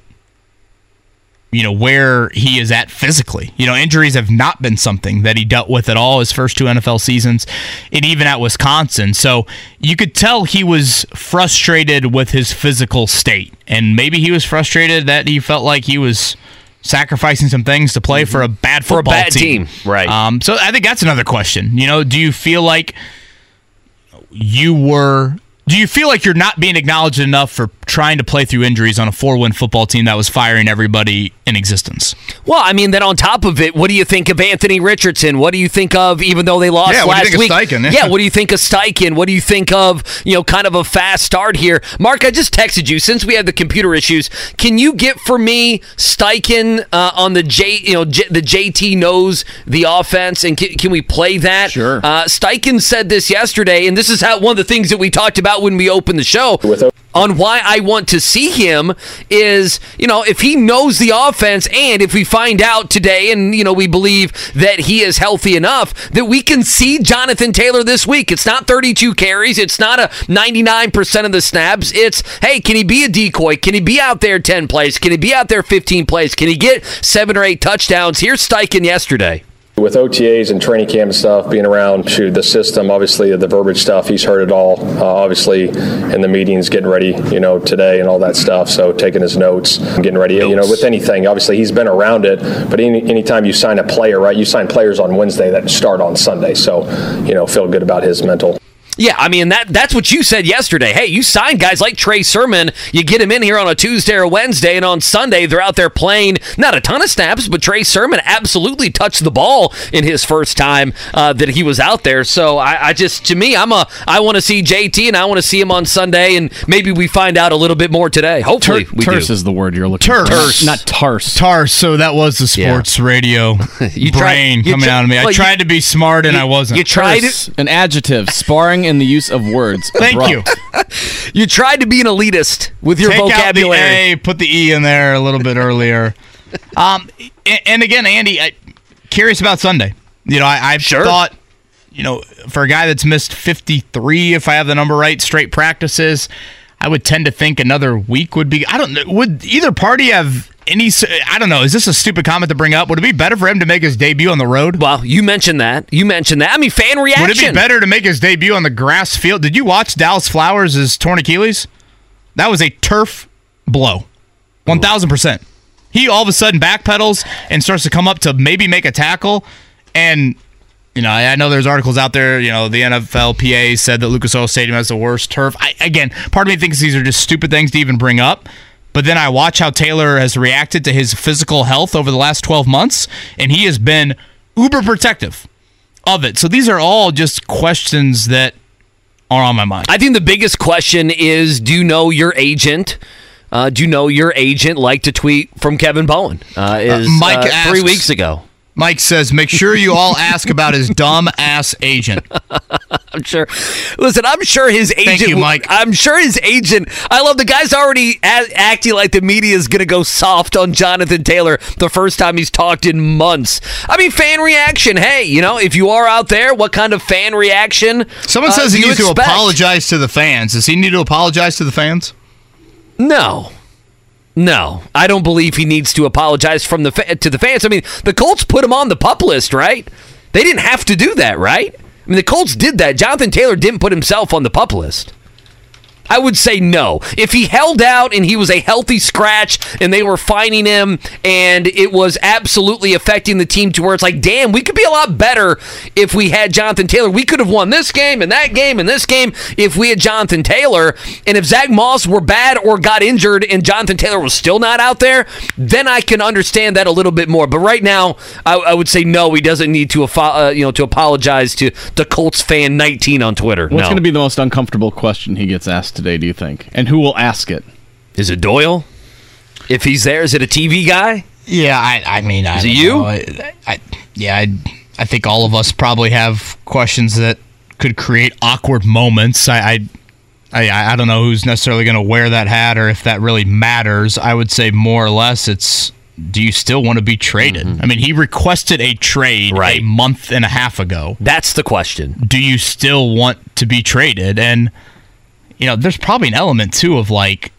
you know where he is at physically. You know, injuries have not been something that he dealt with at all his first two NFL seasons, and even at Wisconsin. So you could tell he was frustrated with his physical state, and maybe he was frustrated that he felt like he was sacrificing some things to play for a bad For a football bad team, right. Um, so I think that's another question. You know, do you feel like you were? Do you feel like you're not being acknowledged enough for trying to play through injuries on a four-win football team that was firing everybody in existence? Well, I mean, then on top of it, what do you think of Anthony Richardson? What do you think of, even though they lost Yeah, what do you last week? Steichen? Yeah, what do you think of Steichen? What do you think of, you know, kind of a fast start here? Mark, I just texted you since we had the computer issues. Can you get for me Steichen uh, on the J, you know, J, the JT knows the offense, and can, can we play that? Sure. Uh, Steichen said this yesterday, and this is how one of the things that we talked about when we opened the show on why I want to see him is, you know, if he knows the offense and if we find out today and, you know, we believe that he is healthy enough that we can see Jonathan Taylor this week. It's not 32 carries, it's not a 99% of the snaps. It's, hey, can he be a decoy? Can he be out there 10 plays? Can he be out there 15 plays? Can he get 7 or 8 touchdowns? Here's Steichen yesterday. With OTAs and training camp and stuff, being around to the system, obviously the verbiage stuff, he's heard it all. Uh, obviously, in the meetings, getting ready, you know, today and all that stuff. So taking his notes, getting ready, you know, with anything. Obviously, he's been around it. But any anytime you sign a player, right, you sign players on Wednesday that start on Sunday. So, you know, feel good about his mental. Yeah, I mean that that's what you said yesterday. Hey, you sign guys like Trey Sermon, you get him in here on a Tuesday or Wednesday, and on Sunday they're out there playing not a ton of snaps, but Trey Sermon absolutely touched the ball in his first time uh, that he was out there. So I, I just to me, I'm a I want to see JT and I want to see him on Sunday, and maybe we find out a little bit more today. Hopefully, we terse do. is the word you're looking Terse. for. Terse. Not tarse. Tarse. So that was the sports radio You tried- brain you coming tri- out of me. I well, you- tried to be smart and I wasn't. You tried terse, An adjective. Sparring in the use of words. Thank Abrupt. you. You tried to be an elitist with your Take vocabulary. Out the A, put the E in there a little bit earlier. Um, and, and again, Andy, I, curious about Sunday. You know, I, I've thought, you know, for a guy that's missed 53, if I have the number right, straight practices, I would tend to think another week would be. I don't know. Would either party have any? I don't know. Is this a stupid comment to bring up? Would it be better for him to make his debut on the road? Well, you mentioned that. You mentioned that. I mean, fan reaction. Would it be better to make his debut on the grass field? Did you watch Dallis Flowers' torn Achilles? That was a turf blow. 1000%. He all of a sudden backpedals and starts to come up to maybe make a tackle. And, you know, I I know there's articles out there, you know, the NFLPA said that Lucas Oil Stadium has the worst turf. I, again, part of me thinks these are just stupid things to even bring up. But then I watch how Taylor has reacted to his physical health over the last 12 months, and he has been uber protective of it. So these are all just questions that are on my mind. I think the biggest question is do you know your agent? Uh, do you know your agent liked a tweet from Kevin Bowen? Uh, is, Mike uh, three weeks ago. Mike says, make sure you all ask about his dumb ass agent. I'm sure. Listen, I'm sure his agent. Thank you, Mike. I'm sure his agent. I love the guy's already a- acting like the media is going to go soft on Jonathan Taylor the first time he's talked in months. I mean, fan reaction. Hey, you know, if you are out there, what kind of fan reaction? Someone uh, says he needs to apologize to the fans. Does he need to apologize to the fans? No. No, I don't believe he needs to apologize from the fa- to the fans. I mean, the Colts put him on the pup list, right? They didn't have to do that, right? I mean, the Colts did that. Jonathan Taylor didn't put himself on the pup list. I would say no. If he held out and he was a healthy scratch and they were fining him and it was absolutely affecting the team to where it's like, damn, we could be a lot better if we had Jonathan Taylor. We could have won this game and that game and this game if we had Jonathan Taylor. And if Zach Moss were bad or got injured and Jonathan Taylor was still not out there, then I can understand that a little bit more. But right now, I, I would say no. He doesn't need to, uh, you know, to apologize to the Colts fan 19 on Twitter. What's no. going to be the most uncomfortable question he gets asked today, do you think? And who will ask it? Is it Doyle? If he's there, is it a TV guy? Yeah, I, I mean, I Is it you? I, I, yeah, I, I think all of us probably have questions that could create awkward moments. I, I, I, I don't know who's necessarily going to wear that hat or if that really matters. I would say more or less it's do you still want to be traded? Mm-hmm. I mean, he requested a trade a month and a half ago. That's the question. Do you still want to be traded? And you know, there's probably an element too of like,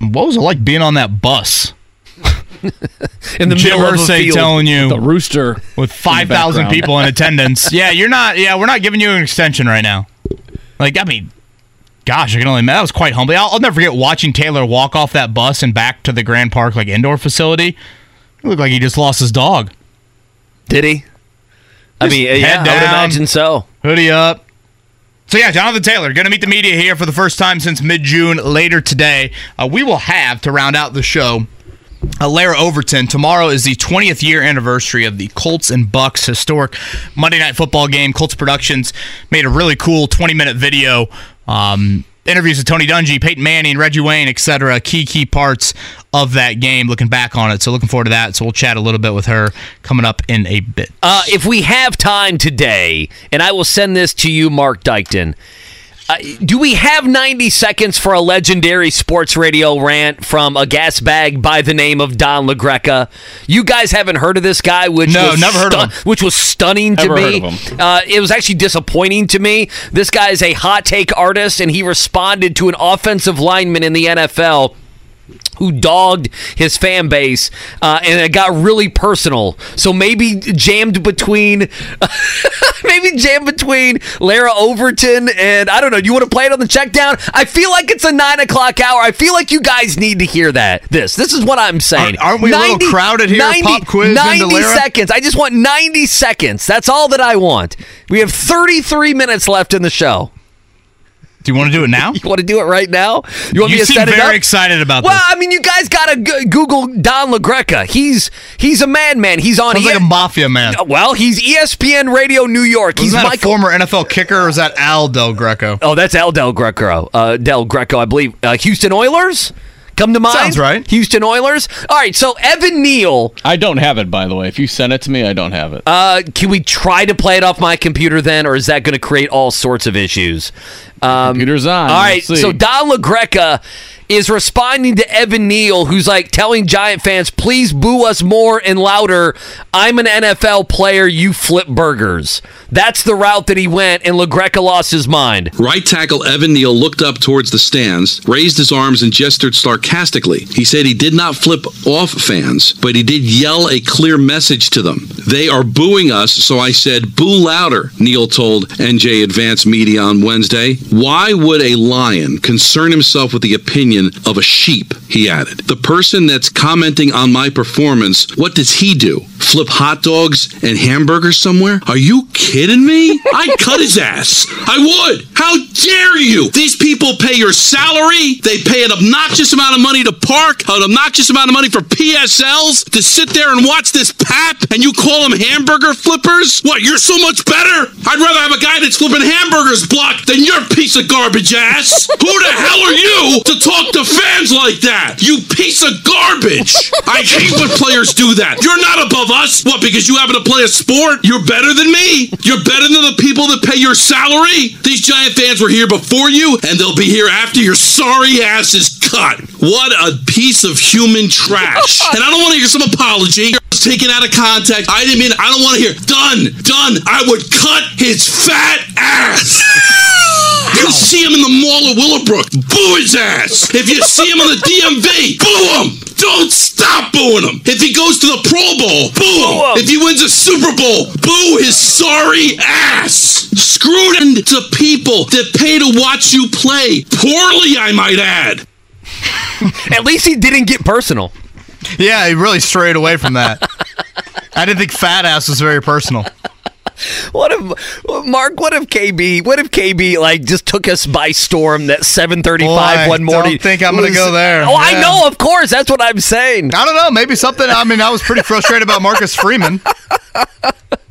what was it like being on that bus? In the Jim middle of a Irsay field. telling you The rooster with five thousand people in attendance. yeah, you're not. Yeah, we're not giving you an extension right now. Like, I mean, gosh, I can only imagine. That was quite humbling. I'll, I'll never forget watching Taylor walk off that bus and back to the Grand Park like indoor facility. It looked like he just lost his dog. Did he? I mean, Just yeah, head I would down, imagine so. Hoodie up. So yeah, Jonathan Taylor going to meet the media here for the first time since mid-June. Later today, uh, we will have to round out the show. Uh, Larra Overton. Tomorrow is the 20th year anniversary of the Colts and Bucs historic Monday Night Football game. Colts Productions made a really cool 20-minute video. Um, interviews with Tony Dungy, Peyton Manning, Reggie Wayne, etc. Key key parts of that game. Looking back on it, so looking forward to that. So we'll chat a little bit with her coming up in a bit. Uh, if we have time today, and I will send this to you, Mark Dykton. Uh, do we have 90 seconds for a legendary sports radio rant from a gas bag by the name of Don LaGreca? You guys haven't heard of this guy, which No, was never heard of him. which was stunning Never to heard me. of him. Uh, it was actually disappointing to me. This guy is a hot take artist, and he responded to an offensive lineman in the NFL who dogged his fan base, uh, and it got really personal. So maybe jammed between, maybe jammed between Larra Overton and I don't know. Do you want to play it on the check down? I feel like it's a nine o'clock hour. I feel like you guys need to hear that. This, this is what I'm saying. Aren't- aren't we a little crowded here? Pop quiz 90 Larra? seconds. I just want 90 seconds. That's all that I want. We have 33 minutes left in the show. Do you want to do it now? You want to do it right now? You want You me to seem set it very excited about well, this. I mean, you guys gotta g- Google Don LaGreca. He's he's a madman. He's on. Sounds like a mafia man. well, he's ESPN Radio New York. He's he's that a former NFL kicker, or is that Al Del Greco? oh, that's Al Del Greco. Uh, Del Greco, I believe. Uh, Houston Oilers. Come to mind. Sounds right. Houston Oilers. All right. So Evan Neal. I don't have it, by the way. If you send it to me, I don't have it. Uh, can we try to play it off my computer then, or is that going to create all sorts of issues? Um, Computer's on. All right, We'll so Don LaGreca is responding to Evan Neal, who's like telling Giant fans, "Please boo us more and louder." I'm an NFL player. You flip burgers. That's the route that he went, and LaGreca lost his mind. Right tackle Evan Neal looked up towards the stands, raised his arms, and gestured sarcastically. He said he did not flip off fans, but he did yell a clear message to them. They are booing us, so I said, boo louder, Neal told NJ Advance Media on Wednesday. Why would a lion concern himself with the opinion of a sheep? He added. The person that's commenting on my performance, what does he do? Flip hot dogs and hamburgers somewhere? Are you kidding me? I'd cut his ass. I would. How dare you? These people pay your salary. They pay an obnoxious amount of money to park, an obnoxious amount of money for PSLs to sit there and watch this pap, and you call them hamburger flippers? What, you're so much better? I'd rather have a guy that's flipping hamburgers block than your piece of garbage ass. Who the hell are you to talk to fans like that? You piece of garbage. I hate when players do that. You're not above us. What, because you happen to play a sport? You're better than me. You're better than the people that pay your salary. These Giant fans were here before you, and they'll be here after your sorry ass is cut. What a piece of human trash. And I don't want to hear some apology. Taken out of context. I didn't mean, I don't want to hear, done, done. I would cut his fat ass. You see him in the mall of Willowbrook, boo his ass. If you see him on the DMV, boo him. Don't stop booing him. If he goes to the Pro Bowl, boo him. If he wins a Super Bowl, boo his sorry ass. screwed it to people that pay to watch you play. Poorly, I might add. At least he didn't get personal. Yeah, he really strayed away from that. I didn't think fat ass was very personal. What if Mark? What if KB? What if KB like just took us by storm that 7:35 one morning? Don't think I'm going to go there. Oh, I know, of course. That's what I'm saying. I don't know. Maybe something. I mean, I was pretty frustrated about Marcus Freeman.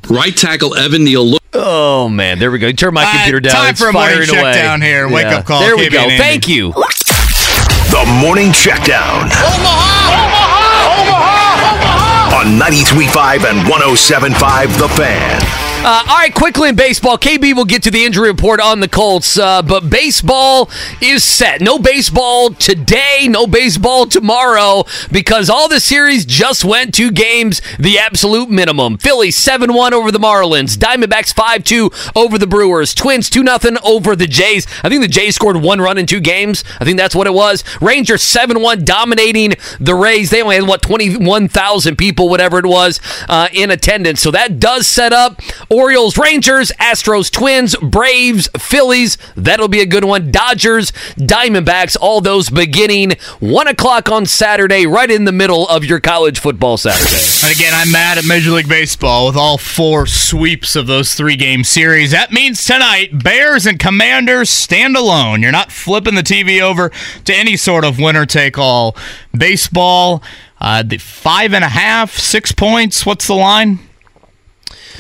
Right tackle Evan Neal looked. Oh man, there we go. Turn my All right, computer down. time It's for a morning check away. down here. Wake up call, There we KB go. Thank you. The Morning Checkdown. Omaha, Omaha, Omaha, Omaha. On 93.5 and 107.5 The Fan. Uh, all right, quickly in baseball, KB will get to the injury report on the Colts, uh, but baseball is set. No baseball today, no baseball tomorrow, because all the series just went two games, the absolute minimum. Phillies 7 1 over the Marlins, Diamondbacks 5 2 over the Brewers, Twins 2 0 over the Jays. I think the Jays scored one run in two games. I think that's what it was. Rangers 7 1 dominating the Rays. They only had, what, 21,000 people, whatever it was, uh, in attendance. So that does set up Orioles, Rangers, Astros, Twins, Braves, Phillies. That'll be a good one. Dodgers, Diamondbacks, all those beginning 1 o'clock on Saturday, right in the middle of your college football Saturday. And again, I'm mad at Major League Baseball with all four sweeps of those three game series. That means tonight, Bears and Commanders stand alone. You're not flipping the TV over to any sort of winner take all. Baseball, uh, the five and a half, six points. What's the line?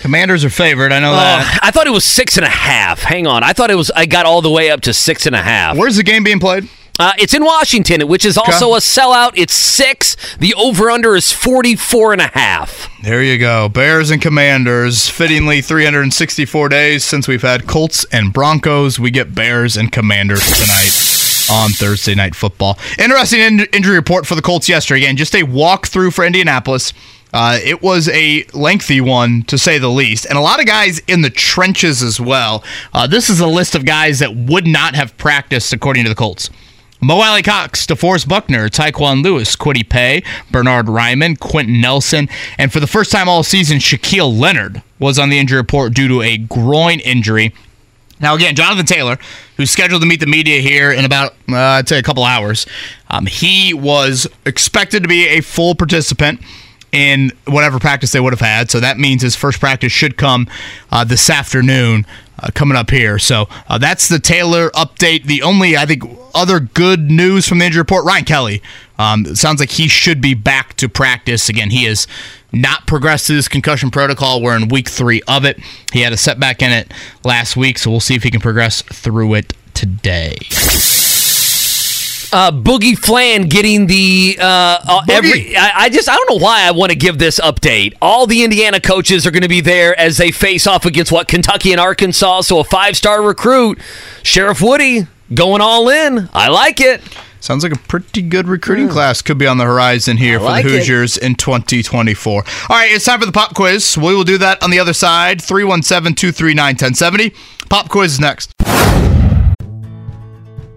Commanders are favored. I know that. Oh, I thought it was six and a half. Hang on. I thought it was, I got all the way up to six and a half. Where's the game being played? Uh, it's in Washington, which is also a sellout. It's six. The over under is 44 and a half. There you go. Bears and Commanders. Fittingly, 364 days since we've had Colts and Broncos. We get Bears and Commanders tonight on Thursday Night Football. Interesting in- injury report for the Colts yesterday. Again, just a walkthrough for Indianapolis. Uh, it was a lengthy one, to say the least, and a lot of guys in the trenches as well. Uh, this is a list of guys that would not have practiced, according to the Colts. Mo Alie-Cox, DeForest Buckner, Tyquan Lewis, Kwity Paye, Bernhard Raimann, Quenton Nelson, and for the first time all season, Shaquille Leonard was on the injury report due to a groin injury. Now, again, Jonathan Taylor, who's scheduled to meet the media here in about, uh, I'd say, a couple hours, um, he was expected to be a full participant in whatever practice they would have had. So that means his first practice should come uh, this afternoon. Uh, coming up here. So uh, that's the Taylor update. The only, I think, other good news from the injury report Ryan Kelly. Um, sounds like he should be back to practice. Again, he has not progressed to this concussion protocol. We're in week three of it. He had a setback in it last week, so we'll see if he can progress through it today. Uh, Boogie Fland getting the uh, uh, every. I, I just I don't know why I want to give this update. All the Indiana coaches are going to be there as they face off against what Kentucky and Arkansas. So a five star recruit, Sheriff Woody, going all in. I like it. Sounds like a pretty good recruiting class could be on the horizon here I for like the it. Hoosiers in 2024. All right, it's time for the pop quiz. We will do that on the other side. 317 239 1070. Pop quiz is next.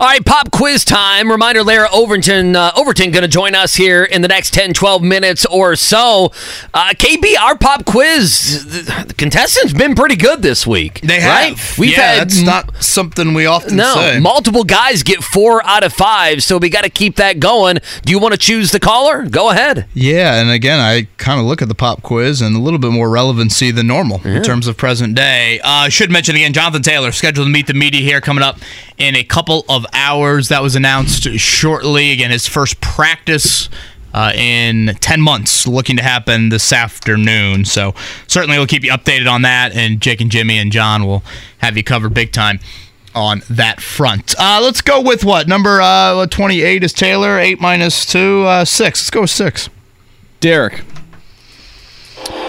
All right, pop quiz time. Reminder Larra Overton, uh, Overton going to join us here in the next 10, 12 minutes or so. Uh, KB, our pop quiz, the, the contestants been pretty good this week. They right? have. We've yeah, had that's not something we often no, say. multiple guys get four out of five, so we got to keep that going. Do you want to choose the caller? Go ahead. Yeah, and again, I kind of look at the pop quiz and a little bit more relevancy than normal in terms of present day. Uh, I should mention again, Jonathan Taylor scheduled to meet the media here coming up in a couple of hours. That was announced shortly. Again, his first practice. Uh, in 10 months, looking to happen this afternoon. So, certainly we'll keep you updated on that, and Jake and Jimmy and John will have you covered big time on that front. Uh, let's go with what? Number uh, 28 is Taylor, 8 minus 2, uh, 6. Let's go with 6. Derek.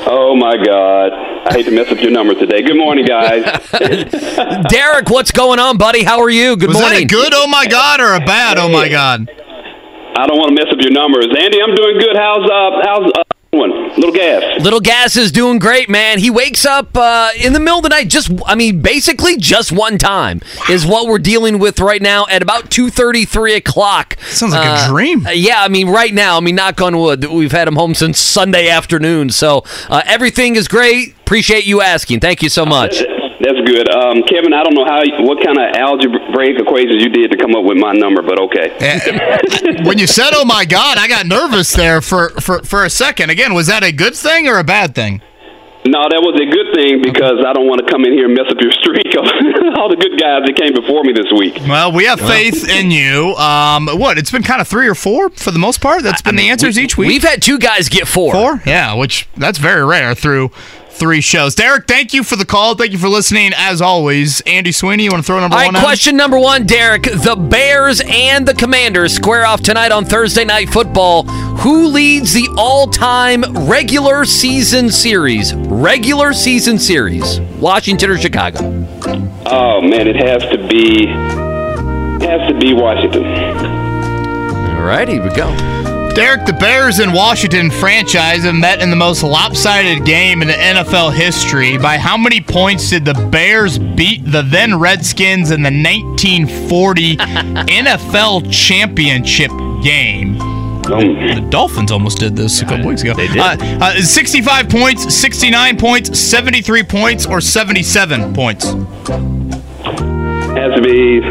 Oh my God! I hate to mess up your number today. Good morning, guys. Derek, what's going on, buddy? How are you? Good Was that a morning. good oh my God or a bad oh my God? I don't want to mess up your numbers, Andy. I'm doing good. How's uh, how's uh, One little gas. Little Gas is doing great, man. He wakes up uh, in the middle of the night. Just, I mean, basically just one time is what we're dealing with right now at about two thirty, three o'clock. Sounds like a Uh, dream. uh, Yeah, I mean, right now, I mean, knock on wood, we've had him home since Sunday afternoon. So uh, everything is great. Appreciate you asking. Thank you so much. That's good. Um, Kevin, I don't know how what kind of algebraic equations you did to come up with my number, but okay. when you said, "Oh my God," I got nervous there for, for, for a second. Again, was that a good thing or a bad thing? No, that was a good thing because I don't want to come in here and mess up your streak of all the good guys that came before me this week. Well, we have faith in you. Um, what? It's been kind of three or four for the most part. That's been the answers each week. We've had two guys get four. Four? Yeah, which that's very rare through three shows. Derek, thank you for the call. Thank you for listening. As always, Andy Sweeney, you want to throw number All right, one out? question number one, Derek. The Bears and the Commanders square off tonight on Thursday Night Football. Who leads the all time regular season series? Regular season series. Washington or Chicago? Oh man, it has to be it has to be Washington. All right, here we go. Derek, the Bears and Washington franchise have met in the most lopsided game in the NFL history. By how many points did the Bears beat the then Redskins in the 1940 NFL championship game? The Dolphins almost did this a couple weeks ago. They did. Uh, uh, 65 points, 69 points, 73 points, or 77 points? Has to be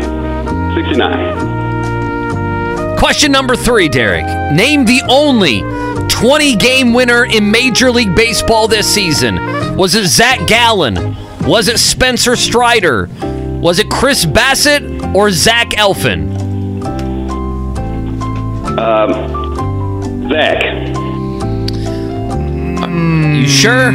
sixty nine. Question number three, Derek. Name the only 20 game winner in Major League Baseball this season. Was it Zach Gallen? Was it Spencer Strider? Was it Chris Bassitt or Zach Eflin? Um, Zach. You sure?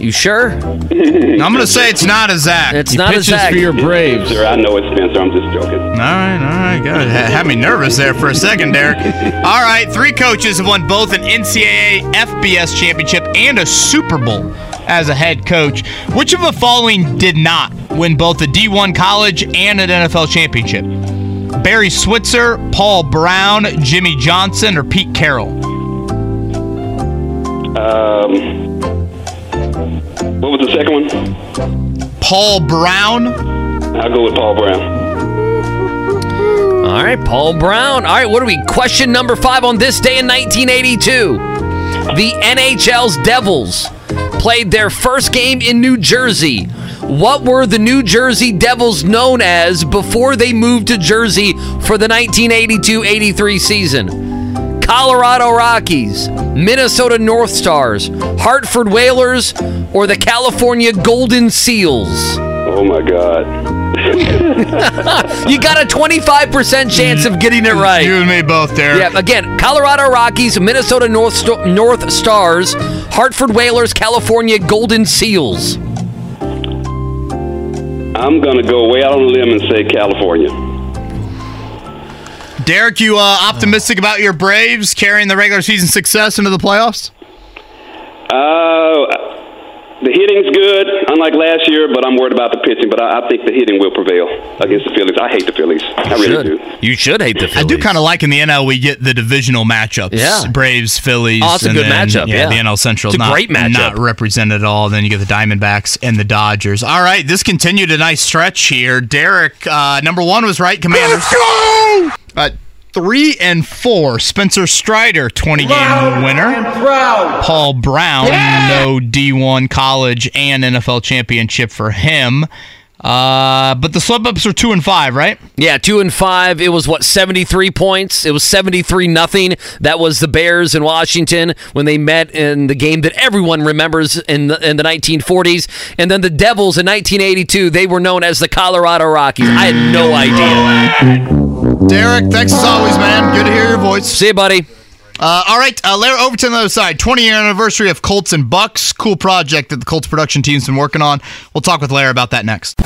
You sure? I'm going to say it's not a Zach. It's not a Zach. Spencer, I know it's Spencer. I'm just joking. All right, all right, good. Ha- Had me nervous there for a second, Derek. All right, three coaches have won both an NCAA FBS championship and a Super Bowl as a head coach. Which of the following did not win both a D1 college and an NFL championship? Barry Switzer, Paul Brown, Jimmy Johnson, or Pete Carroll? Um, what was the second one? Paul Brown. I'll go with Paul Brown. All right, Paul Brown. All right, what are we? Question number five on this day in 1982. The NHL's Devils played their first game in New Jersey. What were the New Jersey Devils known as before they moved to Jersey for the 1982 83 season? Colorado Rockies, Minnesota North Stars, Hartford Whalers, or the California Golden Seals? Oh my God. you got a 25% chance of getting it right. You and me both, Derek. Yeah, again, Colorado Rockies, Minnesota North, Sto- North Stars, Hartford Whalers, California Golden Seals. I'm gonna go way out on a limb and say California. Derek, you uh, optimistic about your Braves carrying the regular season success into the playoffs? Uh, the hitting's good, unlike last year, but I'm worried about the pitching. But I, I think the hitting will prevail against the Phillies. I hate the Phillies. I really should. do. You should hate the Phillies. I do kind of like in the NL we get the divisional matchups. Yeah. Braves, Phillies. Oh, it's a good then, matchup, yeah. the NL Central It's a not, great matchup. Not represented at all. Then you get the Diamondbacks and the Dodgers. All right, this continued a nice stretch here. Derek, uh, number one was right. Commanders. Uh, three and four. Spencer Strider, twenty game winner. Paul Brown, no D1 college and NFL championship for him. Uh, but the slip ups are two and five, right? Yeah, two and five. It was what seventy three points. It was seventy three nothing. That was the Bears in Washington when they met in the game that everyone remembers in the in the nineteen forties. And then the Devils in nineteen eighty two. They were known as the Colorado Rockies. I had no idea. Derek, thanks as always, man. Good to hear your voice. See you, buddy. Uh, all right, uh, Larry, over to the other side. 20 year anniversary of Colts and Bucs. Cool project that the Colts production team's been working on. We'll talk with Larry about that next.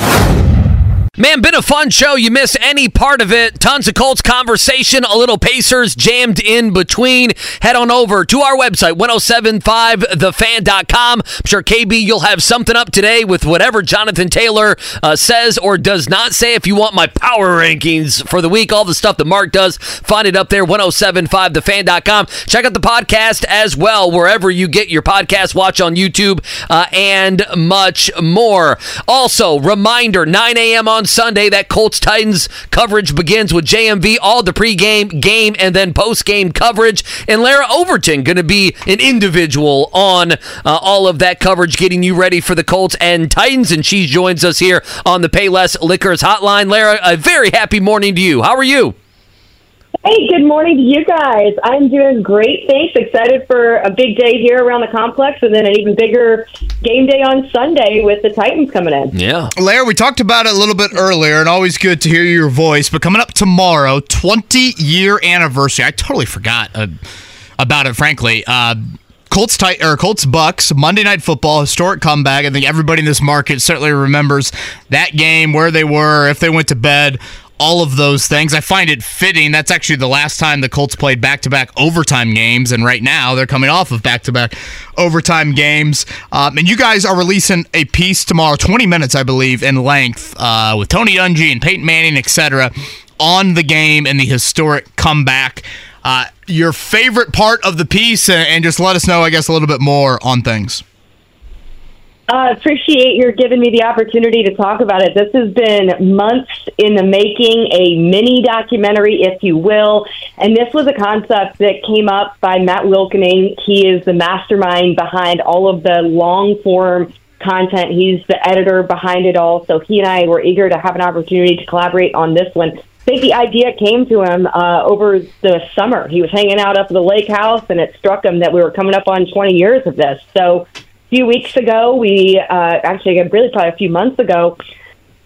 Man, been a fun show. You miss any part of it. Tons of Colts conversation, a little Pacers jammed in between. Head on over to our website, 1075thefan.com. I'm sure KB, you'll have something up today with whatever Jonathan Taylor uh, says or does not say. If you want my power rankings for the week, all the stuff that Mark does, find it up there, 1075thefan.com. Check out the podcast as well, wherever you get your podcast, watch on YouTube, uh, and much more. Also, reminder 9 a.m. on Sunday, that Colts Titans coverage begins with JMV, all the pregame, game, and then postgame coverage. And Larra Overton going to be an individual on uh, all of that coverage, getting you ready for the Colts and Titans. And she joins us here on the Payless Liquors Hotline. Larra, a very happy morning to you. How are you? Hey, good morning to you guys. I'm doing great. Thanks. Excited for a big day here around the complex and then an even bigger game day on Sunday with the Titans coming in. Yeah. Larry, we talked about it a little bit earlier, and always good to hear your voice. But coming up tomorrow, 20 year anniversary. I totally forgot uh, about it, frankly. Uh, Colts tight or Colts Bucs Monday Night Football historic comeback. I think everybody in this market certainly remembers that game, where they were, if they went to bed, all of those things. I find it fitting. That's actually the last time the Colts played back to back overtime games, and right now they're coming off of back to back overtime games. Um, and you guys are releasing a piece tomorrow, 20 minutes, I believe, in length, uh, with Tony Dungy and Peyton Manning, etc., on the game and the historic comeback. Uh, your favorite part of the piece, and, and just let us know, I guess, a little bit more on things. Uh, appreciate your giving me the opportunity to talk about it. This has been months in the making, a mini documentary, if you will. And this was a concept that came up by Matt Wilkening. He is the mastermind behind all of the long form content. He's the editor behind it all. So he and I were eager to have an opportunity to collaborate on this one. I think the idea came to him uh, over the summer. He was hanging out up at the lake house, and it struck him that we were coming up on 20 years of this. So few weeks ago, we uh, actually, really probably a few months ago,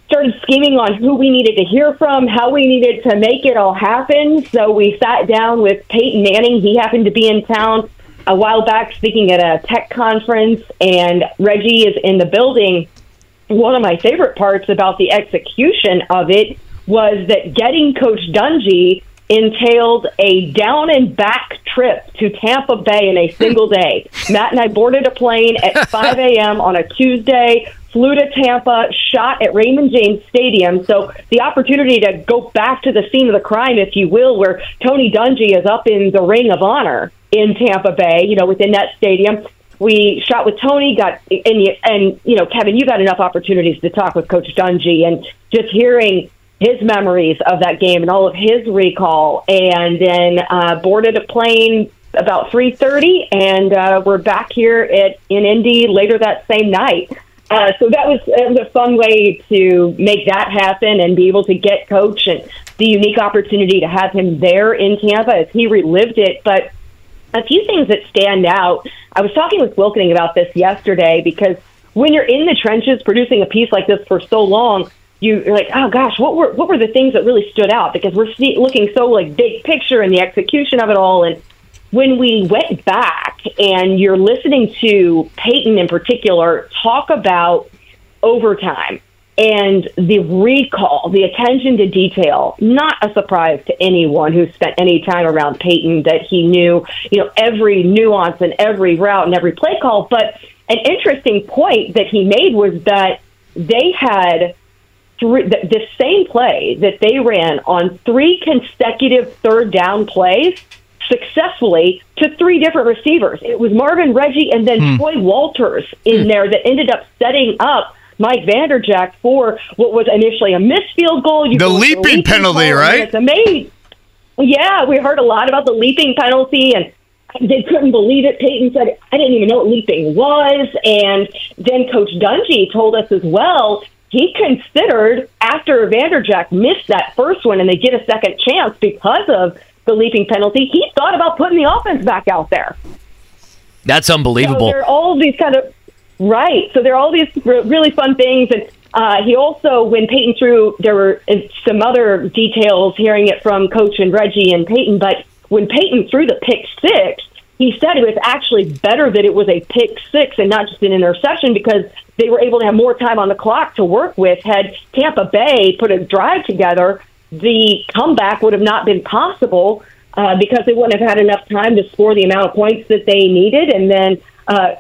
started scheming on who we needed to hear from, how we needed to make it all happen. So we sat down with Peyton Manning. He happened to be in town a while back speaking at a tech conference, and Reggie is in the building. One of my favorite parts about the execution of it was that getting Coach Dungy entailed a down and back trip to Tampa Bay in a single day. Matt and I boarded a plane at 5 a.m. on a Tuesday, flew to Tampa, shot at Raymond James Stadium. So the opportunity to go back to the scene of the crime, if you will, where Tony Dungy is up in the Ring of Honor in Tampa Bay, you know, within that stadium. We shot with Tony, got and and you know, Kevin, you got enough opportunities to talk with Coach Dungy, and just hearing his memories of that game and all of his recall, and then uh, boarded a plane about 3:30, and uh, we're back here at in Indy later that same night. Uh, so that was, it was a fun way to make that happen and be able to get coach and the unique opportunity to have him there in Tampa as he relived it. But a few things that stand out. I was talking with Wilkening about this yesterday because when you're in the trenches producing a piece like this for so long, you're like, oh gosh, what were what were the things that really stood out? Because we're see, looking so like big picture and the execution of it all. And when we went back and you're listening to Peyton in particular talk about overtime and the recall, the attention to detail, not a surprise to anyone who spent any time around Peyton that he knew, you know, every nuance and every route and every play call. But an interesting point that he made was that they had three, the, the same play that they ran on three consecutive third down plays successfully to three different receivers. It was Marvin Reggie and then hmm. Troy Walters in hmm. there that ended up setting up Mike Vanderjagt for what was initially a missed field goal. You the leaping, leaping penalty, right? It's amazing. Yeah, we heard a lot about the leaping penalty and they couldn't believe it. Peyton said, I didn't even know what leaping was. And then Coach Dungy told us as well he considered after Vanderjagt missed that first one and they get a second chance because of the leaping penalty, he thought about putting the offense back out there. That's unbelievable. So there are all these kind of right. So there are all these really fun things, and uh, he also, when Peyton threw, there were uh, some other details hearing it from Coach and Reggie and Peyton, but when Peyton threw the pick six, he said it was actually better that it was a pick six and not just an interception because they were able to have more time on the clock to work with. Had Tampa Bay put a drive together, the comeback would have not been possible uh, because they wouldn't have had enough time to score the amount of points that they needed. And then uh,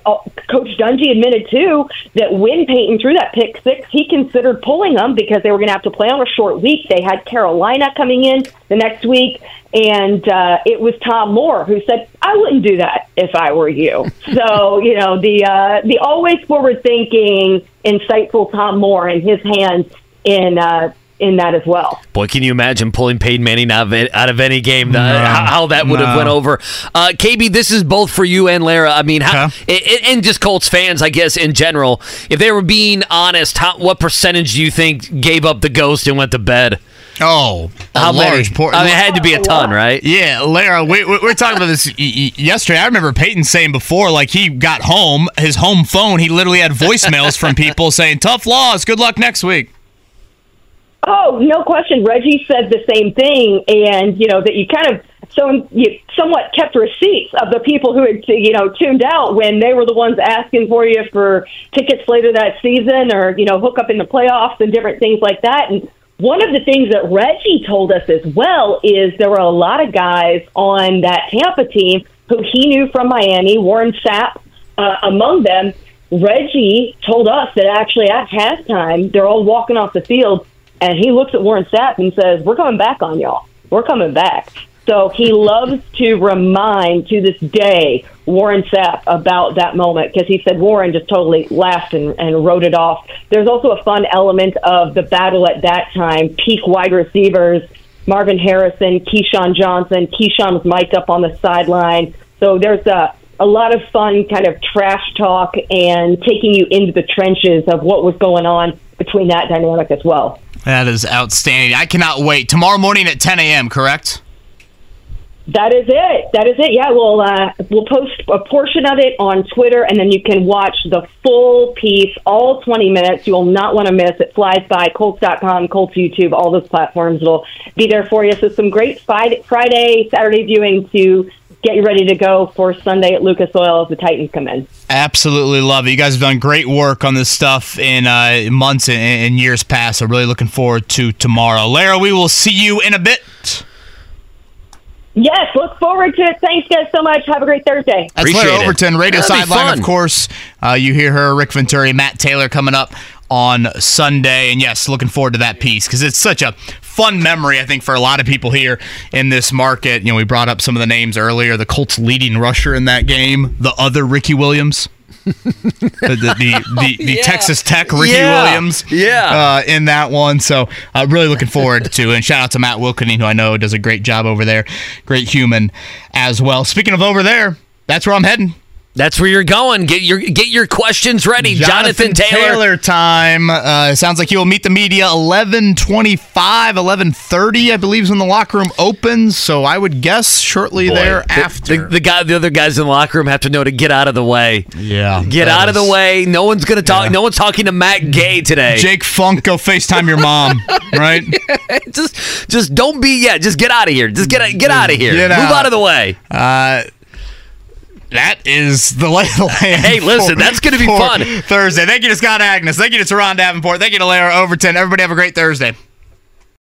Coach Dungy admitted too that when Peyton threw that pick six, he considered pulling them because they were going to have to play on a short week. They had Carolina coming in the next week, and uh, it was Tom Moore who said, "I wouldn't do that if I were you." so you know the uh, the always forward thinking, insightful Tom Moore and his hands in uh, in that as well. Boy, can you imagine pulling Peyton Manning out of, it, out of any game? No, how, how, that would no. have went over. Uh, KB, this is both for you and Larra. I mean, how, okay. and just Colts fans, I guess in general. If they were being honest, how, what percentage do you think gave up the ghost and went to bed? Oh, how large many? I mean, it had to be a ton, right? Yeah, Larra, we, we were talking about this yesterday. I remember Peyton saying before, like he got home, his home phone, he literally had voicemails from people saying, "Tough loss, good luck next week." Oh, no question. Reggie said the same thing, and you know that you kind of so you somewhat kept receipts of the people who had you know tuned out when they were the ones asking for you for tickets later that season, or you know hook up in the playoffs and different things like that. And one of the things that Reggie told us as well is there were a lot of guys on that Tampa team who he knew from Miami, Warren Sapp uh, among them. Reggie told us that actually at halftime they're all walking off the field and he looks at Warren Sapp and says, "We're coming back on y'all. We're coming back." So he loves to remind to this day Warren Sapp about that moment because he said Warren just totally laughed and, and wrote it off. There's also a fun element of the battle at that time. Peak wide receivers, Marvin Harrison, Keyshawn Johnson. Keyshawn was mic'd up on the sideline. So there's a a lot of fun kind of trash talk and taking you into the trenches of what was going on between that dynamic as well. That is outstanding. I cannot wait. Tomorrow morning at 10 a.m., correct? That is it. That is it. Yeah, we'll uh, we'll post a portion of it on Twitter, and then you can watch the full piece, all 20 minutes. You will not want to miss. It flies by Colts.com, Colts YouTube, all those platforms will be there for you. So some great Friday, Saturday viewing to get you ready to go for Sunday at Lucas Oil as the Titans come in. Absolutely love it. You guys have done great work on this stuff in uh, months and, and years past. So really looking forward to tomorrow. Larra, we will see you in a bit. Yes, look forward to it. Thanks, guys, so much. Have a great Thursday. That's Appreciate Larra Overton, Radio Sideline, of course. Uh, you hear her, Rick Venturi, Matt Taylor coming up on Sunday. And yes, looking forward to that piece because it's such a fun memory, I think, for a lot of people here in this market. You know, we brought up some of the names earlier. The Colts leading rusher in that game, the other Ricky Williams. the the, the, the, the yeah. Texas Tech Ricky yeah. Williams, yeah, uh, in that one. So uh, really looking forward to. And shout out to Matt Wilkening, who I know does a great job over there, great human as well. Speaking of over there, that's where I'm heading. That's where you're going. Get your get your questions ready, Jonathan, Jonathan Taylor. Taylor. time. Uh, sounds like he will meet the media 11:25, 11:30, I believe, is when the locker room opens. So I would guess shortly Boy, thereafter. The, the, the, guy, the other guys in the locker room have to know to get out of the way. Yeah, get out is, of the way. No one's gonna talk. Yeah. No one's talking to Matt Gay today. Jake Funk, go Facetime your mom, right? just, just don't be. Yeah, just get out of here. Just get get out of here. Get Move out. out of the way. Uh, that is the lay of the land. Hey, listen, for, that's going to be fun. Thursday. Thank you to Scott Agness. Thank you to Turron Davenport. Thank you to Larra Overton. Everybody have a great Thursday.